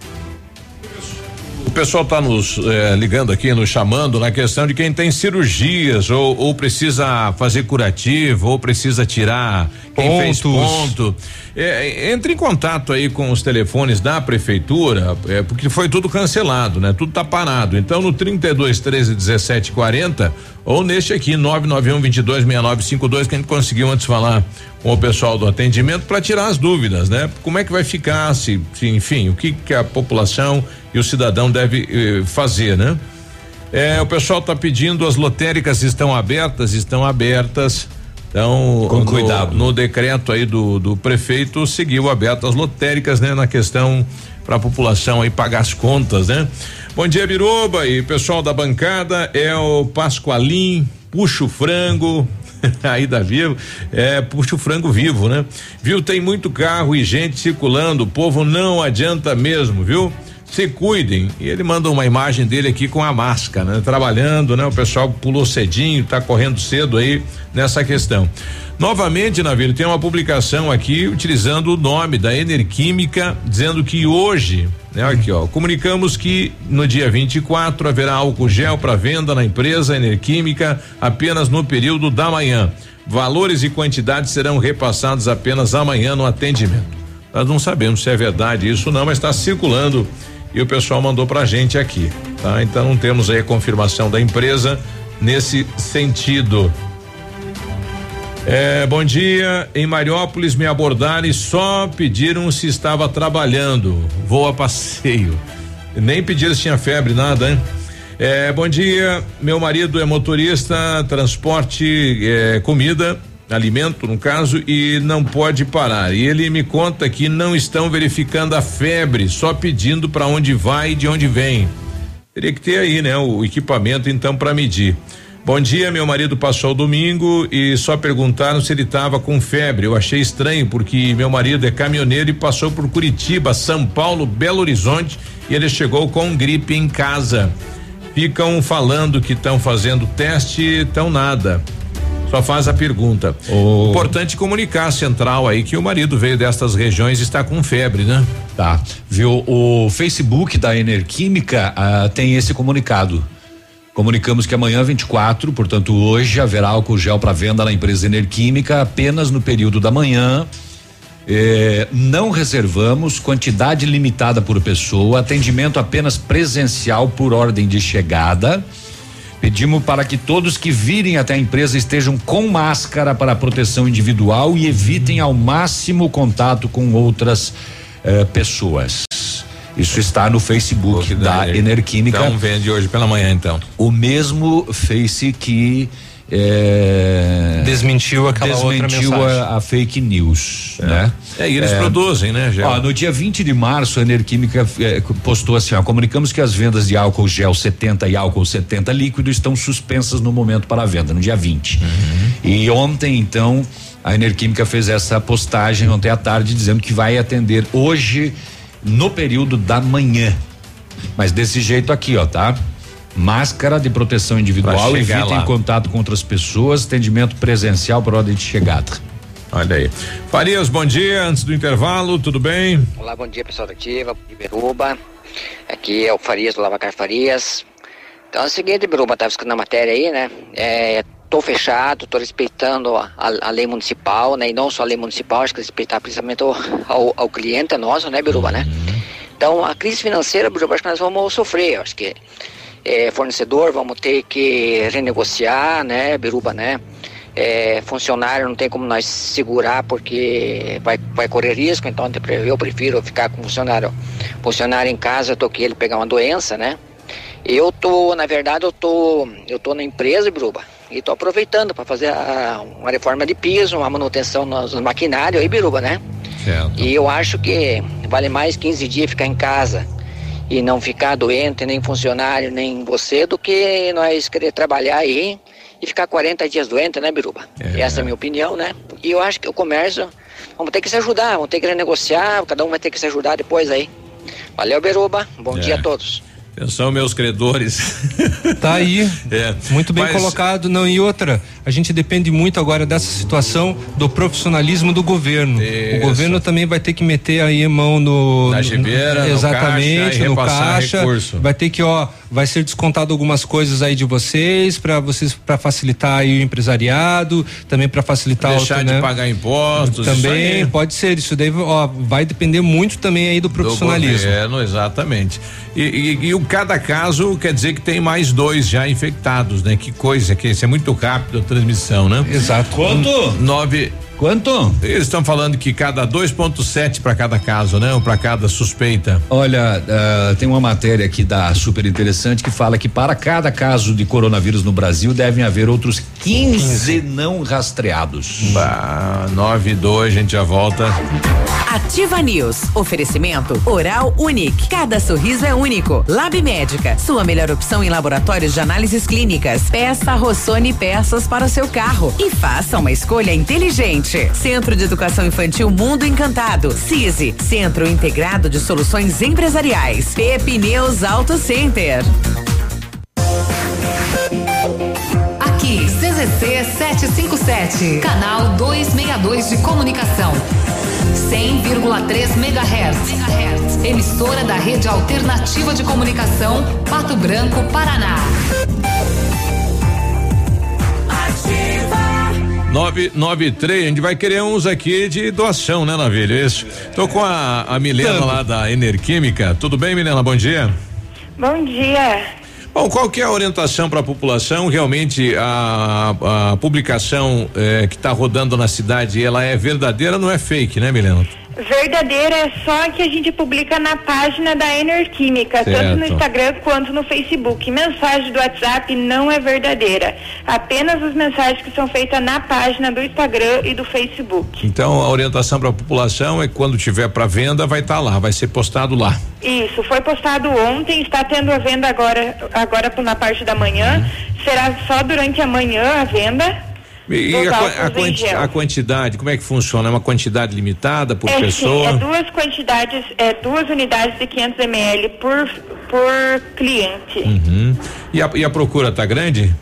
O pessoal está nos eh, ligando aqui, nos chamando na questão de quem tem cirurgias ou, ou precisa fazer curativo ou precisa tirar quem Pontos. fez ponto. É, entre em contato aí com os telefones da prefeitura, é, porque foi tudo cancelado, né? Tudo tá parado. Então no 32 13 17 40 ou neste aqui 991 22 6952 que a gente conseguiu antes falar com o pessoal do atendimento para tirar as dúvidas, né? Como é que vai ficar se, se enfim, o que que a população e o cidadão deve eh, fazer, né? É, o pessoal está pedindo, as lotéricas estão abertas, estão abertas. Então, com cuidado. No decreto aí do, do prefeito, seguiu aberto as lotéricas, né? Na questão para a população aí pagar as contas, né? Bom dia, Biruba e pessoal da bancada, é o Pascoalim, puxa o frango, aí da Vivo, é, puxa o frango vivo, né? Viu, tem muito carro e gente circulando, o povo não adianta mesmo, viu? Se cuidem. E ele manda uma imagem dele aqui com a máscara, né? Trabalhando, né? O pessoal pulou cedinho, tá correndo cedo aí nessa questão. Novamente, Navírio, tem uma publicação aqui utilizando o nome da Enerquímica, dizendo que hoje, né, aqui, ó, comunicamos que no dia 24 haverá álcool gel para venda na empresa Enerquímica apenas no período da manhã. Valores e quantidades serão repassados apenas amanhã no atendimento. Nós não sabemos se é verdade isso não, mas está circulando e o pessoal mandou pra gente aqui, tá? Então não temos aí a confirmação da empresa nesse sentido. É, bom dia. Em Mariópolis me abordaram e só pediram se estava trabalhando. Vou a passeio. Nem pediram se tinha febre, nada, hein? É, bom dia. Meu marido é motorista, transporte, é, comida alimento no caso, e não pode parar. E ele me conta que não estão verificando a febre, só pedindo para onde vai e de onde vem. Teria que ter aí, né, o equipamento então para medir. Bom dia, meu marido passou o domingo e só perguntaram se ele estava com febre. Eu achei estranho porque meu marido é caminhoneiro e passou por Curitiba, São Paulo, Belo Horizonte e ele chegou com gripe em casa. Ficam falando que estão fazendo teste, estão nada só faz a pergunta. O... Importante comunicar a central aí que o marido veio destas regiões e está com febre, né? Tá. Viu? O Facebook da Enerquímica ah, tem esse comunicado. Comunicamos que amanhã, 24, portanto, hoje, haverá álcool gel para venda na empresa Enerquímica apenas no período da manhã. Eh, não reservamos quantidade limitada por pessoa, atendimento apenas presencial por ordem de chegada. Pedimos para que todos que virem até a empresa estejam com máscara para proteção individual e evitem ao máximo contato com outras eh, pessoas. Isso está no Facebook da Enerquímica. Então vende hoje pela manhã, então. O mesmo Face que é, desmentiu aquela desmentiu outra mensagem. a, a fake news, É. né? É, e eles produzem, né, Gel? Ó, no dia 20 de março, a Enerquímica eh, postou assim, ó, comunicamos que as vendas de álcool gel 70 e álcool 70 líquido estão suspensas no momento para a venda, no dia 20. E ontem, então, a Enerquímica fez essa postagem ontem à tarde dizendo que vai atender hoje no período da manhã. Mas desse jeito aqui, ó, tá? Máscara de proteção individual, evitem lá. contato com outras pessoas, atendimento presencial por ordem de chegada. Olha aí. Farias, bom dia. Antes do intervalo, tudo bem? Olá, bom dia pessoal da Ativa, de Beruba. Aqui é o Farias do Lavacar Farias. Então é o seguinte, Beruba, tava escutando a matéria aí, né? É, tô fechado, tô respeitando a, a- a lei municipal, né? E não só a lei municipal, acho que respeitar principalmente ao, ao, ao cliente nosso, né, Beruba, né? Então a crise financeira, Beruba, acho que nós vamos sofrer, acho que é, fornecedor, vamos ter que renegociar, né, Beruba, né? É, funcionário não tem como nós segurar porque vai, vai correr risco, então eu prefiro ficar com funcionário, funcionário em casa, tô que ele pegar uma doença, né? Eu tô, na verdade, eu tô, eu tô na empresa, Biruba, e tô aproveitando para fazer a- uma reforma de piso, uma manutenção nos, nos maquinários aí, Biruba, né? Certo. E eu acho que vale mais 15 dias ficar em casa e não ficar doente, nem funcionário, nem você, do que nós querer trabalhar aí e ficar 40 dias doente, né, Biruba? Essa é a minha opinião, né? E eu acho que o comércio, vamos ter que se ajudar, vamos ter que renegociar, cada um vai ter que se ajudar depois aí. Valeu, Biruba. Bom É. dia a todos. Atenção, meus credores. Tá aí. É. Muito bem Mas- colocado. Não, e outra, a gente depende muito agora dessa situação do profissionalismo do governo. O governo também vai ter que meter aí a mão no. Na no- gibeira, no exatamente, caixa e no caixa. Vai ter que, ó, vai ser descontado algumas coisas aí de vocês, para vocês, para facilitar aí o empresariado, também para facilitar Deixar o, de né? pagar impostos. isso Também pode ser, isso daí ó, vai depender muito também aí do Do profissionalismo. governo, exatamente. E, e, e o cada caso quer dizer que tem mais dois já infectados, né? Que coisa, que isso é muito rápido a transmissão, né? Exato. Quanto? Nove. Quanto? Eles estão falando que cada 2,7 para cada caso, né? Ou para cada suspeita. Olha, ah, tem uma matéria aqui da super interessante que fala que para cada caso de coronavírus no Brasil devem haver outros 15 não rastreados. Bah, 9 e 2, a gente já volta. Ativa News. Oferecimento Oral Unique. Cada sorriso é único. Lab Médica. Sua melhor opção em laboratórios de análises clínicas. Peça Rossoni peças para o seu carro. E faça uma escolha inteligente. Centro de Educação Infantil Mundo Encantado. CISI. Centro Integrado de Soluções Empresariais. Pepineus Auto Center. Aqui, CZC 757, canal 262 de comunicação. 100,3 MHz. Emissora da Rede Alternativa de Comunicação, Pato Branco, Paraná. 993, a gente vai querer uns aqui de doação, né, Navilho? Isso. Tô com a, a Milena Tanto. lá da Enerquímica. Tudo bem, Milena? Bom dia. Bom dia. Bom, qual que é a orientação para a população? Realmente a, a publicação eh, que está rodando na cidade, ela é verdadeira, não é fake, né, Milena? Verdadeira é só que a gente publica na página da Enerquímica, tanto no Certo. Instagram quanto no Facebook. Mensagem do WhatsApp não é verdadeira. Apenas as mensagens que são feitas na página do Instagram e do Facebook. Então a orientação para a população é que quando tiver para venda vai estar lá, vai ser postado lá. Isso, foi postado ontem, está tendo a venda agora, agora na parte da manhã. Será só durante a manhã a venda. E, a, a quanti- a quantidade, como é que funciona? É uma quantidade limitada por é, pessoa? Sim, é duas quantidades, é duas unidades de 500 ml por, por cliente. Uhum. E, a, e a procura tá grande?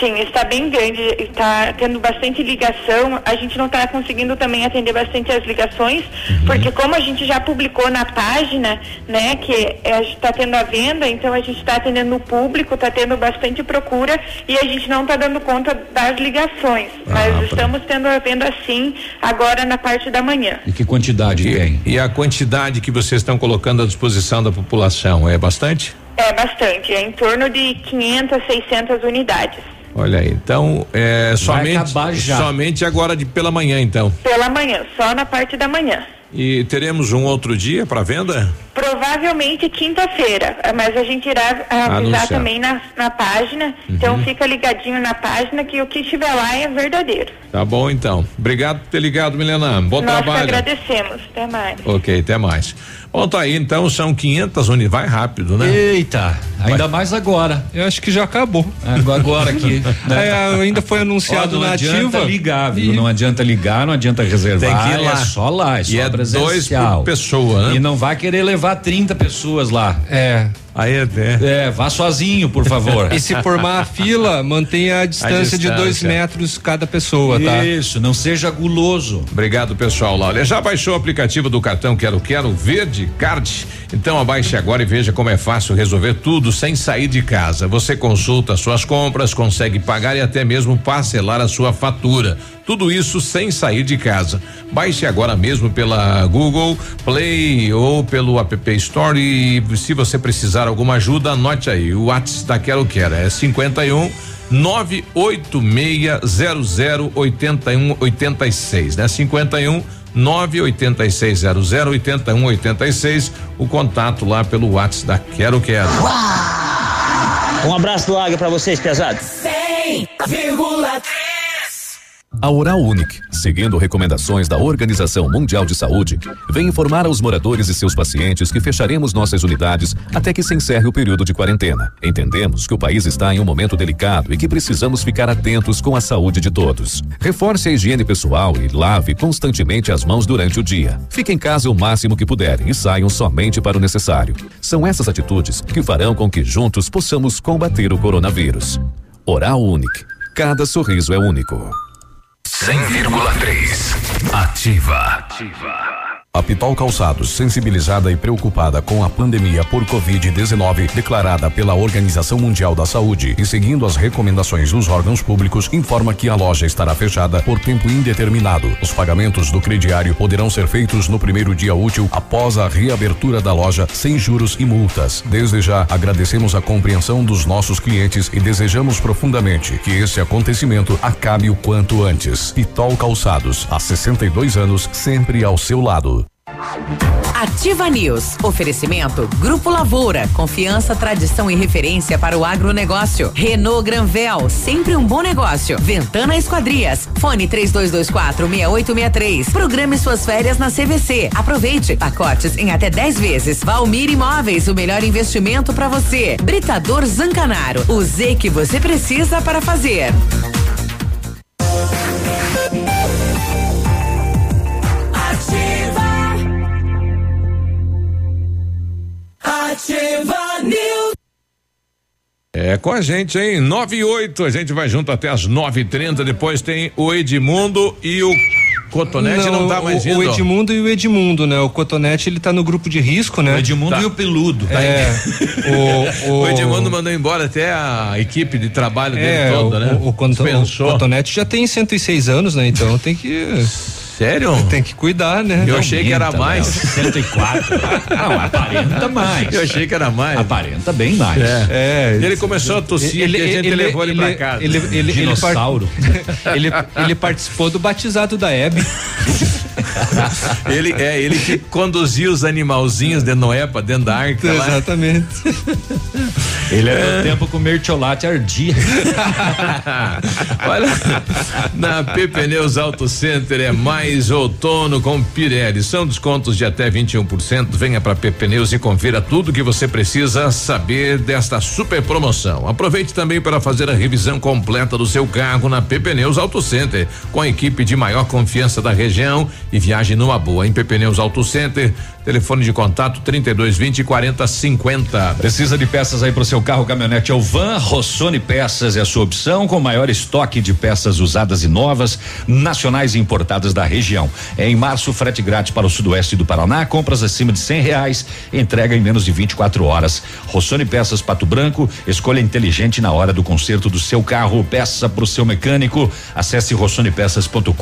Sim, está bem grande, está tendo bastante ligação. A gente não está conseguindo também atender bastante as ligações, Uhum. porque como a gente já publicou na página, né, que está tendo a venda, então a gente está atendendo o público, está tendo bastante procura e a gente não está dando conta das ligações. Mas estamos tendo a venda sim agora na parte da manhã. E que quantidade tem? E a quantidade que vocês estão colocando à disposição da população é bastante? É bastante, é em torno de 500, 600 unidades. Olha aí, então é somente somente agora de pela manhã então. Pela manhã, só na parte da manhã. E teremos um outro dia para venda? Provavelmente quinta-feira, mas a gente irá ah, avisar Anunciar. também na, na página. Então fica ligadinho na página que o que estiver lá é verdadeiro. Tá bom então. Obrigado por ter ligado, Milena. Bom Nós trabalho. agradecemos. Até mais. Ok, até mais. Bom, tá aí então, são 500 unidades. Vai rápido, né? Eita, ainda mais agora. Eu acho que já acabou. Agora, agora aqui. né? É, ainda foi Ó, anunciado não na adianta ativa. ligar, viu? E- Não adianta ligar, não adianta reservar. Tem que ir lá. É só lá, é só E é dois presencial. por pessoa, né? E não vai querer levar 30 pessoas lá. É. Aí é, É, vá sozinho, por favor. E se formar a fila, mantenha a distância, de dois distância. metros cada pessoa, tá? Isso, não seja guloso. Obrigado, pessoal. lá. Olha, já baixou o aplicativo do cartão Quero Quero Verde Card? Então abaixe agora e veja como é fácil resolver tudo sem sair de casa. Você consulta suas compras, consegue pagar e até mesmo parcelar a sua fatura. Tudo isso sem sair de casa. Baixe agora mesmo pela Google Play ou pelo App Store e se você precisar alguma ajuda, anote aí. O WhatsApp da Quero Quero é 51 986008186, né? 51 986008186, o contato lá pelo WhatsApp da Quero Quero. Um abraço do Águia pra vocês, pesados. 100,3 A Oral Unique, seguindo recomendações da Organização Mundial de Saúde, vem informar aos moradores e seus pacientes que fecharemos nossas unidades até que se encerre o período de quarentena. Entendemos que o país está em um momento delicado e que precisamos ficar atentos com a saúde de todos. Reforce a higiene pessoal e lave constantemente as mãos durante o dia. Fique em casa o máximo que puder e saiam somente para o necessário. São essas atitudes que farão com que juntos possamos combater o coronavírus. Oral Unique. Cada sorriso é único. 100,3. Ativa. A Pitol Calçados, sensibilizada e preocupada com a pandemia por Covid-19 declarada pela Organização Mundial da Saúde e seguindo as recomendações dos órgãos públicos, informa que a loja estará fechada por tempo indeterminado. Os pagamentos do crediário poderão ser feitos no primeiro dia útil após a reabertura da loja, sem juros e multas. Desde já, agradecemos a compreensão dos nossos clientes e desejamos profundamente que esse acontecimento acabe o quanto antes. Pitol Calçados, há 62 anos, sempre ao seu lado. Ativa News. Oferecimento Grupo Lavoura. Confiança, tradição e referência para o agronegócio. Renault Granvel. Sempre um bom negócio. Ventana Esquadrias. Fone 3224 6863. Programe suas férias na CVC. Aproveite. Pacotes em até 10 vezes. Valmir Imóveis. O melhor investimento para você. Britador Zancanaro. O Z que você precisa para fazer. Ativa News. É com a gente, hein? 9 e 8, a gente vai junto até as 9h30. Depois tem o Edmundo e o Cotonete não, tá mais o, indo. o Edmundo e o Edmundo, né? O Cotonete ele tá no grupo de risco, né? O Edmundo Tá. e o Peludo. É. o, o, O Edmundo mandou embora até a equipe de trabalho dele é, toda, o, né? O, o, o Cotonete já tem 106 anos, né? Então tem que. Sério? Tem que cuidar, né? Eu achei que era Aumenta, mais. Léo, 104. Não, aparenta mais. Eu achei que era mais. Aparenta bem mais. É. É. Ele começou a tossir aqui, a gente levou ele, pra casa. Ele, ele, ele, Dinossauro. ele, ele participou do batizado da Hebe. Ele é ele que conduzia os animalzinhos de Noé pra dentro da arca lá. Exatamente. Ele é do tempo que o mertiolate ardia. Olha, na PP Neus Auto Center é mais outono com Pirelli. São descontos de até 21%. Venha para PP Neus e confira tudo que você precisa saber desta super promoção. Aproveite também para fazer a revisão completa do seu carro na PP Neus Auto Center, com a equipe de maior confiança da região e viaje numa boa em PP Neus Auto Center. Telefone de contato 3220 4050. Precisa de peças aí pro seu seu carro caminhonete ou van, Rossoni Peças é a sua opção com maior estoque de peças usadas e novas, nacionais e importadas da região. É em março, frete grátis para o sudoeste do Paraná, compras acima de cem reais, entrega em menos de 24 horas. Rossoni Peças Pato Branco, escolha inteligente na hora do conserto do seu carro, peça para o seu mecânico. Acesse rossonepeças.com.br.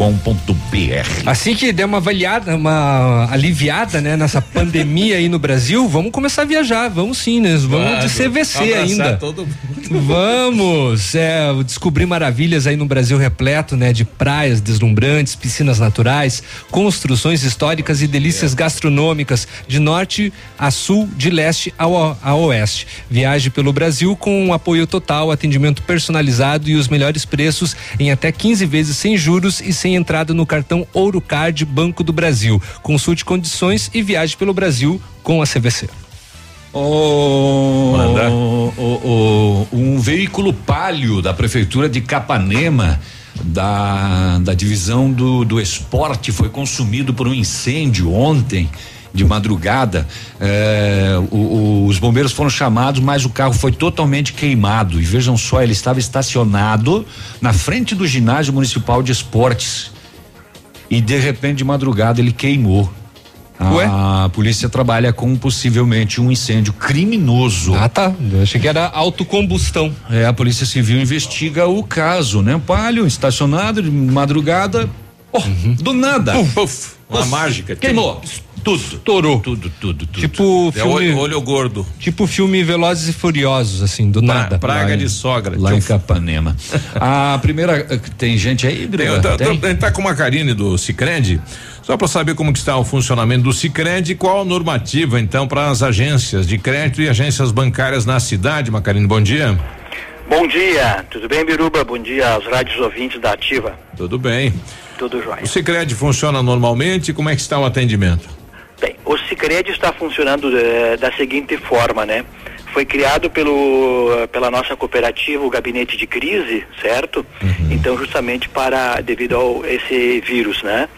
Assim que der uma avaliada, uma aliviada, né, nessa pandemia aí no Brasil, vamos começar a viajar, vamos sim, né? Vamos Claro. de CVC ainda. todo Vamos, é, descobrir maravilhas aí no Brasil repleto, né, de praias deslumbrantes, piscinas naturais, construções históricas e delícias gastronômicas de norte a sul, de leste ao, a oeste. Viaje pelo Brasil com um apoio total, atendimento personalizado e os melhores preços em até 15 vezes sem juros e sem entrada no cartão Ouro Card Banco do Brasil. Consulte condições e viaje pelo Brasil com a CVC. O, Manda. o- o- um veículo palio da prefeitura de Capanema da, da divisão do, do esporte foi consumido por um incêndio ontem de madrugada. É, o- o- os bombeiros foram chamados, mas o carro foi totalmente queimado. E vejam só, ele estava estacionado na frente do ginásio municipal de esportes. E de repente, de madrugada, ele queimou. A polícia trabalha com possivelmente um incêndio criminoso. Ah, tá. Eu achei que era autocombustão. É, a Polícia Civil investiga o caso, né? Palio estacionado de madrugada. Oh, do nada. Puf, uma mágica. Queimou. Tudo. Estourou. Tudo, tudo, tudo. Tipo É filme, olho, olho gordo. tipo filme Velozes e Furiosos, assim, do nada. Praga Lá em- de sogra. Lá em Capanema. a primeira. eh, Tem gente aí, Tem, Biruba? tá, Tem? tá- a gente tá com uma Karine do Cicred, só para saber como que está o funcionamento do Cicred e qual a normativa, então, para as agências de crédito e agências bancárias na cidade. Macarine, bom dia. Bom dia, tudo bem, Biruba? Bom dia aos rádios ouvintes da Ativa. Tudo bem. Tudo jóia. O Cicred funciona normalmente? Como é que está o atendimento? Bem, o Cicred está funcionando eh, da seguinte forma, né? Foi criado pelo, pela nossa cooperativa o gabinete de crise, certo? Então, justamente para devido ao esse vírus, né?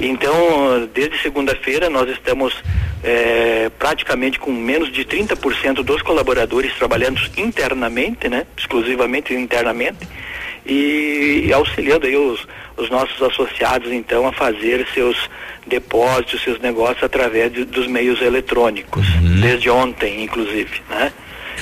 Então, desde segunda-feira nós estamos eh, praticamente com menos de 30% dos colaboradores trabalhando internamente, né? Exclusivamente internamente e auxiliando aí os, os nossos associados então a fazer seus depósitos, seus negócios através de- dos meios eletrônicos, desde ontem inclusive, né?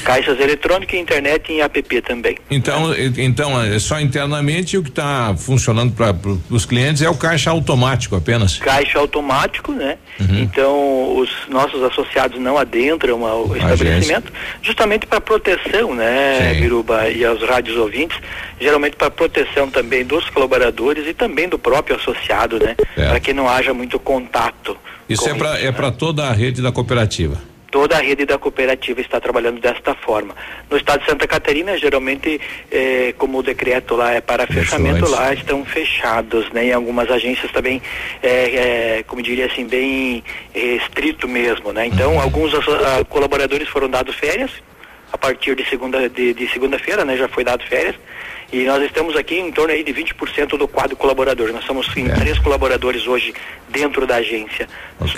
Caixas eletrônicas, internet e app também. Então, então é só internamente o que está funcionando para os clientes é o caixa automático apenas. Caixa automático, né? Então os nossos associados não adentram ao Agência. estabelecimento, justamente para proteção, né, Sim. Biruba e aos rádios ouvintes, geralmente para proteção também dos colaboradores e também do próprio associado, né? Para que não haja muito contato. Isso é para é para toda a rede da cooperativa. Toda a rede da cooperativa está trabalhando desta forma. No estado de Santa Catarina, geralmente, eh, como o decreto lá é para fechamento, lá estão fechados, né? Em algumas agências também, é, é, como diria assim, bem restrito mesmo, né? Então, alguns asso- ah, colaboradores foram dados férias a partir de segunda de, de segunda-feira, né? Já foi dado férias. E nós estamos aqui em torno aí de 20% do quadro colaborador. Nós somos em três colaboradores hoje dentro da agência,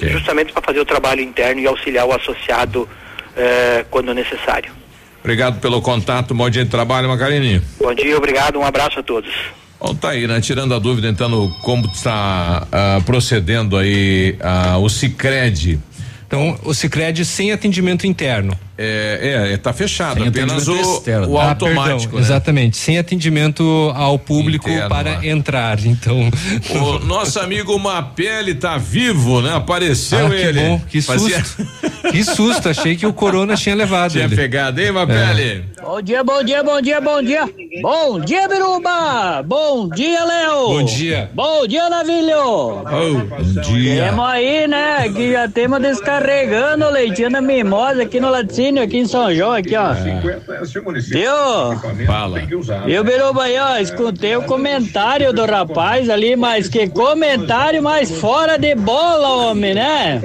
justamente para fazer o trabalho interno e auxiliar o associado eh, quando necessário. Obrigado pelo contato, bom dia de trabalho, Macarine. Bom dia, obrigado, um abraço a todos. Bom, tá aí, né? Tirando a dúvida, então, como está ah, procedendo aí ah, o Cicred. Então, o Cicred sem atendimento interno. É, é, tá fechado, Sem apenas o, atendimento externo. o Ah, automático. perdão, né? Exatamente, sem atendimento ao público Interno, para lá. entrar. Então. O nosso amigo Mapele tá vivo, né? Apareceu Ah, que ele. bom, que Fazia- susto. Que susto, achei que o Corona tinha levado Tinha ele. pegado, hein, Mapele? Bom dia, bom dia, bom dia, bom dia. Bom dia, Biruba. Bom dia, Léo. Bom dia. Bom dia, Navilho. Bom dia. Temos aí, né, que já temos descarregando o leitinho da mimosa aqui no aqui em São João, aqui, ó. Viu? Fala. Eu, Biruba, aí, ó, escutei o comentário do rapaz ali, mas que comentário mais fora de bola, homem, né?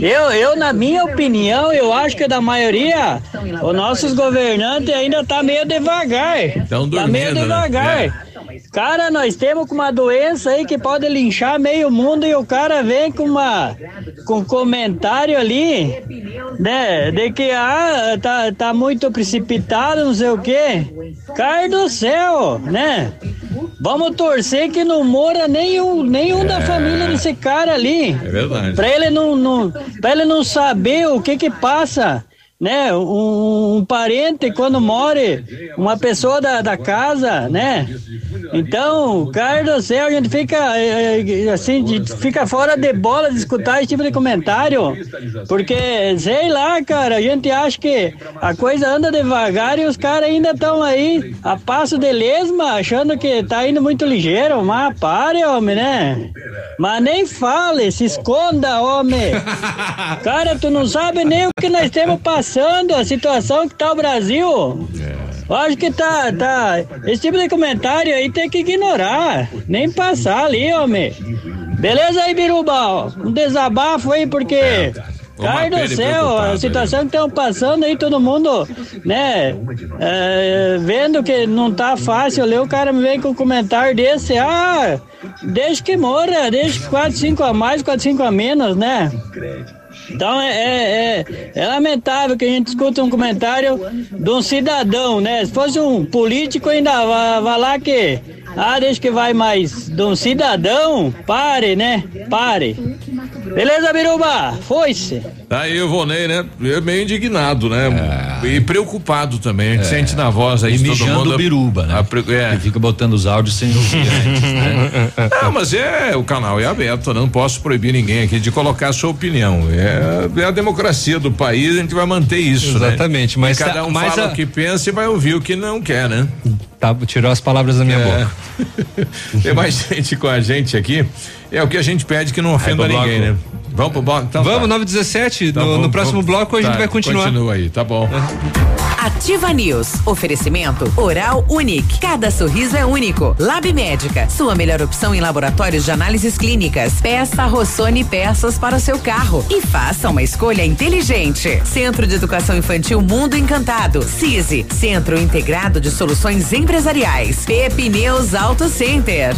Eu, eu, na minha opinião, eu acho que da maioria, os nossos governantes ainda tá meio devagar. Tá meio né? devagar. É. Cara, nós temos com uma doença aí que pode linchar meio mundo e o cara vem com uma com comentário ali, né, de que ah, tá, tá muito precipitado, não sei o quê. Cai do céu, né? Vamos torcer que não mora nenhum, nenhum é. da família desse cara ali. É verdade. Pra ele não, não, pra ele não saber o que que passa né, um, um, parente quando more uma pessoa da, da casa, né? Então, cara do céu, a gente fica eh, eh, assim, fica fora de bola de escutar esse tipo de comentário, porque sei lá, cara, a gente acha que a coisa anda devagar e os caras ainda estão aí a passo de lesma, achando que tá indo muito ligeiro, mas pare, homem, né? Mas nem fale, se esconda, homem. Cara, tu não sabe nem o que nós temos passando passando, a situação que tá o Brasil. É. Acho que tá, tá. Esse tipo de comentário aí tem que ignorar. Nem passar ali, homem. Beleza aí, Biruba? Um desabafo aí, porque. É. Cai do céu, a situação que estão passando aí, todo mundo, né, é, vendo que não tá fácil ali, o cara me vem com um comentário desse, ah, deixa que morra, deixa 4, 5 a mais, 4, 5 a menos, né? Então é, é, é, é, lamentável que a gente escuta um comentário de um cidadão, né? Se fosse um político, ainda vai, vai lá que. Ah, deixa que vai mais de um cidadão, pare, né? Pare. Beleza, Biruba? Foi-se. Tá aí o Vonei, né? Meio indignado, né? É. E preocupado também. A gente é. sente na voz aí e todo mundo. biruba, né? A, é. fica botando os áudios sem ouvir antes, né? Não, mas é, o canal é aberto, né? não posso proibir ninguém aqui de colocar a sua opinião. É, é a democracia do país, a gente vai manter isso, né? Exatamente, né? mas e cada um mas fala a... o que pensa e vai ouvir o que não quer, né? Tá, tirou as palavras da minha é. boca. Tem mais gente com a gente aqui. É o que a gente pede que não ofenda ninguém, né? Vamos pro bloco? Então, vamos, tá. 917. Então, no, vamos, no próximo vamos, bloco a gente tá, vai continuar. Continua aí, tá bom. Ativa News. Oferecimento Oral Unique. Cada sorriso é único. Lab Médica. Sua melhor opção em laboratórios de análises clínicas. Peça Rossoni peças para o seu carro. E faça uma escolha inteligente. Centro de Educação Infantil Mundo Encantado. CISI. Centro Integrado de Soluções Empresariais. Pepineus Auto Center.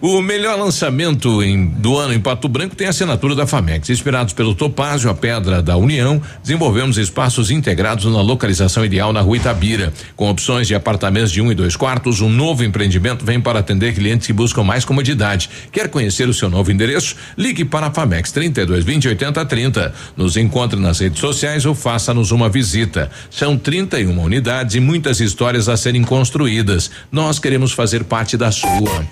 O melhor lançamento em, do ano em Pato Branco tem a assinatura da Famex. Inspirados pelo Topázio, a Pedra da União, desenvolvemos espaços integrados na localização ideal na rua Itabira. Com opções de apartamentos de um e dois quartos, um novo empreendimento vem para atender clientes que buscam mais comodidade. Quer conhecer o seu novo endereço? Ligue para a Famex 32 20 80 30. Nos encontre nas redes sociais ou faça-nos uma visita. São 31 unidades e muitas histórias a serem construídas. Nós queremos fazer parte da sua.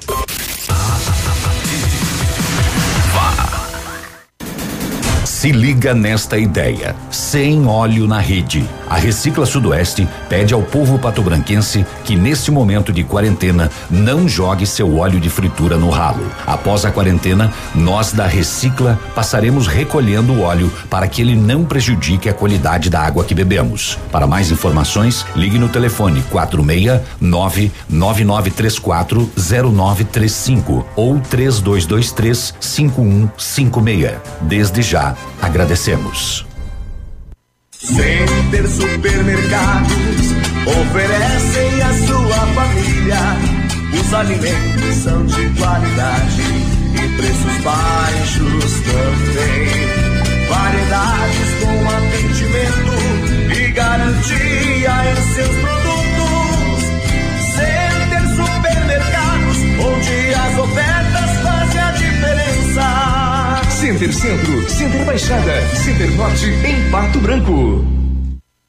Se liga nesta ideia. Sem óleo na rede. A Recicla Sudoeste pede ao povo patobranquense que neste momento de quarentena não jogue seu óleo de fritura no ralo. Após a quarentena, nós da Recicla passaremos recolhendo o óleo para que ele não prejudique a qualidade da água que bebemos. Para mais informações, ligue no telefone 469 9934 0935 ou 3223 5156. Desde já Agradecemos. Center Supermercados oferecem à sua família. Os alimentos são de qualidade e preços baixos também. Variedades com atendimento e garantia em seus produtos. Center Supermercados, onde as ofertas. Center Centro, Center Baixada, Center Norte, em Pato Branco.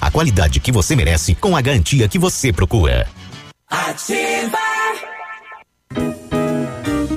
a qualidade que você merece com a garantia que você procura. Ativa!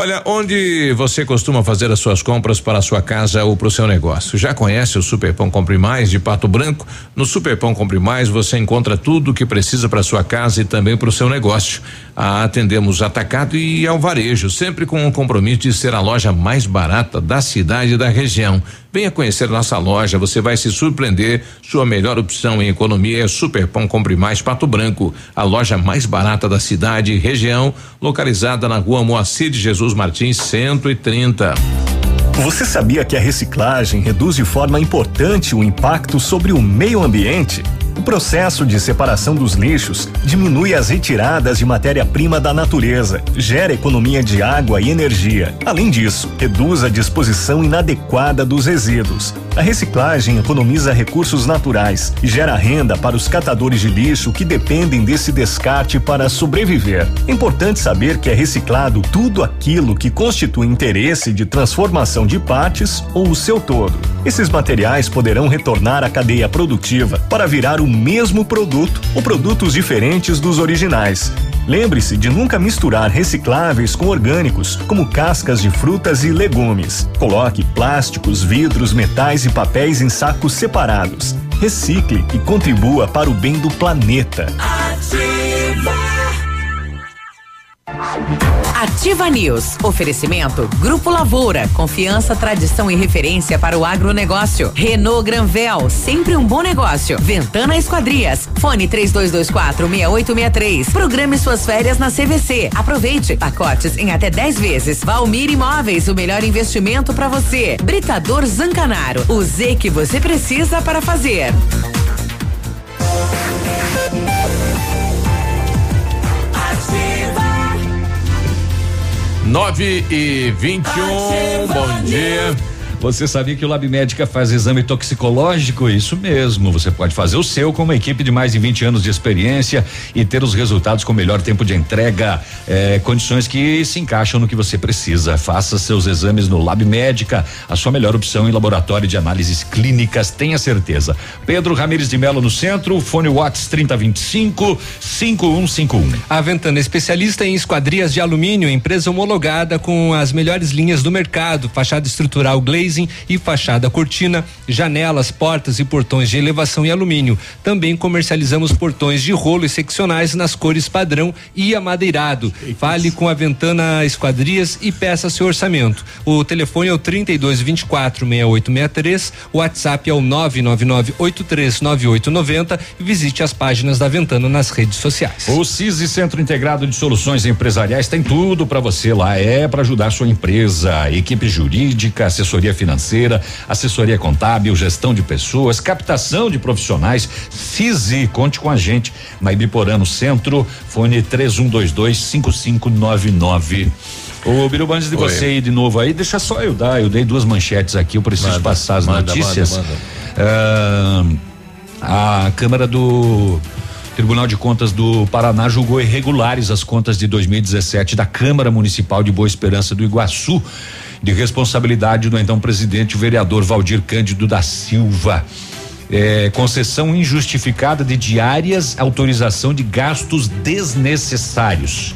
Olha, onde você costuma fazer as suas compras para a sua casa ou para o seu negócio? Já conhece o Superpão Compre Mais de Pato Branco? No Superpão Compre Mais você encontra tudo o que precisa para sua casa e também para o seu negócio. Atendemos atacado e ao varejo, sempre com o compromisso de ser a loja mais barata da cidade e da região. Venha conhecer nossa loja, você vai se surpreender. Sua melhor opção em economia é Superpão Compre Mais Pato Branco, a loja mais barata da cidade e região, localizada na rua Moacir de Jesus Martins 130. Você sabia que a reciclagem reduz de forma importante o impacto sobre o meio ambiente? O processo de separação dos lixos diminui as retiradas de matéria-prima da natureza, gera economia de água e energia. Além disso, reduz a disposição inadequada dos resíduos. A reciclagem economiza recursos naturais e gera renda para os catadores de lixo que dependem desse descarte para sobreviver. É importante saber que é reciclado tudo aquilo que constitui interesse de transformação de partes ou o seu todo. Esses materiais poderão retornar à cadeia produtiva para virar o mesmo produto ou produtos diferentes dos originais. Lembre-se de nunca misturar recicláveis com orgânicos, como cascas de frutas e legumes. Coloque plásticos, vidros, metais e papéis em sacos separados. Recicle e contribua para o bem do planeta. Ativa News. Oferecimento Grupo Lavoura. Confiança, tradição e referência para o agronegócio. Renault Granvel. Sempre um bom negócio. Ventana Esquadrias. Fone 3224 6863. Programe suas férias na CVC. Aproveite. Pacotes em até 10 vezes. Valmir Imóveis. O melhor investimento para você. Britador Zancanaro. O Z que você precisa para fazer. 9 e 21, bom dia. Você sabia que o Lab Médica faz exame toxicológico? Isso mesmo. Você pode fazer o seu com uma equipe de mais de 20 anos de experiência e ter os resultados com melhor tempo de entrega, eh, condições que se encaixam no que você precisa. Faça seus exames no Lab Médica, a sua melhor opção em laboratório de análises clínicas, tenha certeza. Pedro Ramires de Melo no centro, fone Watts 3025 5151. A Ventana especialista em esquadrias de alumínio, empresa homologada com as melhores linhas do mercado, fachada estrutural glazing e fachada cortina, janelas, portas e portões de elevação e alumínio. Também comercializamos portões de rolo e seccionais nas cores padrão e amadeirado. Fale com a Ventana Esquadrias e peça seu orçamento. O telefone é o 32 24 6863, o WhatsApp é o 999 839890 e visite as páginas da Ventana nas redes sociais. O CISI Centro Integrado de Soluções Empresariais tem tudo para você lá. É para ajudar sua empresa, equipe jurídica, assessoria financeira, assessoria contábil, gestão de pessoas, captação de profissionais. CISI, conte com a gente na Ibiporã, no centro, fone 3122 5599. Ô, Biruba, antes de Oi. você ir de novo aí, deixa só eu dar. Eu dei duas manchetes aqui, eu preciso Manda, passar as manda, notícias. manda, Ah, a Câmara do Tribunal de Contas do Paraná julgou irregulares as contas de 2017 da Câmara Municipal de Boa Esperança do Iguaçu, de responsabilidade do então presidente o vereador Valdir Cândido da Silva. É, concessão injustificada de diárias, autorização de gastos desnecessários.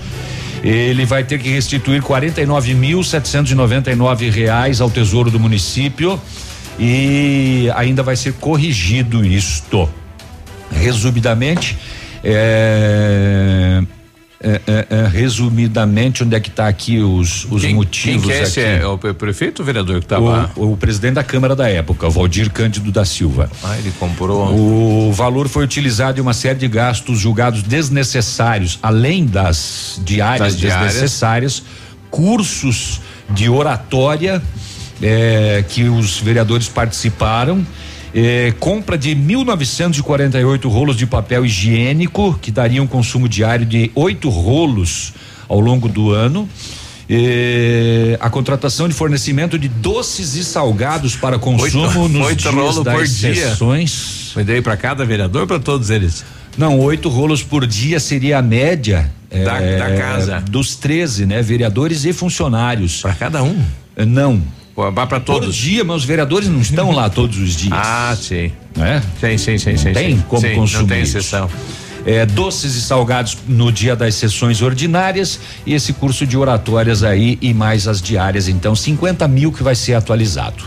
Ele vai ter que restituir 49.799 reais ao Tesouro do município e ainda vai ser corrigido isto. Resumidamente, é, é, é, é, resumidamente, onde é que está aqui os, os Quem- motivos Quem que é esse? É o pre- prefeito ou o vereador que estava? O, o presidente da Câmara da época, o Valdir Cândido da Silva. Ah, ele comprou. O valor foi utilizado em uma série de gastos julgados desnecessários, além das diárias Das diárias. desnecessárias, cursos de oratória eh, que os vereadores participaram. Eh, compra de 1.948 rolos de papel higiênico, que daria um consumo diário de oito rolos ao longo do ano. E a contratação de fornecimento de doces e salgados para consumo Oito- nos oito dias rolos das por dia. sessões. Foi daí para cada vereador para todos eles? Não, oito rolos por dia seria a média Da- eh, da casa. dos 13, né? Vereadores e funcionários. Para cada um? Não. Vai para todos. Por dia, mas os vereadores não estão lá todos os dias. Ah, sim. Né? Sim, sim, sim, Não sim. tem sim. como Sim, consumir. Não tem exceção. É, doces e salgados no dia das sessões ordinárias e esse curso de oratórias aí e mais as diárias, então 50 mil que vai ser atualizado.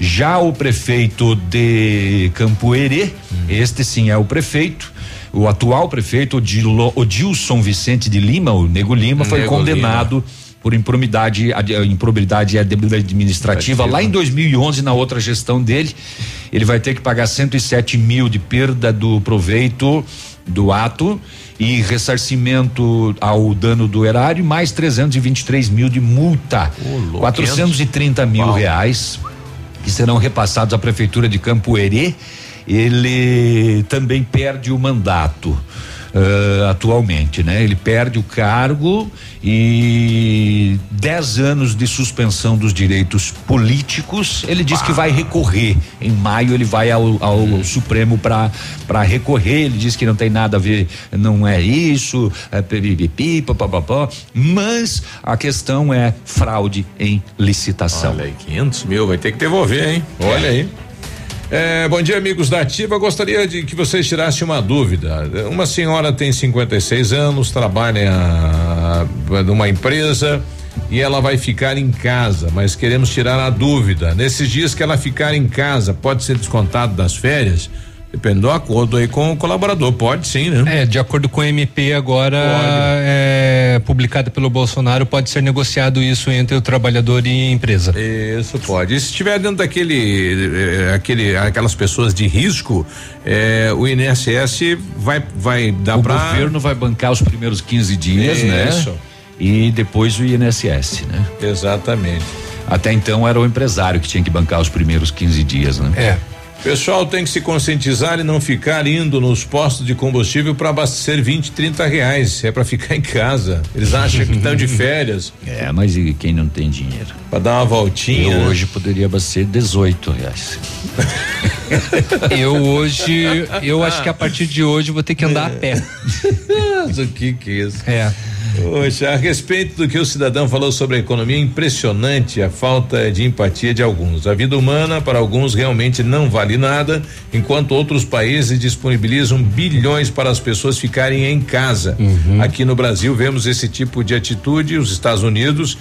Já o prefeito de Campo Herê, este sim é o prefeito, o atual prefeito, Odilo- Odilson Vicente de Lima, o Nego Lima, foi Nego condenado por improbidade, ad- improbidade administrativa lá em 2011 na outra gestão dele. Ele vai ter que pagar 107 mil de perda do proveito do ato e ressarcimento ao dano do erário, mais 323 mil de multa. louco. 430 mil reais que serão repassados à prefeitura de Campo Herê. Ele também perde o mandato. Ah, atualmente, né? Ele perde o cargo e 10 anos de suspensão dos direitos políticos. Ele diz que vai recorrer. Em maio ele vai ao, ao Supremo para para recorrer. Ele diz que não tem nada a ver, não é isso, é pipipi, papapá. Mas a questão é fraude em licitação. Olha aí, 500 mil, vai ter que devolver, hein? Olha aí. É, bom dia, amigos da Ativa. Gostaria de que vocês tirassem uma dúvida. Uma senhora tem 56 anos, trabalha numa empresa e ela vai ficar em casa, mas queremos tirar a dúvida. Nesses dias que ela ficar em casa, pode ser descontado das férias? Depende do acordo aí com o colaborador. Pode sim, né? É, de acordo com o MP agora é, publicada pelo Bolsonaro, pode ser negociado isso entre o trabalhador e a empresa. Isso pode. E se estiver dentro daquele, eh, aquele, aquelas pessoas de risco, eh, o INSS vai, vai dar o para governo vai bancar os primeiros 15 dias, né? Isso. E depois o INSS, né? Exatamente. Até então era o empresário que tinha que bancar os primeiros 15 dias, né? É. Pessoal tem que se conscientizar e não ficar indo nos postos de combustível para abastecer 20, 30 reais. É para ficar em casa. Eles acham que estão de férias. É, mas e quem não tem dinheiro? Para dar uma voltinha. Eu né? hoje poderia abastecer 18 reais. Eu hoje, eu acho que a partir de hoje vou ter que andar a pé. o que que é isso? É. Poxa, a respeito do que o cidadão falou sobre a economia, é impressionante a falta de empatia de alguns. A vida humana, para alguns, realmente não vale nada, enquanto outros países disponibilizam bilhões para as pessoas ficarem em casa. Aqui no Brasil, vemos esse tipo de atitude, os Estados Unidos.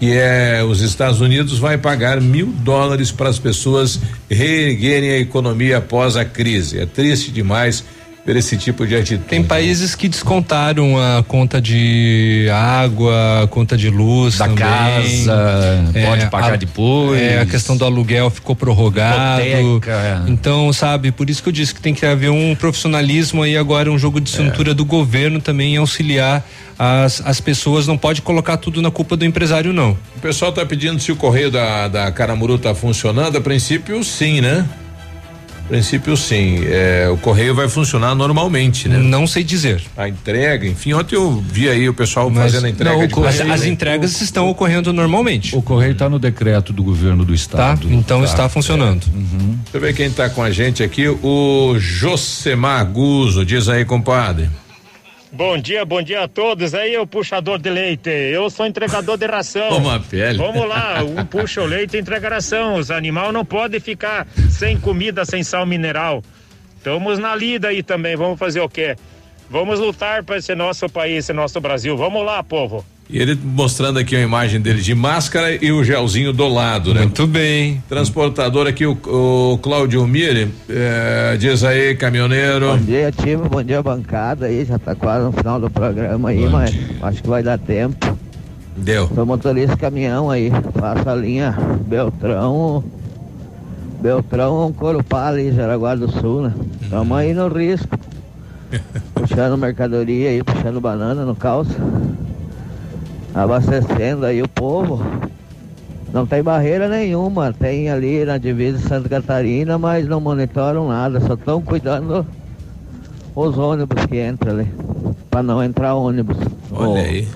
E é, os Estados Unidos vai pagar mil dólares para as pessoas reerguerem a economia após a crise. É triste demais ver esse tipo de atitude. Tem países que descontaram a conta de água, a conta de luz Da também. casa, pode pagar a- depois. É, a questão do aluguel ficou prorrogado. Hipoteca. Então, sabe, por isso que eu disse que tem que haver um profissionalismo aí agora, um jogo de cintura do governo também em auxiliar as, as pessoas. Não pode colocar tudo na culpa do empresário, não. O pessoal está pedindo se o correio da, da Caramuru está funcionando. A princípio, sim, né? A princípio, sim. É, o correio vai funcionar normalmente, né? Não sei dizer. A entrega, enfim, ontem eu vi aí o pessoal Mas- fazendo a entrega não, o correio- correio, as né? entregas estão ocorrendo normalmente. O correio está no decreto do governo do estado. Tá? Então está funcionando. Uhum. Deixa eu ver quem está com a gente aqui. O Josemar Guzo. Diz aí, compadre. Bom dia, bom dia a todos. Aí, o puxador de leite. Eu sou entregador de ração. Toma pele. Vamos lá, um puxa o leite e entrega ração. Os animais não podem ficar sem comida, sem sal mineral. Estamos na lida aí também. Vamos fazer o quê? Vamos lutar para esse nosso país, esse nosso Brasil. Vamos lá, povo. E ele mostrando aqui a imagem dele de máscara e o gelzinho do lado, né? Muito bem. Transportador aqui, o, o Cláudio Mire, eh, diz aí, caminhoneiro. Bom dia, time. Bom dia, bancada aí. Já tá quase no final do programa aí, mas acho que vai dar tempo. Deu. Sou motorista de caminhão aí. Faço a linha Beltrão. Beltrão, Corupá ali, Jaraguá do Sul, né? Tamo aí no risco. puxando mercadoria aí, puxando banana no calço. Abastecendo aí o povo. Não tem barreira nenhuma, tem ali na divisa de Santa Catarina, mas não monitoram nada, só estão cuidando os ônibus que entram ali, para não entrar ônibus. Olha O- aí.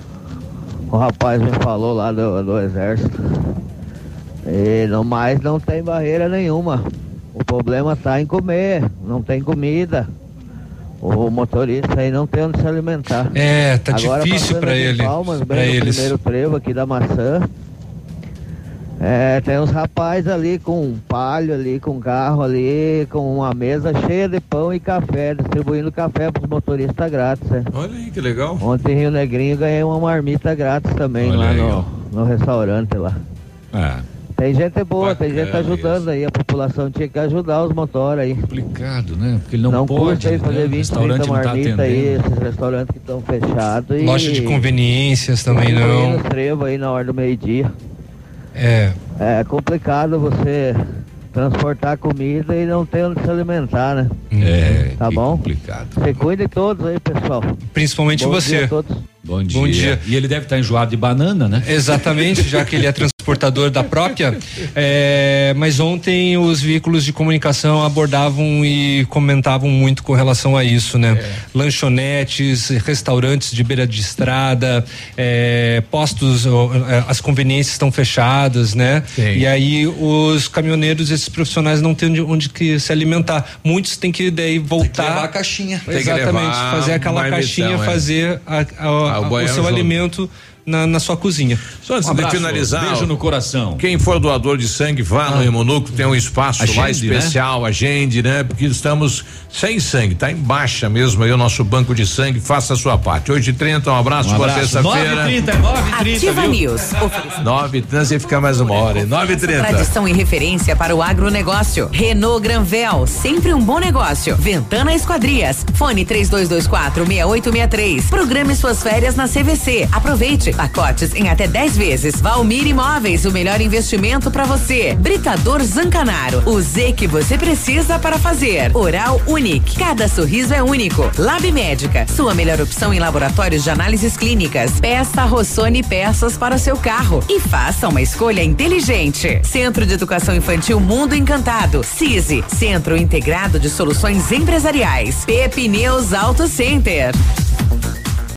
O rapaz me falou lá do, do exército. E no mais não tem barreira nenhuma. O problema tá em comer, não tem comida. O motorista aí não tem onde se alimentar. É, tá Agora, difícil em ele, Palmas, bem eles. primeiro trevo aqui da maçã. É, tem uns rapazes ali com um palho ali, com um carro ali, com uma mesa cheia de pão e café, distribuindo café pros motoristas grátis. é. Olha aí que legal. Ontem em Rio Negrinho ganhei uma marmita grátis também Olha lá aí, no, no restaurante lá. É. Tem gente boa, tem gente Bacana ajudando aí, a população tinha que ajudar os motores aí. Complicado, né? Porque ele não, Não pode. custa aí fazer né? 20, restaurante 30 não tá marmita aí, esses restaurantes que estão fechados. E... Loja de conveniências também não. no trevo aí na hora do meio-dia. É. É complicado você transportar comida e não ter onde se alimentar, né? É, Tá bom? complicado. Você cuida de todos aí, pessoal. Principalmente Bom você. dia a todos. Bom dia. Bom dia. E ele deve estar enjoado de banana, né? Exatamente, já que ele é transportador da própria. É, mas ontem os veículos de comunicação abordavam e comentavam muito com relação a isso, né? É. Lanchonetes, restaurantes de beira de estrada, é, postos, é, as conveniências estão fechadas, né? Sim. E aí os caminhoneiros, esses profissionais não têm onde, onde que se alimentar. Muitos têm que daí voltar. levar a caixinha. Tem que Exatamente, fazer aquela caixinha, é. fazer a- a- Ah, o a- o banheiro seu alimento na, na sua cozinha. Só antes Um abraço, de finalizar. beijo no coração. Quem for doador de sangue, vá no Hemonúcleo, tem um espaço lá Agende, né? especial, agende, né? Porque estamos sem sangue, tá em baixa mesmo aí o nosso banco de sangue, faça a sua parte. Hoje 30 um abraço, Um boa abraço. terça-feira. 9h30, 9h30, Ativa viu? News. Oferecimento 9 h você fica mais uma hora, hein? 9 h 30 Tradição e referência para o agronegócio. Renault Granvel, sempre um bom negócio. Ventana Esquadrias. Fone 3224 6863. Programe suas férias na CVC. Aproveite. Pacotes em até 10 vezes. Valmir Imóveis, o melhor investimento para você. Britador Zancanaro. O Z que você precisa para fazer. Oral Unique. Cada sorriso é único. Lab Médica. Sua melhor opção em laboratórios de análises clínicas. Peça Rossoni peças para o seu carro. E faça uma escolha inteligente. Centro de Educação Infantil Mundo Encantado. CISI. Centro Integrado de Soluções Empresariais. Pepineus Auto Center.